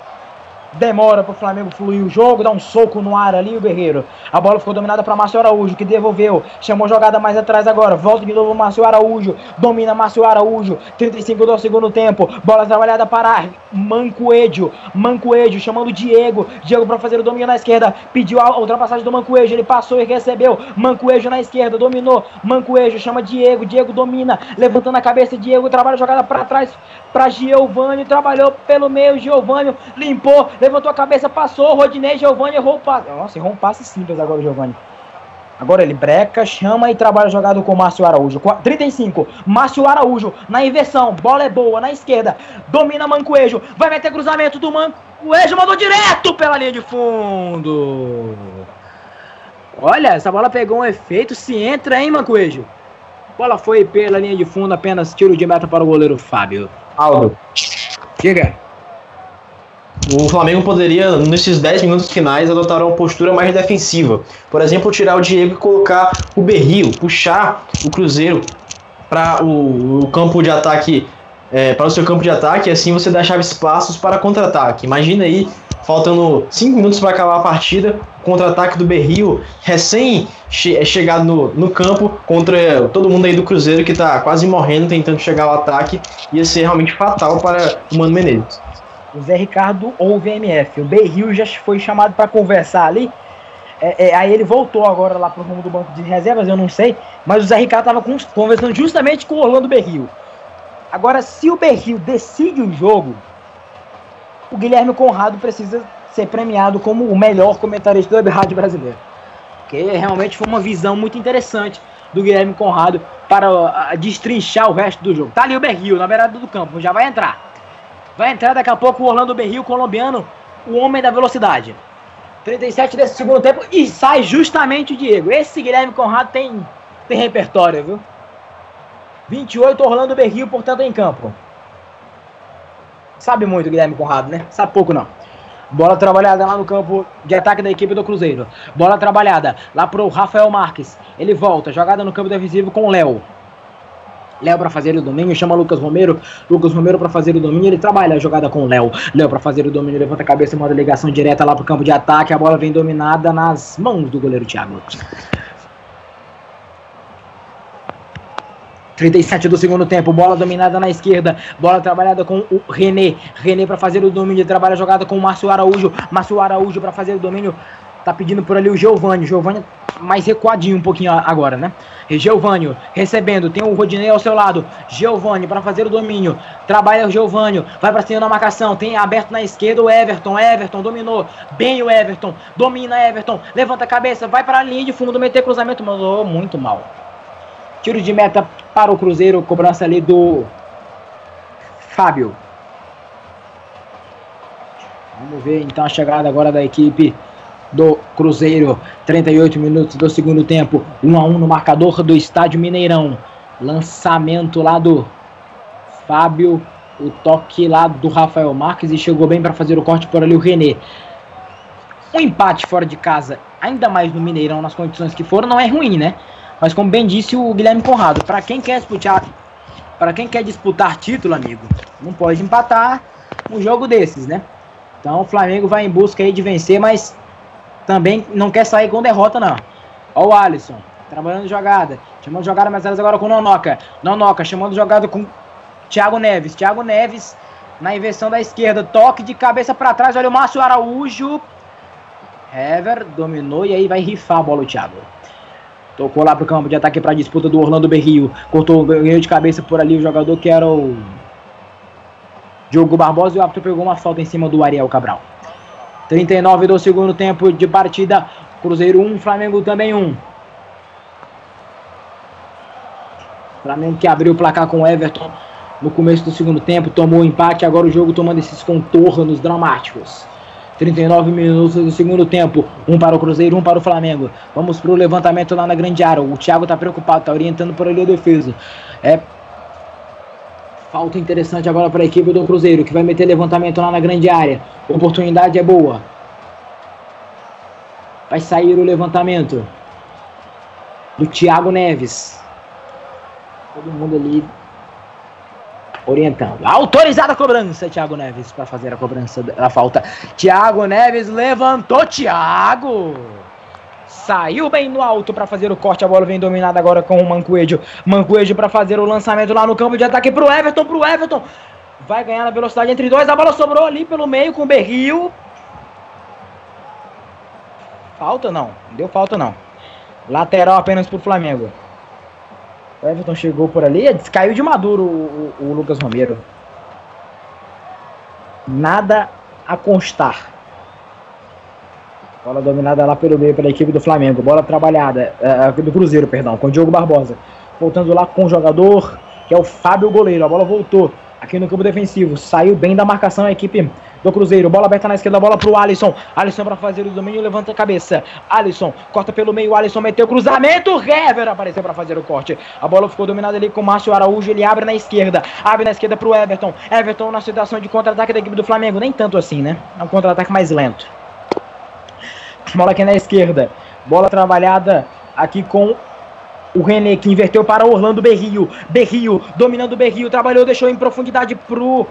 demora pro Flamengo fluir o jogo, dá um soco no ar ali o Guerreiro. A bola ficou dominada para Márcio Araújo, que devolveu, chamou jogada mais atrás agora, volta de novo Márcio Araújo, domina Márcio Araújo, 35 do segundo tempo, bola trabalhada para Mancoedio, Mancoedio chamando Diego, Diego para fazer o domínio na esquerda, pediu a ultrapassagem do Mancoedio, ele passou e recebeu, Mancoedio na esquerda, dominou, Mancoedio chama Diego, Diego domina, levantando a cabeça, Diego trabalha jogada para trás, para Giovanni, trabalhou pelo meio, Giovanni limpou, levantou a cabeça, passou, Rodinei, Giovanni errou o passe. Nossa, errou um passe simples agora o Giovanni. Agora ele breca, chama e trabalha jogado com Márcio Araújo. 35, Márcio Araújo na inversão, bola é boa na esquerda, domina Mancoejo, vai meter cruzamento do Mancoejo, mandou direto pela linha de fundo. Olha, essa bola pegou um efeito, se entra, hein, Mancoejo? Bola foi pela linha de fundo, apenas tiro de meta para o goleiro Fábio. Aldo. Diga. O Flamengo poderia, nesses 10 minutos finais, adotar uma postura mais defensiva. Por exemplo, tirar o Diego e colocar o Berrio, puxar o Cruzeiro para o, o, campo de ataque, é, para o seu campo de ataque, e assim você deixava espaços para contra-ataque. Imagina aí, faltando 5 minutos para acabar a partida, contra-ataque do Berrio, recém che chegado no, no campo, contra todo mundo aí do Cruzeiro que está quase morrendo tentando chegar ao ataque, ia ser realmente fatal para o Mano Menezes. O Zé Ricardo ou o VMF. O Berril já foi chamado para conversar ali. É, é, aí ele voltou agora lá pro rumo do banco de reservas, eu não sei. Mas o Zé Ricardo estava conversando justamente com o Orlando Berril. Agora, se o Berril decide o jogo, o Guilherme Conrado precisa ser premiado como o melhor comentarista do Web Rádio brasileiro. Porque realmente foi uma visão muito interessante do Guilherme Conrado para uh, destrinchar o resto do jogo. Tá ali o Berril na beirada do campo, já vai entrar. Vai entrar daqui a pouco o Orlando Berril, colombiano, o homem da velocidade. 37 desse segundo tempo e sai justamente o Diego. Esse Guilherme Conrado tem, tem repertório, viu? 28, Orlando Berril, portanto, em campo. Sabe muito Guilherme Conrado, né? Sabe pouco não. Bola trabalhada lá no campo de ataque da equipe do Cruzeiro. Bola trabalhada lá pro Rafael Marques. Ele volta, jogada no campo defensivo com o Léo. Léo para fazer o domínio, chama Lucas Romero. Lucas Romero para fazer o domínio, ele trabalha a jogada com Léo. Léo para fazer o domínio, levanta a cabeça e manda ligação direta lá pro campo de ataque. A bola vem dominada nas mãos do goleiro Thiago. 37 do segundo tempo, bola dominada na esquerda, bola trabalhada com o René. René para fazer o domínio, trabalha a jogada com o Márcio Araújo. Márcio Araújo para fazer o domínio, tá pedindo por ali o Giovanni. Giovanni mais recuadinho um pouquinho agora, né? Giovanni recebendo, tem o Rodinei ao seu lado. Giovanni para fazer o domínio. Trabalha o Giovanni, vai para cima na marcação. Tem aberto na esquerda o Everton. Everton dominou bem o Everton. Domina Everton, levanta a cabeça, vai para a linha de fundo, meter cruzamento, mandou muito mal. Tiro de meta para o Cruzeiro, cobrança ali do Fábio. Vamos ver então a chegada agora da equipe do Cruzeiro. 38 minutos do segundo tempo. 1 a 1 no marcador do Estádio Mineirão. Lançamento lá do Fábio. O toque lá do Rafael Marques e chegou bem para fazer o corte por ali o René. Um empate fora de casa, ainda mais no Mineirão, nas condições que foram, não é ruim, né? Mas como bem disse o Guilherme Conrado, para quem quer disputar, para quem quer disputar título, amigo, não pode empatar um jogo desses, né? Então o Flamengo vai em busca aí de vencer, mas também não quer sair com derrota, não. Ó o Alisson, trabalhando jogada. Chamando jogada mais agora com o Nonoca. Nonoca chamando jogada com Thiago Neves. Thiago Neves na inversão da esquerda. Toque de cabeça para trás. Olha o Márcio Araújo. Hever dominou e aí vai rifar a bola o Thiago. Tocou lá pro campo de ataque para disputa do Orlando Berrio. Cortou ganhou de cabeça por ali o jogador que era o Diogo Barbosa e o árbitro pegou uma falta em cima do Ariel Cabral. 39 do segundo tempo de partida. Cruzeiro 1, Flamengo também 1. Flamengo que abriu o placar com Everton no começo do segundo tempo, tomou o empate, agora o jogo tomando esses contornos dramáticos. 39 minutos do segundo tempo, um para o Cruzeiro, um para o Flamengo. Vamos para o levantamento lá na grande área. O Thiago está preocupado, está orientando por ali a defesa. É falta interessante agora para a equipe do Cruzeiro, que vai meter levantamento lá na grande área. Oportunidade é boa. Vai sair o levantamento do Thiago Neves. Todo mundo ali orientando. Autorizada a cobrança, Thiago Neves, para fazer a cobrança da falta. Thiago Neves levantou, Thiago. Saiu bem no alto para fazer o corte. A bola vem dominada agora com o Mancoejo. Mancoejo para fazer o lançamento lá no campo de ataque pro Everton, pro Everton. Vai ganhar na velocidade entre dois. A bola sobrou ali pelo meio com o Berril. Falta não, deu falta não. Lateral apenas pro Flamengo. O Everton chegou por ali, caiu de maduro o, o, o Lucas Romero. Nada a constar. Bola dominada lá pelo meio pela equipe do Flamengo. Bola trabalhada, uh, do Cruzeiro, perdão, com o Diogo Barbosa. Voltando lá com o jogador, que é o Fábio Goleiro. A bola voltou aqui no campo defensivo. Saiu bem da marcação a equipe do Cruzeiro. Bola aberta na esquerda, bola pro Alisson. Alisson para fazer o domínio, levanta a cabeça. Alisson corta pelo meio, Alisson meteu cruzamento. Hever apareceu para fazer o corte. A bola ficou dominada ali com o Márcio Araújo. Ele abre na esquerda, abre na esquerda pro Everton. Everton na situação de contra-ataque da equipe do Flamengo. Nem tanto assim, né? É um contra-ataque mais lento. Bola aqui na esquerda. Bola trabalhada aqui com o René que inverteu para Orlando Berrio. Berrio dominando o Berrio, trabalhou, deixou em profundidade pro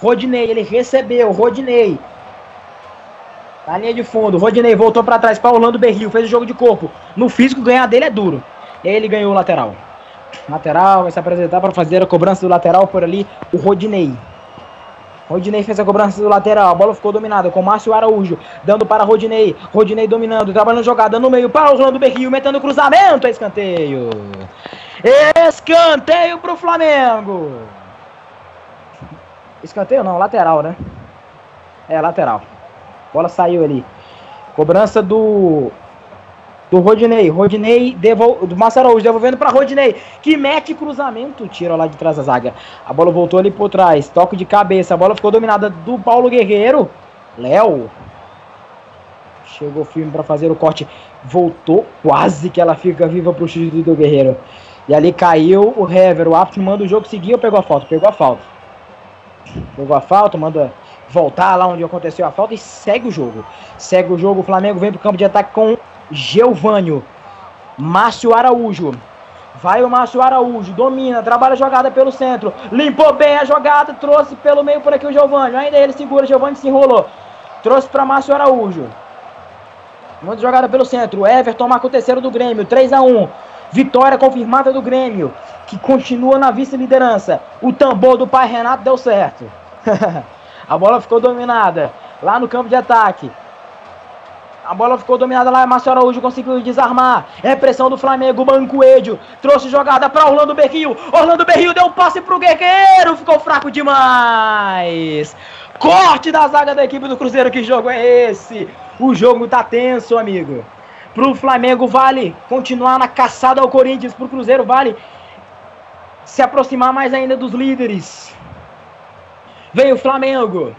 Rodinei. Ele recebeu, Rodinei. Na linha de fundo, Rodinei voltou para trás para Orlando Berrio, fez o jogo de corpo. No físico, ganhar dele é duro. E aí ele ganhou o lateral. Lateral, vai se apresentar para fazer a cobrança do lateral por ali, o Rodinei. Rodinei fez a cobrança do lateral. A bola ficou dominada com Márcio Araújo. Dando para Rodinei. Rodinei dominando. Trabalhando jogada no meio para Orlando Berrio. Metendo cruzamento. Escanteio. Escanteio para o Flamengo. Escanteio não, lateral, né? É, lateral. Bola saiu ali. Cobrança do do Rodinei. Rodinei devol... do Márcio Araújo devolvendo para Rodinei, que mete cruzamento, tira lá de trás da zaga. A bola voltou ali por trás, toque de cabeça, a bola ficou dominada do Paulo Guerreiro. Léo chegou firme para fazer o corte, voltou quase que ela fica viva pro chute do Guerreiro. E ali caiu o Hever, o árbitro manda o jogo seguir ou pegou a falta? Pegou a falta. Pegou a falta, manda voltar lá onde aconteceu a falta e segue o jogo. Segue o jogo, o Flamengo vem pro campo de ataque com Geovânio. Márcio Araújo. Vai o Márcio Araújo, domina, trabalha a jogada pelo centro, limpou bem a jogada, trouxe pelo meio por aqui o Giovanni. Ainda ele segura, Giovanni se enrolou. Trouxe para Márcio Araújo. Manda jogada pelo centro. Everton marca o terceiro do Grêmio, 3 a 1 Vitória confirmada do Grêmio, que continua na vice-liderança. O tambor do pai Renato deu certo. a bola ficou dominada lá no campo de ataque. A bola ficou dominada lá, Márcio Araújo conseguiu desarmar. É pressão do Flamengo, Mancoedio. Trouxe jogada para Orlando Berrio. Orlando Berrio deu um passe pro Guerreiro. Ficou fraco demais. Corte da zaga da equipe do Cruzeiro. Que jogo é esse? O jogo tá tenso, amigo. Pro Flamengo vale continuar na caçada ao Corinthians. Pro Cruzeiro vale se aproximar mais ainda dos líderes. Vem o Flamengo.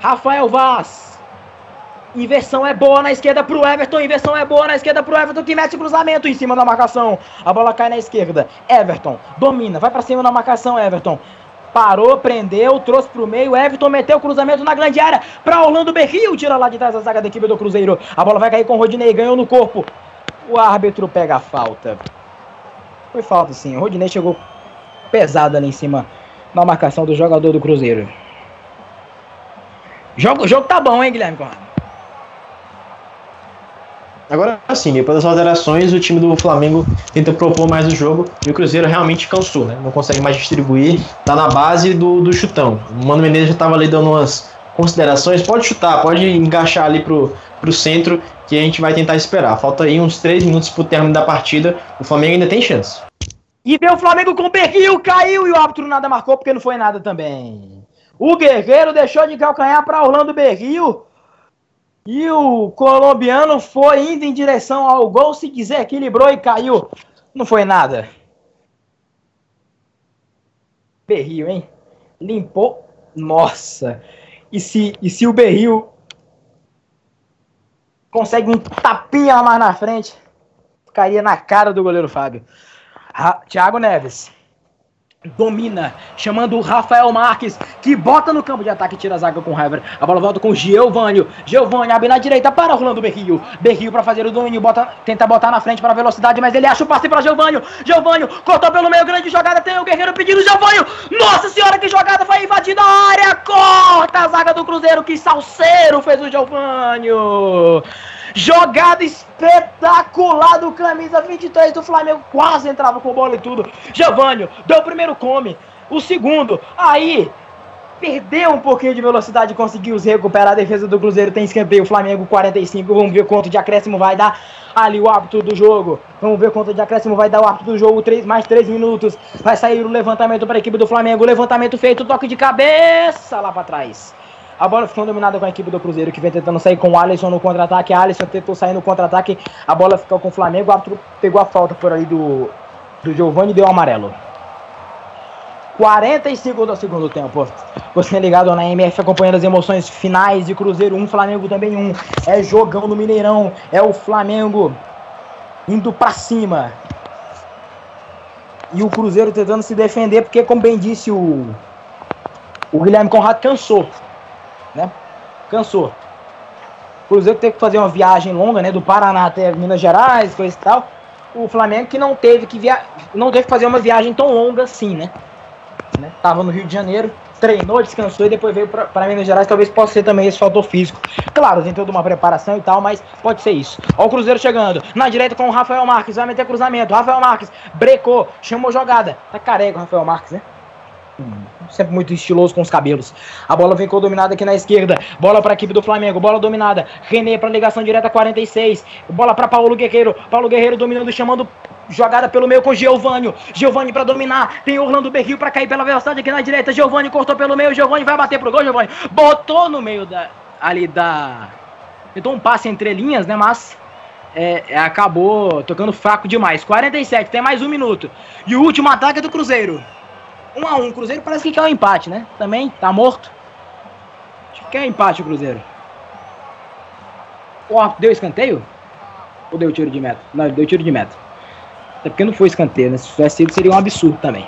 Rafael Vaz. Inversão é boa na esquerda pro Everton. Inversão é boa na esquerda pro Everton que mete cruzamento em cima da marcação. A bola cai na esquerda. Everton domina, vai para cima da marcação, Everton. Parou, prendeu, trouxe pro meio. Everton meteu o cruzamento na grande área para Orlando Berrio. Tira lá de trás a zaga da equipe do Cruzeiro. A bola vai cair com o Rodinei, ganhou no corpo. O árbitro pega a falta. Foi falta sim. O Rodinei chegou pesado ali em cima na marcação do jogador do Cruzeiro. Jogo, o jogo tá bom, hein, Guilherme Conrado? Agora sim, depois das alterações, o time do Flamengo tenta propor mais o jogo e o Cruzeiro realmente cansou, né? Não consegue mais distribuir, tá na base do, do chutão. O Mano Menezes já tava ali dando umas considerações. Pode chutar, pode encaixar ali pro, pro centro que a gente vai tentar esperar. Falta aí uns 3 minutos pro término da partida. O Flamengo ainda tem chance. E vem o Flamengo com o Berril, caiu e o árbitro nada marcou porque não foi nada também. O Guerreiro deixou de calcanhar para Orlando Berril. E o colombiano foi indo em direção ao gol, se quiser, equilibrou e caiu. Não foi nada. Berril, hein? Limpou. Nossa! E se, e se o Berril consegue um tapinha mais na frente, ficaria na cara do goleiro Fábio. Thiago Neves domina, chamando o Rafael Marques, que bota no campo de ataque e tira a zaga com Hever. A bola volta com o Giovânio. Giovânio abre na direita para Rolando Berrio. Berrio para fazer o domínio, bota, tenta botar na frente para velocidade, mas ele acha o passe para Giovânio. Giovânio cortou pelo meio, grande jogada, tem o Guerreiro pedindo Giovânio. Nossa senhora, que jogada, foi invadida a área, corta a zaga do Cruzeiro, que salseiro fez o Giovânio. Jogada espetacular do camisa 23 do Flamengo. Quase entrava com bola e tudo. Giovânio deu o primeiro come. O segundo, aí perdeu um pouquinho de velocidade, conseguiu se recuperar. A defesa do Cruzeiro tem escanteio. Flamengo 45. Vamos ver quanto de acréscimo vai dar ali o árbitro do jogo. Vamos ver quanto de acréscimo vai dar o árbitro do jogo. Três, mais 3 minutos. Vai sair o levantamento para a equipe do Flamengo. Levantamento feito, toque de cabeça lá para trás. A bola ficou dominada com a equipe do Cruzeiro, que vem tentando sair com o Alisson no contra-ataque. Alisson tentou sair no contra-ataque. A bola ficou com o Flamengo. O árbitro pegou a falta por ali do, do Giovanni e deu amarelo. 45 do segundo tempo. Você ligado na MF acompanhando as emoções finais de Cruzeiro 1, Flamengo também 1. É jogão no Mineirão. É o Flamengo indo pra cima. E o Cruzeiro tentando se defender, porque, como bem disse o, o Guilherme Conrado, cansou né? Cansou. O Cruzeiro teve que fazer uma viagem longa, né? Do Paraná até Minas Gerais, coisa e tal. O Flamengo que não teve que via... não teve que fazer uma viagem tão longa assim, né? né? Tava no Rio de Janeiro, treinou, descansou e depois veio para Minas Gerais. Talvez possa ser também esse fator físico. Claro, tem toda uma preparação e tal, mas pode ser isso. Ó o Cruzeiro chegando. Na direita com o Rafael Marques. Vai meter cruzamento. Rafael Marques brecou, chamou jogada. Tá careca o Rafael Marques, né? Sempre muito estiloso com os cabelos. A bola com dominada aqui na esquerda. Bola para a equipe do Flamengo. Bola dominada. René para ligação direta 46. Bola para Paulo Guerreiro. Paulo Guerreiro dominando, chamando jogada pelo meio com Giovânio. Giovânio para dominar. Tem Orlando Berril para cair pela velocidade aqui na direita. Giovânio cortou pelo meio. Giovânio vai bater pro gol. Giovânio botou no meio da ali da tentou um passe entre linhas, né, mas é, é acabou tocando fraco demais. 47, tem mais um minuto. E o último ataque é do Cruzeiro. 1 a 1 Cruzeiro parece que quer um empate, né? Também tá morto. Acho que quer um empate o Cruzeiro. O árbitro deu escanteio? Ou deu tiro de meta? Não, deu tiro de meta. Até porque não foi escanteio, né? Se tivesse sido, seria um absurdo também.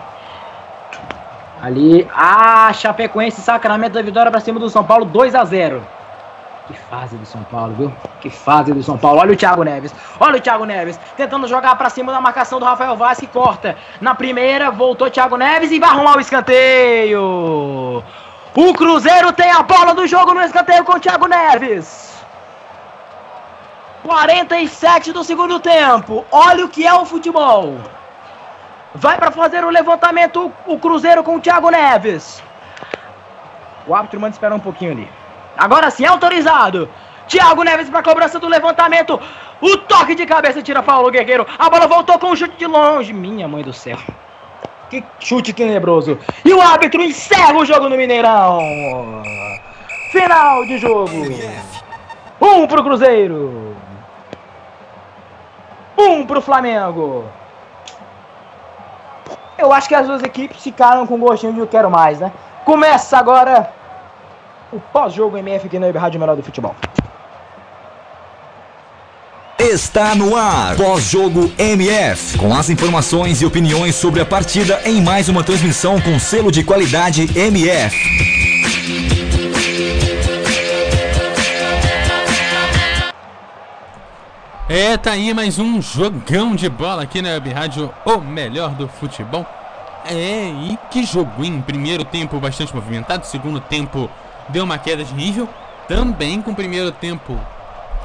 Ali. Ah, Chapecoense, Sacramento da vitória pra cima do São Paulo, 2 a 0 que fase do São Paulo, viu? Que fase do São Paulo. Olha o Thiago Neves. Olha o Thiago Neves. Tentando jogar para cima da marcação do Rafael Vaz que corta. Na primeira, voltou Thiago Neves e vai arrumar o escanteio. O Cruzeiro tem a bola do jogo no escanteio com o Thiago Neves. 47 do segundo tempo. Olha o que é o futebol. Vai para fazer o levantamento o Cruzeiro com o Thiago Neves. O árbitro manda esperar um pouquinho ali. Agora sim, autorizado. Thiago Neves para cobrança do levantamento. O toque de cabeça tira Paulo Guerreiro. A bola voltou com um chute de longe. Minha mãe do céu. Que chute tenebroso. E o árbitro encerra o jogo no Mineirão. Final de jogo. Um pro Cruzeiro. Um pro Flamengo. Eu acho que as duas equipes ficaram com gostinho de eu quero mais, né? Começa agora o pós-jogo MF aqui na Web Rádio Melhor do Futebol. Está no ar, pós-jogo MF, com as informações e opiniões sobre a partida em mais uma transmissão com selo de qualidade MF. É, tá aí mais um jogão de bola aqui na Web Rádio, o melhor do futebol. É, e que jogo em primeiro tempo bastante movimentado, segundo tempo deu uma queda de nível, também com o primeiro tempo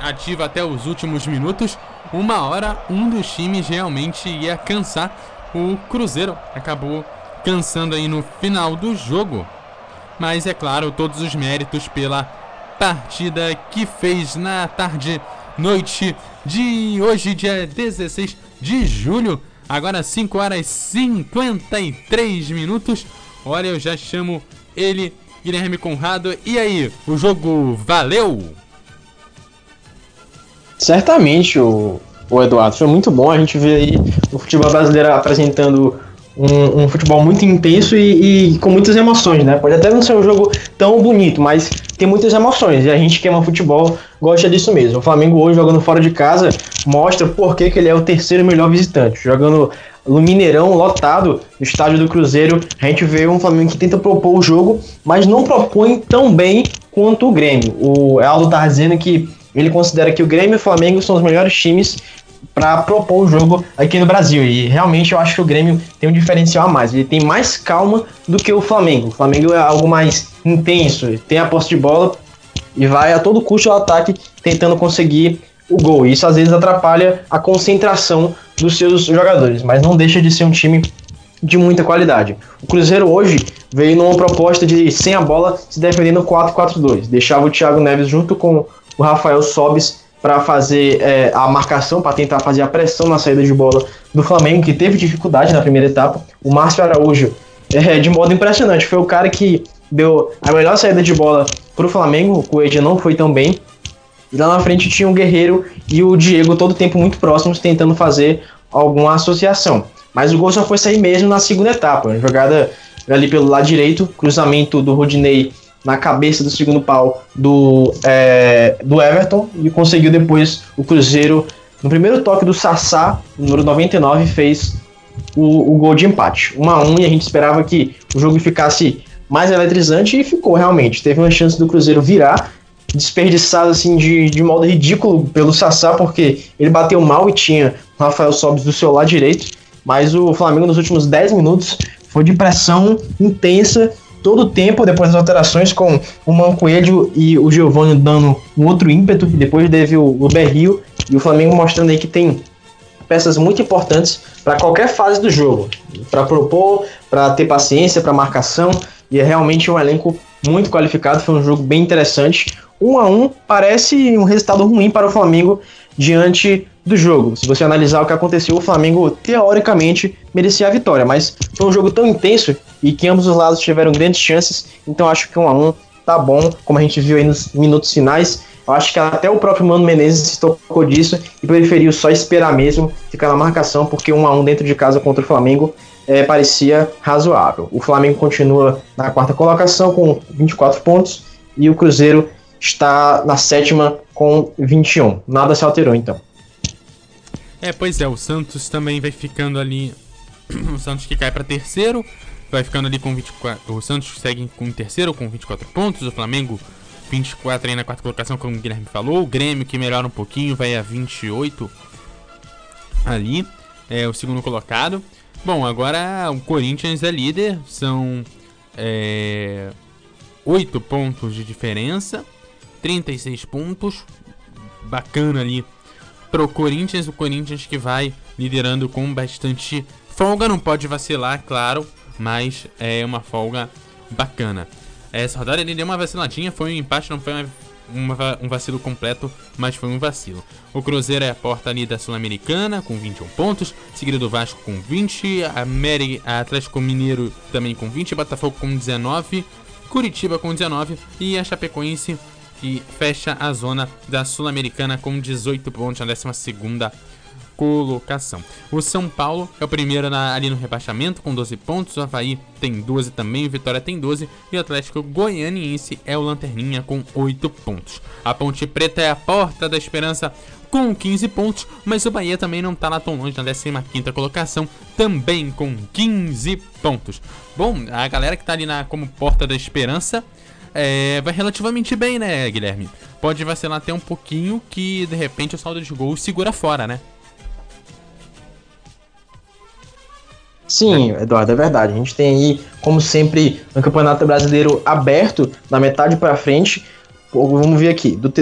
ativo até os últimos minutos. Uma hora um dos times realmente ia cansar. O Cruzeiro acabou cansando aí no final do jogo. Mas é claro, todos os méritos pela partida que fez na tarde, noite de hoje, dia 16 de julho. Agora 5 horas e 53 minutos. Olha, eu já chamo ele Guilherme Conrado. E aí, o jogo valeu? Certamente, o, o Eduardo. Foi muito bom a gente ver aí o futebol brasileiro apresentando um, um futebol muito intenso e, e com muitas emoções, né? Pode até não ser um jogo tão bonito, mas tem muitas emoções. E a gente que ama futebol gosta disso mesmo. O Flamengo hoje jogando fora de casa mostra por que, que ele é o terceiro melhor visitante. Jogando no Mineirão, lotado, no estádio do Cruzeiro, a gente vê um Flamengo que tenta propor o jogo, mas não propõe tão bem quanto o Grêmio. O Aldo tá dizendo que ele considera que o Grêmio e o Flamengo são os melhores times para propor o jogo aqui no Brasil. E realmente eu acho que o Grêmio tem um diferencial a mais. Ele tem mais calma do que o Flamengo. O Flamengo é algo mais intenso, tem a posse de bola e vai a todo custo ao ataque tentando conseguir o gol. Isso às vezes atrapalha a concentração dos seus jogadores, mas não deixa de ser um time de muita qualidade. O Cruzeiro hoje veio numa proposta de sem a bola se defendendo 4-4-2. Deixava o Thiago Neves junto com o Rafael Sobis para fazer é, a marcação, para tentar fazer a pressão na saída de bola do Flamengo, que teve dificuldade na primeira etapa. O Márcio Araújo, é, de modo impressionante, foi o cara que deu a melhor saída de bola para o Flamengo. O Coelho não foi tão bem. E lá na frente tinha o Guerreiro e o Diego todo tempo muito próximos, tentando fazer alguma associação. Mas o gol só foi sair mesmo na segunda etapa. Jogada ali pelo lado direito, cruzamento do Rodinei na cabeça do segundo pau do, é, do Everton e conseguiu depois o Cruzeiro, no primeiro toque do Sassá, número 99, fez o, o gol de empate. 1 a 1 e a gente esperava que o jogo ficasse mais eletrizante e ficou realmente. Teve uma chance do Cruzeiro virar, desperdiçado assim de, de modo ridículo pelo Sassá, porque ele bateu mal e tinha Rafael Sobis do seu lado direito, mas o Flamengo nos últimos 10 minutos foi de pressão intensa todo o tempo depois das alterações, com o Mancoelho e o Giovanni dando um outro ímpeto, depois teve o, o Berrio e o Flamengo mostrando aí que tem peças muito importantes para qualquer fase do jogo, para propor, para ter paciência, para marcação, e é realmente um elenco muito qualificado, foi um jogo bem interessante. Um a um parece um resultado ruim para o Flamengo diante do jogo. Se você analisar o que aconteceu, o Flamengo teoricamente merecia a vitória, mas foi um jogo tão intenso e que ambos os lados tiveram grandes chances, então acho que um a um tá bom, como a gente viu aí nos minutos finais. Eu acho que até o próprio Mano Menezes se tocou disso e preferiu só esperar mesmo, ficar na marcação, porque um a um dentro de casa contra o Flamengo é, parecia razoável. O Flamengo continua na quarta colocação com 24 pontos e o Cruzeiro está na sétima com 21. Nada se alterou então. É, pois é, o Santos também vai ficando ali. o Santos que cai para terceiro, vai ficando ali com 24. O Santos segue com terceiro com 24 pontos, o Flamengo 24 aí na quarta colocação, como o Guilherme falou. O Grêmio que melhora um pouquinho, vai a 28 ali, é o segundo colocado. Bom, agora o Corinthians é líder, são é, 8 pontos de diferença, 36 pontos, bacana ali pro Corinthians, o Corinthians que vai liderando com bastante folga, não pode vacilar, claro, mas é uma folga bacana. Essa rodada ele deu uma vaciladinha, foi um empate, não foi uma, uma, um vacilo completo, mas foi um vacilo. O Cruzeiro é a porta ali da Sul-Americana com 21 pontos, seguido do Vasco com 20, a, Atlético Mineiro também com 20, Botafogo com 19, Curitiba com 19 e a Chapecoense que fecha a zona da Sul-Americana com 18 pontos na 12 colocação. O São Paulo é o primeiro na, ali no rebaixamento com 12 pontos, o Havaí tem 12 também, o Vitória tem 12 e o Atlético Goianiense é o Lanterninha com 8 pontos. A Ponte Preta é a porta da esperança com 15 pontos, mas o Bahia também não está lá tão longe na 15ª colocação, também com 15 pontos. Bom, a galera que está ali na como porta da esperança é, vai relativamente bem, né, Guilherme? Pode vacilar até um pouquinho que de repente o saldo de gol segura fora, né? Sim, Eduardo, é verdade. A gente tem aí, como sempre, um campeonato brasileiro aberto, da metade para frente. Vamos ver aqui. Do te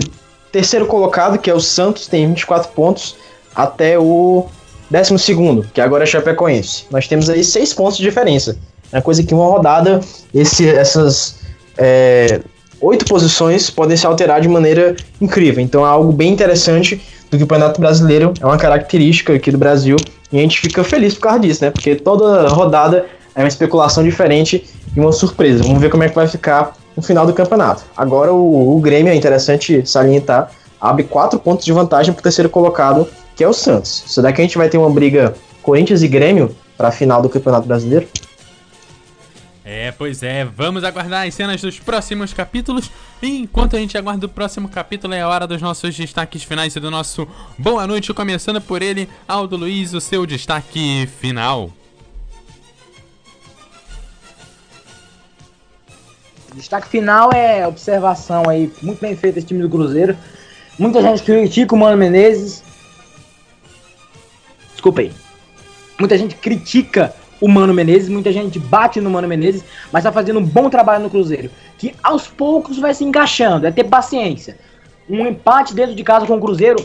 terceiro colocado, que é o Santos, tem 24 pontos, até o décimo segundo, que agora é Chapecoense. Nós temos aí seis pontos de diferença. É coisa que uma rodada, esse, essas é, oito posições podem se alterar de maneira incrível. Então é algo bem interessante do Campeonato Brasileiro, é uma característica aqui do Brasil e a gente fica feliz por causa disso, né? Porque toda rodada é uma especulação diferente e uma surpresa. Vamos ver como é que vai ficar no final do campeonato. Agora o, o Grêmio é interessante salientar, abre quatro pontos de vantagem para o terceiro colocado, que é o Santos. Isso daqui a gente vai ter uma briga Corinthians e Grêmio para a final do Campeonato Brasileiro. É, pois é, vamos aguardar as cenas dos próximos capítulos. E enquanto a gente aguarda o próximo capítulo, é a hora dos nossos destaques finais e do nosso Boa Noite, começando por ele, Aldo Luiz, o seu destaque final. Destaque final é observação aí, muito bem feito esse time do Cruzeiro. Muita gente critica o Mano Menezes. Desculpa aí. Muita gente critica o Mano Menezes, muita gente bate no Mano Menezes, mas tá fazendo um bom trabalho no Cruzeiro. Que aos poucos vai se encaixando, é ter paciência. Um empate dentro de casa com o Cruzeiro,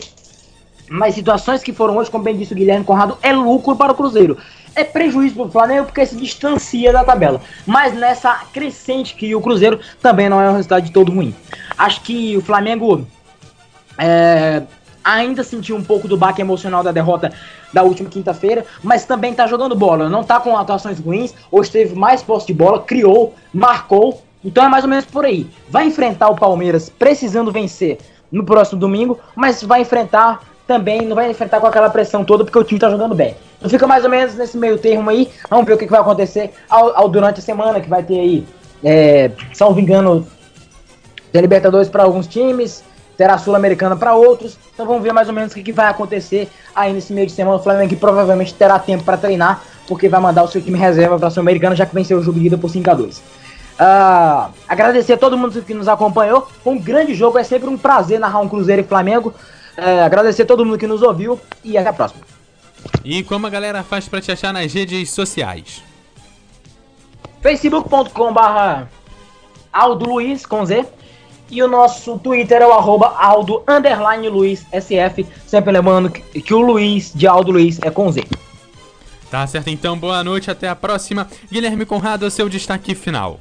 mas situações que foram hoje, como bem disse o Guilherme Conrado, é lucro para o Cruzeiro. É prejuízo para o Flamengo porque se distancia da tabela. Mas nessa crescente que o Cruzeiro também não é um resultado de todo ruim. Acho que o Flamengo é, ainda sentiu um pouco do baque emocional da derrota da última quinta-feira, mas também tá jogando bola. Não tá com atuações ruins, hoje teve mais posse de bola, criou, marcou. Então é mais ou menos por aí. Vai enfrentar o Palmeiras precisando vencer no próximo domingo, mas vai enfrentar também, não vai enfrentar com aquela pressão toda porque o time tá jogando bem. Então fica mais ou menos nesse meio termo aí. Vamos ver o que, que vai acontecer ao, ao durante a semana, que vai ter aí, é, salvo engano, tem Libertadores para alguns times, terá Sul-Americana para outros. Então vamos ver mais ou menos o que, que vai acontecer aí nesse meio de semana. O Flamengo provavelmente terá tempo para treinar, porque vai mandar o seu time reserva para a Sul-Americana, já que venceu o jogo de ida por 5 a 2 Uh, agradecer a todo mundo que nos acompanhou. Foi um grande jogo, é sempre um prazer narrar um Cruzeiro e Flamengo. Uh, agradecer a todo mundo que nos ouviu e até a próxima. E como a galera faz pra te achar nas redes sociais? facebook.com.br Aldo Luiz com Z e o nosso Twitter é o arroba Aldo underline Luiz SF, sempre lembrando que, que o Luiz de Aldo Luiz é com Z. Tá certo, então boa noite, até a próxima. Guilherme Conrado, seu destaque final.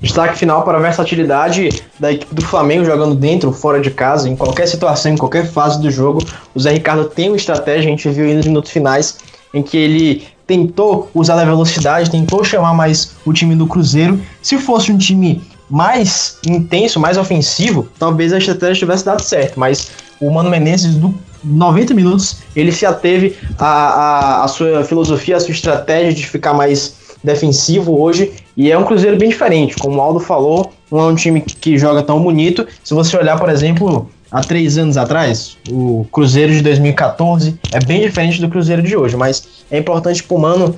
Destaque final para a versatilidade da equipe do Flamengo jogando dentro fora de casa, em qualquer situação, em qualquer fase do jogo. O Zé Ricardo tem uma estratégia, a gente viu aí nos minutos finais, em que ele tentou usar a velocidade, tentou chamar mais o time do Cruzeiro. Se fosse um time mais intenso, mais ofensivo, talvez a estratégia tivesse dado certo, mas o Mano Menezes, do 90 minutos, ele se ateve à, à, à sua filosofia, à sua estratégia de ficar mais defensivo hoje, e é um Cruzeiro bem diferente, como o Aldo falou, não é um time que joga tão bonito. Se você olhar, por exemplo, há três anos atrás, o Cruzeiro de 2014 é bem diferente do Cruzeiro de hoje, mas é importante para o Mano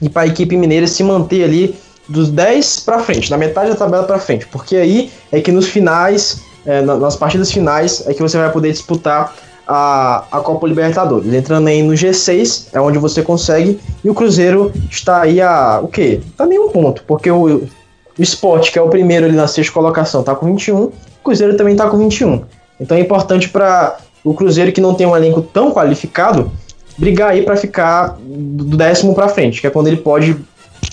e para a equipe mineira se manter ali dos 10 para frente, na metade da tabela para frente, porque aí é que nos finais, é, nas partidas finais, é que você vai poder disputar a, a Copa Libertadores. Entrando aí no G6, é onde você consegue, e o Cruzeiro está aí a. o quê? Tá nem um ponto, porque o, o Sport, que é o primeiro ali na sexta colocação, tá com 21, o Cruzeiro também tá com 21. Então é importante para o Cruzeiro que não tem um elenco tão qualificado brigar aí para ficar do décimo para frente, que é quando ele pode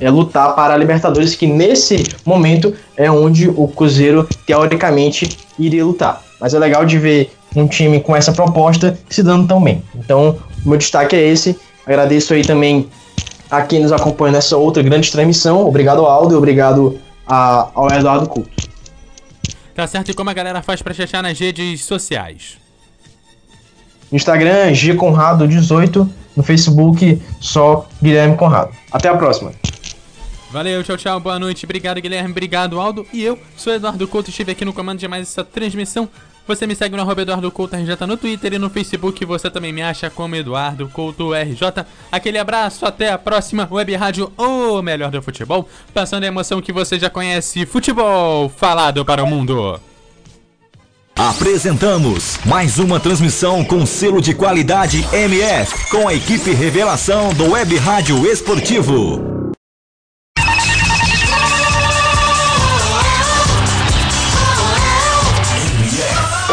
é, lutar para a Libertadores, que nesse momento é onde o Cruzeiro teoricamente iria lutar. Mas é legal de ver um time com essa proposta se dando tão bem. Então, meu destaque é esse. Agradeço aí também a quem nos acompanha nessa outra grande transmissão. Obrigado, Aldo, e obrigado a, ao Eduardo Couto. Tá certo, e como a galera faz pra te achar nas redes sociais? Instagram, G Conrado 18, no Facebook, só Guilherme Conrado. Até a próxima. Valeu, tchau, tchau, boa noite. Obrigado, Guilherme. Obrigado, Aldo. E eu sou Eduardo Couto, estive aqui no comando de mais essa transmissão. Você me segue no arroba Eduardo Couto RJ no Twitter e no Facebook. Você também me acha como Eduardo Couto RJ. Aquele abraço, até a próxima Web Rádio, o melhor do futebol. Passando a emoção que você já conhece, futebol falado para o mundo. Apresentamos mais uma transmissão com selo de qualidade MF, com a equipe revelação do Web Rádio Esportivo.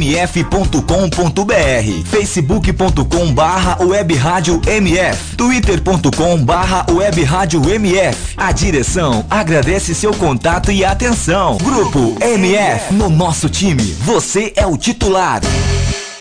webradioMF.com.br, facebook.com barra webradiomf, twitter.com barra webradiomf. A direção agradece seu contato e atenção. Grupo MF, no nosso time, você é o titular.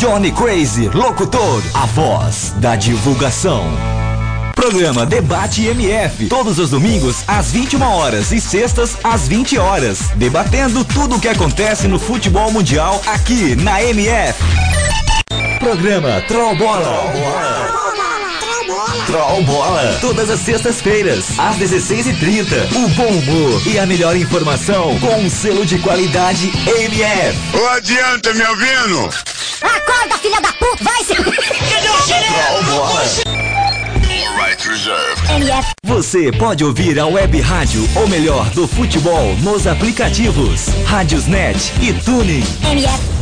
Johnny Crazy Locutor, a voz da divulgação. Programa Debate MF, todos os domingos às 21 horas e sextas às 20 horas, debatendo tudo o que acontece no futebol mundial aqui na MF. Programa Troll Bola. Troll Bola, todas as sextas-feiras, às 16h30. O bom humor e a melhor informação com um selo de qualidade MF. Ô, adianta, me ouvindo? Acorda, filha da puta! Vai se... Troll Bola. Você pode ouvir a web rádio, ou melhor, do futebol, nos aplicativos Rádiosnet e Tuning. MF.